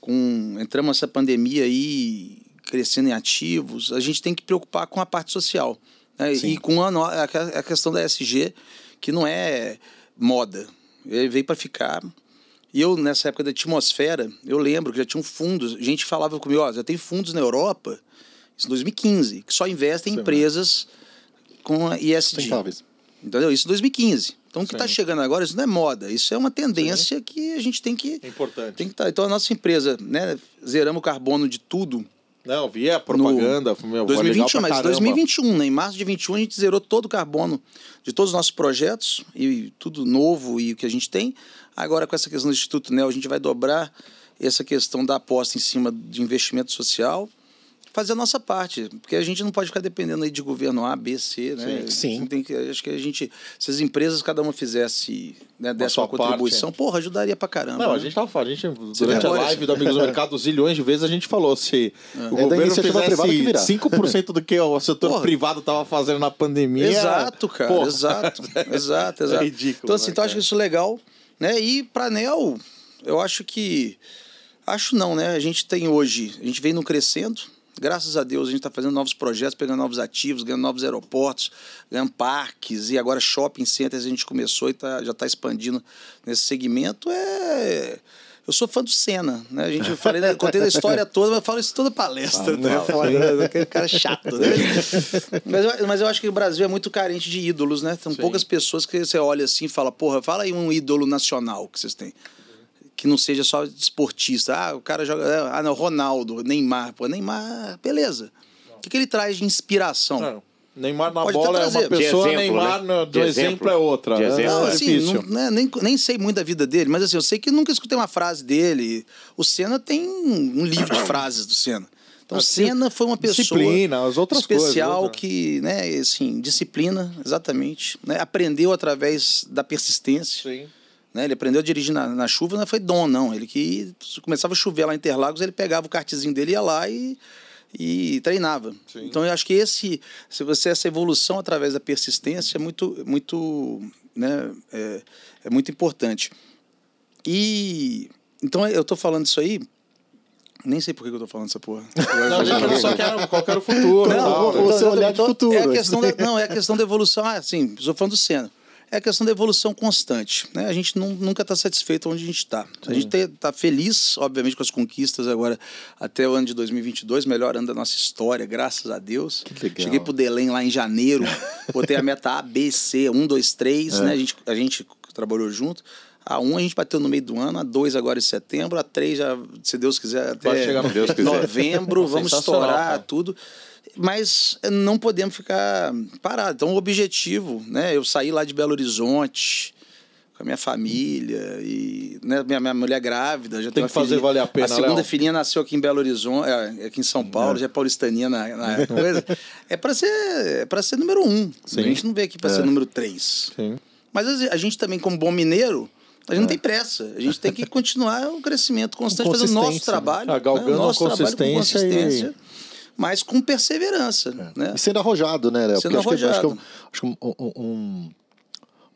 Com, entramos nessa pandemia aí crescendo em ativos, a gente tem que preocupar com a parte social. Né? E com a, a, questão da SG, que não é moda. Ele veio para ficar. E eu, nessa época da atmosfera, eu lembro que já tinham fundos. A gente falava comigo, ó, já tem fundos na Europa, isso em 2015, que só investem em empresas com a ESG. Sustentáveis. Entendeu? Isso em 2015. Então, o que está Sim. chegando agora, isso não é moda. Isso é uma tendência que a gente tem que... É importante. Tem que tá. Então, a nossa empresa, né? Zeramos o carbono de tudo. Não, vi a propaganda. meu, foi legal 2021, pra mas caramba. 2021, né? Em março de 21 a gente zerou todo o carbono de todos os nossos projetos e tudo novo e o que a gente tem. Agora com essa questão do Instituto NEL, a gente vai dobrar essa questão da aposta em cima de investimento social, fazer a nossa parte, porque a gente não pode ficar dependendo aí de governo A, B, C, né? Sim. Tem que, acho que a gente, se as empresas cada uma fizesse, né, desse sua uma contribuição, porra, ajudaria pra caramba. Não, a né? gente tava falando, a gente, durante a live do Amigos do Mercado, zilhões de vezes a gente falou, se o da governo que fizesse virá. 5% do que o setor Porra. privado tava fazendo na pandemia... Exato, cara. Porra. Exato, exato, exato. É ridículo, Então, assim, né, então eu acho cara? isso legal. Né? E para Nel, eu acho que. Acho não, né? A gente tem hoje, a gente vem no crescendo. Graças a Deus, a gente está fazendo novos projetos, pegando novos ativos, ganhando novos aeroportos, ganhando parques, e agora shopping centers a gente começou e tá, já está expandindo nesse segmento. É. Eu sou fã do Senna, né? A gente eu falei, né? contei a história toda, mas eu falo isso toda palestra. né? Eu falo, né? Aquele cara chato, né? mas, eu, mas eu acho que o Brasil é muito carente de ídolos, né? São poucas pessoas que você olha assim e fala, porra, fala aí um ídolo nacional que vocês têm. Que não seja só esportista. Ah, o cara joga. Ah, não, Ronaldo, Neymar. Pô, Neymar, beleza. O que, que ele traz de inspiração? Não, Neymar na Pode bola é uma pessoa, exemplo, Neymar né? do De exemplo, exemplo. é outra. De né? exemplo. Não, é assim, difícil. não- né, nem, nem sei muito da vida dele, mas assim, eu sei que nunca escutei uma frase dele. O Senna tem um, um livro de frases do Senna. Então, o Assim, Senna foi uma pessoa disciplina, as outras especial coisas, que, né, assim, disciplina, exatamente. Né, aprendeu através da persistência. Sim. Né? Ele aprendeu a dirigir na, na chuva, não foi dom, não. Ele que começava a chover lá em Interlagos, ele pegava o kartzinho dele, ia lá e, e treinava. Sim. Então eu acho que esse, se você essa evolução através da persistência é muito, muito, né, é, é muito importante. E então eu estou falando isso aí nem sei por que eu tô falando essa porra. não, gente, só quero, qual era o futuro. Não, não, o seu olhar de futuro. É a questão da, não, é a questão da evolução. Ah, sim, estou falando do Senna é a questão da evolução constante. Né? A gente não, nunca está satisfeito onde a gente está. A gente está feliz, obviamente, com as conquistas agora até o ano de 2022, melhor ano da nossa história, graças a Deus. Que legal. Cheguei para o Delém lá em janeiro, botei a meta A, B, C, 1, 2, 3, né? a, gente, a gente trabalhou junto. A 1 a gente bateu no meio do ano, a 2 agora em setembro, a 3 já, se Deus quiser, até Vai chegar Deus quiser. novembro, vamos estourar cara. tudo mas não podemos ficar parados. Então, o objetivo, né? Eu saí lá de Belo Horizonte com a minha família e né, minha, minha mulher grávida. Já tem que fazer valer a pena, A segunda Léo. filhinha nasceu aqui em Belo Horizonte, é, aqui em São Paulo, é. já é paulistaninha na, na coisa. É para ser, é para ser número um. Sim. A gente não veio aqui para é. ser número três. Sim. Mas a gente também, como bom mineiro, a gente não é. tem pressa. A gente tem que continuar o crescimento constante, fazendo o nosso trabalho. Né? Galgando né? nosso consistência, com consistência. E mas com perseverança. É. Né? E sendo arrojado, né, Léo? Sendo Porque arrojado. Acho que, acho que, um, um, um,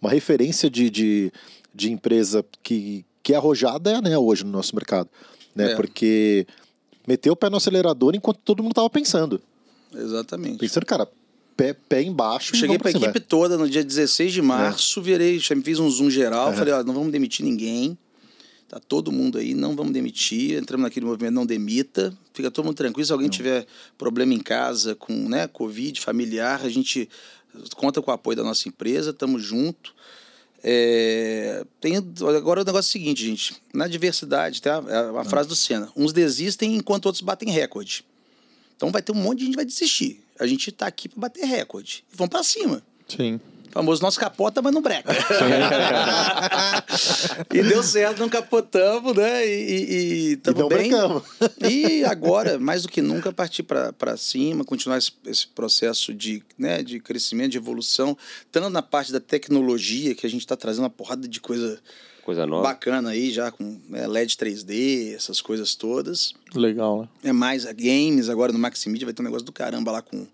uma referência de, de, de, empresa que, que é arrojada é a Anel hoje no nosso mercado. Né? É. Porque meteu o pé no acelerador enquanto todo mundo estava pensando. Exatamente. Pensando, cara, pé, pé embaixo. Cheguei para a equipe toda no dia 16 de março, é. virei, fiz um zoom geral, é. falei, ó, não vamos demitir ninguém. Tá todo mundo aí, não vamos demitir. Entramos naquele movimento não demita. Fica todo mundo tranquilo. Se alguém não. tiver problema em casa com né, Covid familiar, a gente conta com o apoio da nossa empresa, estamos junto. É, tem, agora o negócio é o seguinte, gente. Na diversidade, tem a, a, a frase do Senna. Uns desistem enquanto outros batem recorde. Então vai ter um monte de gente que vai desistir. A gente está aqui para bater recorde. E vamos para cima. Sim famoso nosso capota, mas não breca. e deu certo, não capotamos, né? E estamos bem. Brecamos. e agora, mais do que nunca, partir para cima, continuar esse, esse, processo de, né, de crescimento, de evolução, tanto na parte da tecnologia, que a gente está trazendo uma porrada de coisa coisa nova. Bacana aí, já com né, LED 3D, essas coisas todas. Legal, né? É mais games, agora no Maximedia vai ter um negócio do caramba lá com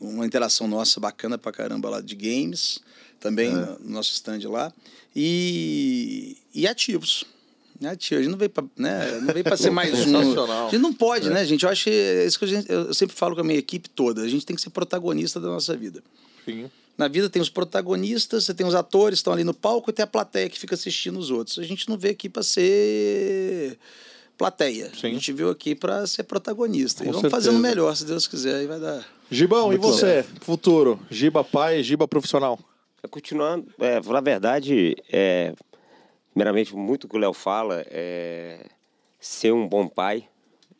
uma interação nossa bacana pra caramba lá de games, também é. no nosso stand lá. E, e ativos. Ativos. A gente não veio pra, né, não veio pra ser mais um. A gente não pode, é. né, gente? Eu acho que é isso que gente, eu sempre falo com a minha equipe toda. A gente tem que ser protagonista da nossa vida. Sim. Na vida tem os protagonistas, você tem os atores que estão ali no palco e tem a plateia que fica assistindo os outros. A gente não veio aqui para ser plateia. Sim. A gente veio aqui para ser protagonista. Com e vamos fazendo melhor, se Deus quiser, aí vai dar. Gibão, Muito e você? Futuro? Giba pai, Giba profissional? É, continuando, é, falar a verdade, é, primeiramente, muito que o Léo fala, é ser um bom pai,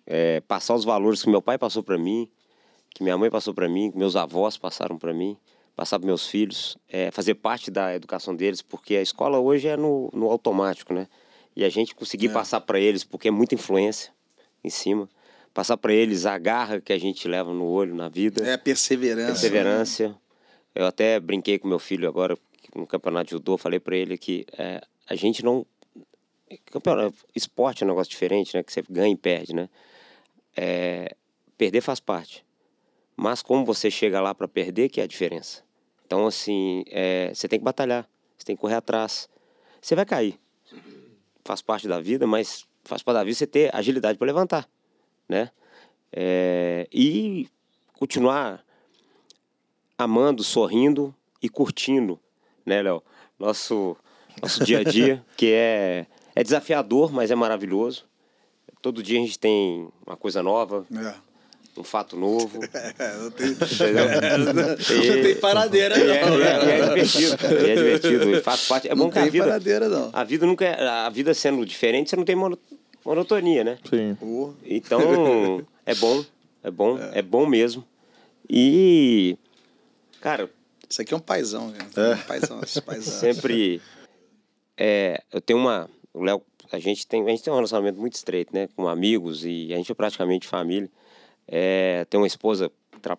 é, passar os valores que meu pai passou para mim, que minha mãe passou para mim, que meus avós passaram para mim, passar para meus filhos, é, fazer parte da educação deles, porque a escola hoje é no, no automático, né? E a gente conseguir é. passar para eles, porque é muita influência em cima passar para eles a garra que a gente leva no olho na vida. É a perseverança. Perseverança. Né? Eu até brinquei com meu filho agora no campeonato de judô, falei para ele que é, a gente não campeonato, esporte é um negócio diferente, né? Que você ganha e perde, né? É, perder faz parte. Mas como você chega lá para perder, que é a diferença. Então, assim, é, você tem que batalhar, você tem que correr atrás. Você vai cair. Faz parte da vida, mas faz parte da vida você ter agilidade para levantar né? É, e continuar amando, sorrindo e curtindo, né, Léo? Nosso, nosso dia a dia, que é, é desafiador, mas é maravilhoso. Todo dia a gente tem uma coisa nova. É um fato novo. É, não tem, não, tem paradeira, não. É, é, é, divertido. É divertido. E fato parte. É não bom que a vida. paradeira, não. A vida nunca é, A vida sendo diferente, você não tem monotonia, né? Sim. Então, é bom, é bom, é. é. bom mesmo. E, cara... Isso aqui é um paizão, né? É. Um paizão, paizão. Sempre... É, eu tenho uma... O Léo, a gente tem, a gente tem um relacionamento muito estreito, né? Com amigos e a gente é praticamente família. É, tem uma esposa, tra...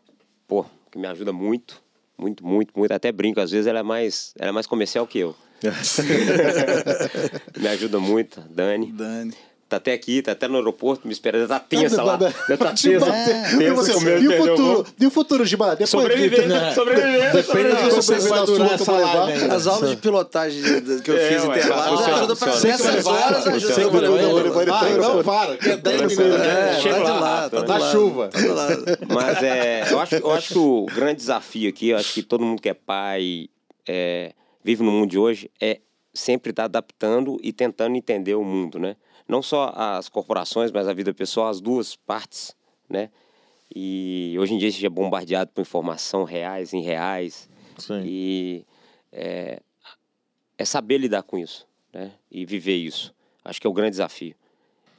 pô, que me ajuda muito, muito, muito, muito. Até brinco, às vezes ela é mais, ela é mais comercial que eu. me ajuda muito, Dani. Dani. Tá até aqui, tá até no aeroporto, me esperando. Tá tensa lá. Pra- Tá pra te tensa. bater. E, Tensa você, e o futuro? E o futuro, Gibá? Depois Sobreviver, de- né? Sobreviver. Depende sobreviver. de você vai durar essa live. As aulas de pilotagem que eu É, fiz ué, interlagos ajuda pra nessas horas ajuda Ah, não, para, que é 10 Funciona. minutos. É, Chega tá de lá, lá, tá tá do na chuva. Tá do. Mas é, eu acho, eu acho que o grande desafio aqui, eu acho que todo mundo que é pai, é, vive no mundo de hoje, é sempre estar adaptando e tentando entender o mundo, né? Não só as corporações, mas a vida pessoal, as duas partes, né? E hoje em dia a gente é bombardeado por informação reais, em reais. Sim. E é, é saber lidar com isso, né? E viver isso. Acho que é o grande desafio.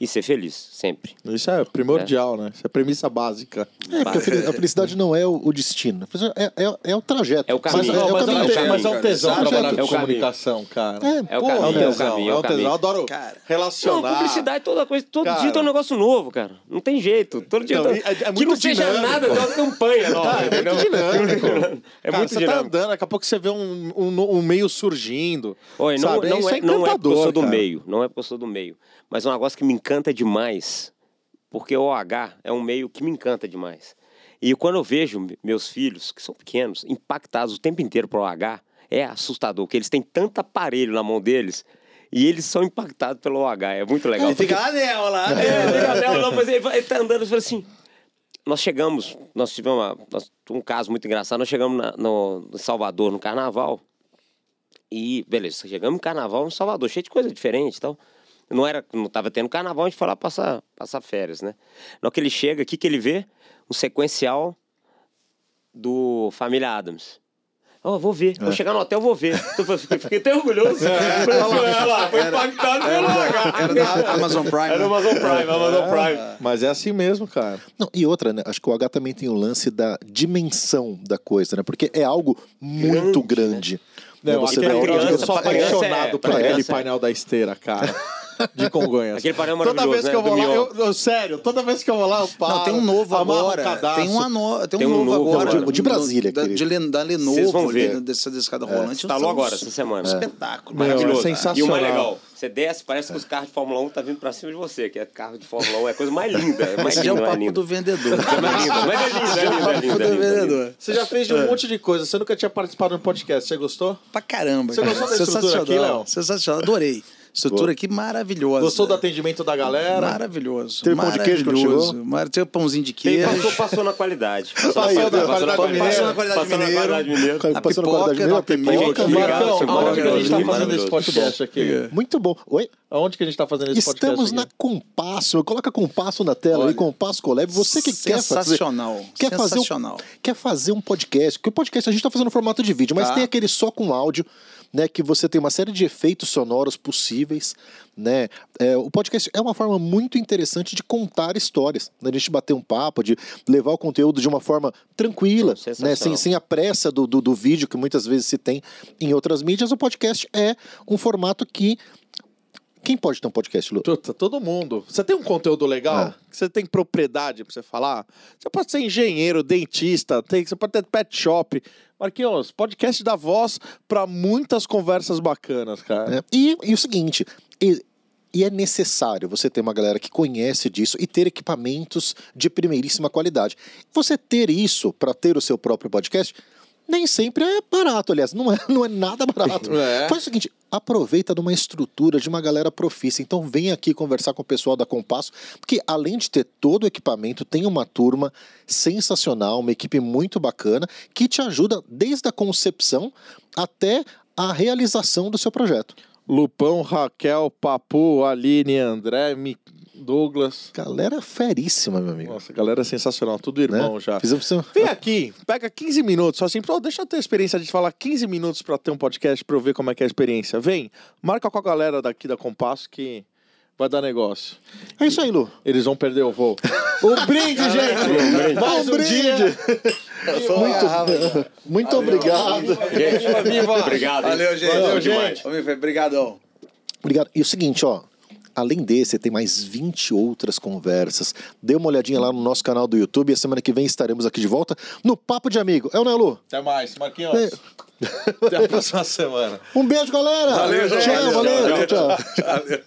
E ser feliz, sempre. Isso é primordial, né? Isso é premissa básica. É, porque a fel- a felicidade não é o, o destino. É, é, é o trajeto. É o caminho. Mas, é, não, o mas, caminho. é, um te- caminho, mas é um cara. tesão trabalhar É com o caminho. comunicação, cara. É, É o pô, É caminho, é o tesão, caminho, é é um o tesão. Eu adoro Cara. Não, relacionar. publicidade toda coisa. Todo Cara. dia tem um negócio novo, cara. Não tem jeito. Todo dia Não, é- é que não seja dinâmico. nada, é uma campanha nova. Cara, é muito dinâmico. É Cara, muito você tá dinâmico. andando, daqui a pouco você vê um, um, um meio surgindo. Oi, não, sabe? não, Isso é, não é porque eu sou do meio. Não é porque eu sou do meio. Mas é um negócio que me encanta demais. Porque o OH é um meio que me encanta demais. E quando eu vejo me- meus filhos, que são pequenos, impactados o tempo inteiro pro OH, é assustador. Porque eles têm tanto aparelho na mão deles e eles são impactados pelo OH. É muito legal. Ele fica lá nela, lá. É, legal, não, não, mas ele, tá andando e fala assim. Nós chegamos, nós tivemos uma- nós- um caso muito engraçado. Nós chegamos na- no, no Salvador no carnaval. E, beleza, chegamos no carnaval no Salvador, cheio de coisa diferente e tal. Não era, não tava tendo carnaval, a gente foi lá passar, passar férias, né? Na hora que ele chega, o que, que ele vê? Um sequencial do Família Adams. Ó, vou ver. Vou chegar no hotel, vou ver. Eu fiquei, fiquei até orgulhoso. Falei, olha lá, foi impactado pelo H. Era da Amazon Prime. Era né? o Amazon Prime, Amazon Prime. Mas é assim mesmo, cara. Não, e outra, né? Acho que o H também tem o lance da dimensão da coisa, né? Porque é algo muito grande. né? Não, Você aquele vê criança, onde- eu sou criança apaixonado é- por pra aquele é- painel da esteira, cara. De Congonhas. Aquele painel Toda vez que eu né, vou do lá, eu, eu- sério, toda vez que eu vou lá, eu paro. Não, tem um novo agora. cadastro. Tem, uma no... tem, Tem um um novo novo agora. O de Brasília, Da, de, da Lenovo, Vocês vão ver. ali, dessa escada rolante. Instalou São agora, essa semana. Espetáculo. Meu, Maravilhoso. é sensacional. E o mais legal, você desce, parece que os carros de Fórmula 1 tá vindo pra cima de você, que é carro de Fórmula 1, é a coisa mais linda. É mais Esse é o papo linda. do vendedor. É mais linda, mas é linda, é linda, é linda, é Papo linda, do é linda. vendedor. Você já fez de um monte de coisa. Você nunca tinha participado de um podcast. Você gostou? Pra caramba. Você cara. gostou da estrutura aqui. Léo? Sensacional. Adorei. Estrutura aqui maravilhosa. Gostou do atendimento da galera? Maravilhoso. Teve pão de queijo maravilhoso. chegou? Mar- Teve pãozinho de queijo. Passou, passou na qualidade. Passou Aí, na da qualidade, qualidade passou na mineira. Passou na qualidade Passou na mineiro. qualidade mineiro. Passou na qualidade mineira, nota pipoca. Marcão, aonde que a gente tá maravilhoso, fazendo esse podcast aqui? Muito bom. Oi? Aonde que a gente tá fazendo esse podcast Estamos na? Compasso. Coloca Compasso na tela aí, Compasso Collab. Você que quer fazer. Sensacional. Quer fazer, um, Sensacional. quer fazer um podcast? Porque o podcast a gente tá fazendo no formato de vídeo, mas Tá. tem aquele só com áudio, né? Que você tem uma série de efeitos sonoros possíveis, né? É, o podcast é uma forma muito interessante de contar histórias, né? De a gente bater um papo, de levar o conteúdo de uma forma tranquila, né? Sem, sem a pressa do, do, do vídeo que muitas vezes se tem em outras mídias. O podcast é um formato que. Quem pode ter um podcast, Lu? Todo mundo. Você tem um conteúdo legal? Ah. Você tem propriedade pra você falar? Você pode ser engenheiro, dentista, tem, você pode ter pet shop. Marquinhos, podcast dá voz pra muitas conversas bacanas, cara. né? E, e o seguinte, e, e é necessário você ter uma galera que conhece disso e ter equipamentos de primeiríssima qualidade. Você ter isso para ter o seu próprio podcast nem sempre é barato, aliás, não é, não é nada barato. É. Faz o seguinte, aproveita de uma estrutura de uma galera profissa. Então vem aqui conversar com o pessoal da Compasso, porque além de ter todo o equipamento, tem uma turma sensacional, uma equipe muito bacana, que te ajuda desde a concepção até a realização do seu projeto. Lupão, Raquel, Papu, Aline, André, Douglas. Galera feríssima, meu amigo. Nossa, galera sensacional, tudo irmão né? já. Fizemos Vem aqui, pega 15 minutos, só assim, pô, deixa eu ter a experiência de falar 15 minutos pra ter um podcast pra eu ver como é que é a experiência. Vem, marca com a galera daqui da Compasso que vai dar negócio. É isso aí, Lu. Eles vão perder o voo. Um brinde, gente! Mais um, brinde. Muito, muito obrigado. Gente, obrigado. hein? Valeu, gente. Valeu, Valeu, gente. gente. Obrigadão. Obrigado. E o seguinte, ó. Além desse, tem mais 20 outras conversas. Dê uma olhadinha lá no nosso canal do YouTube e a semana que vem estaremos aqui de volta no Papo de Amigo. É o né, Lu? Até mais, Marquinhos. É. Até a próxima semana. Um beijo, galera. Valeu. Tchau, valeu. Valeu. tchau. tchau. Valeu.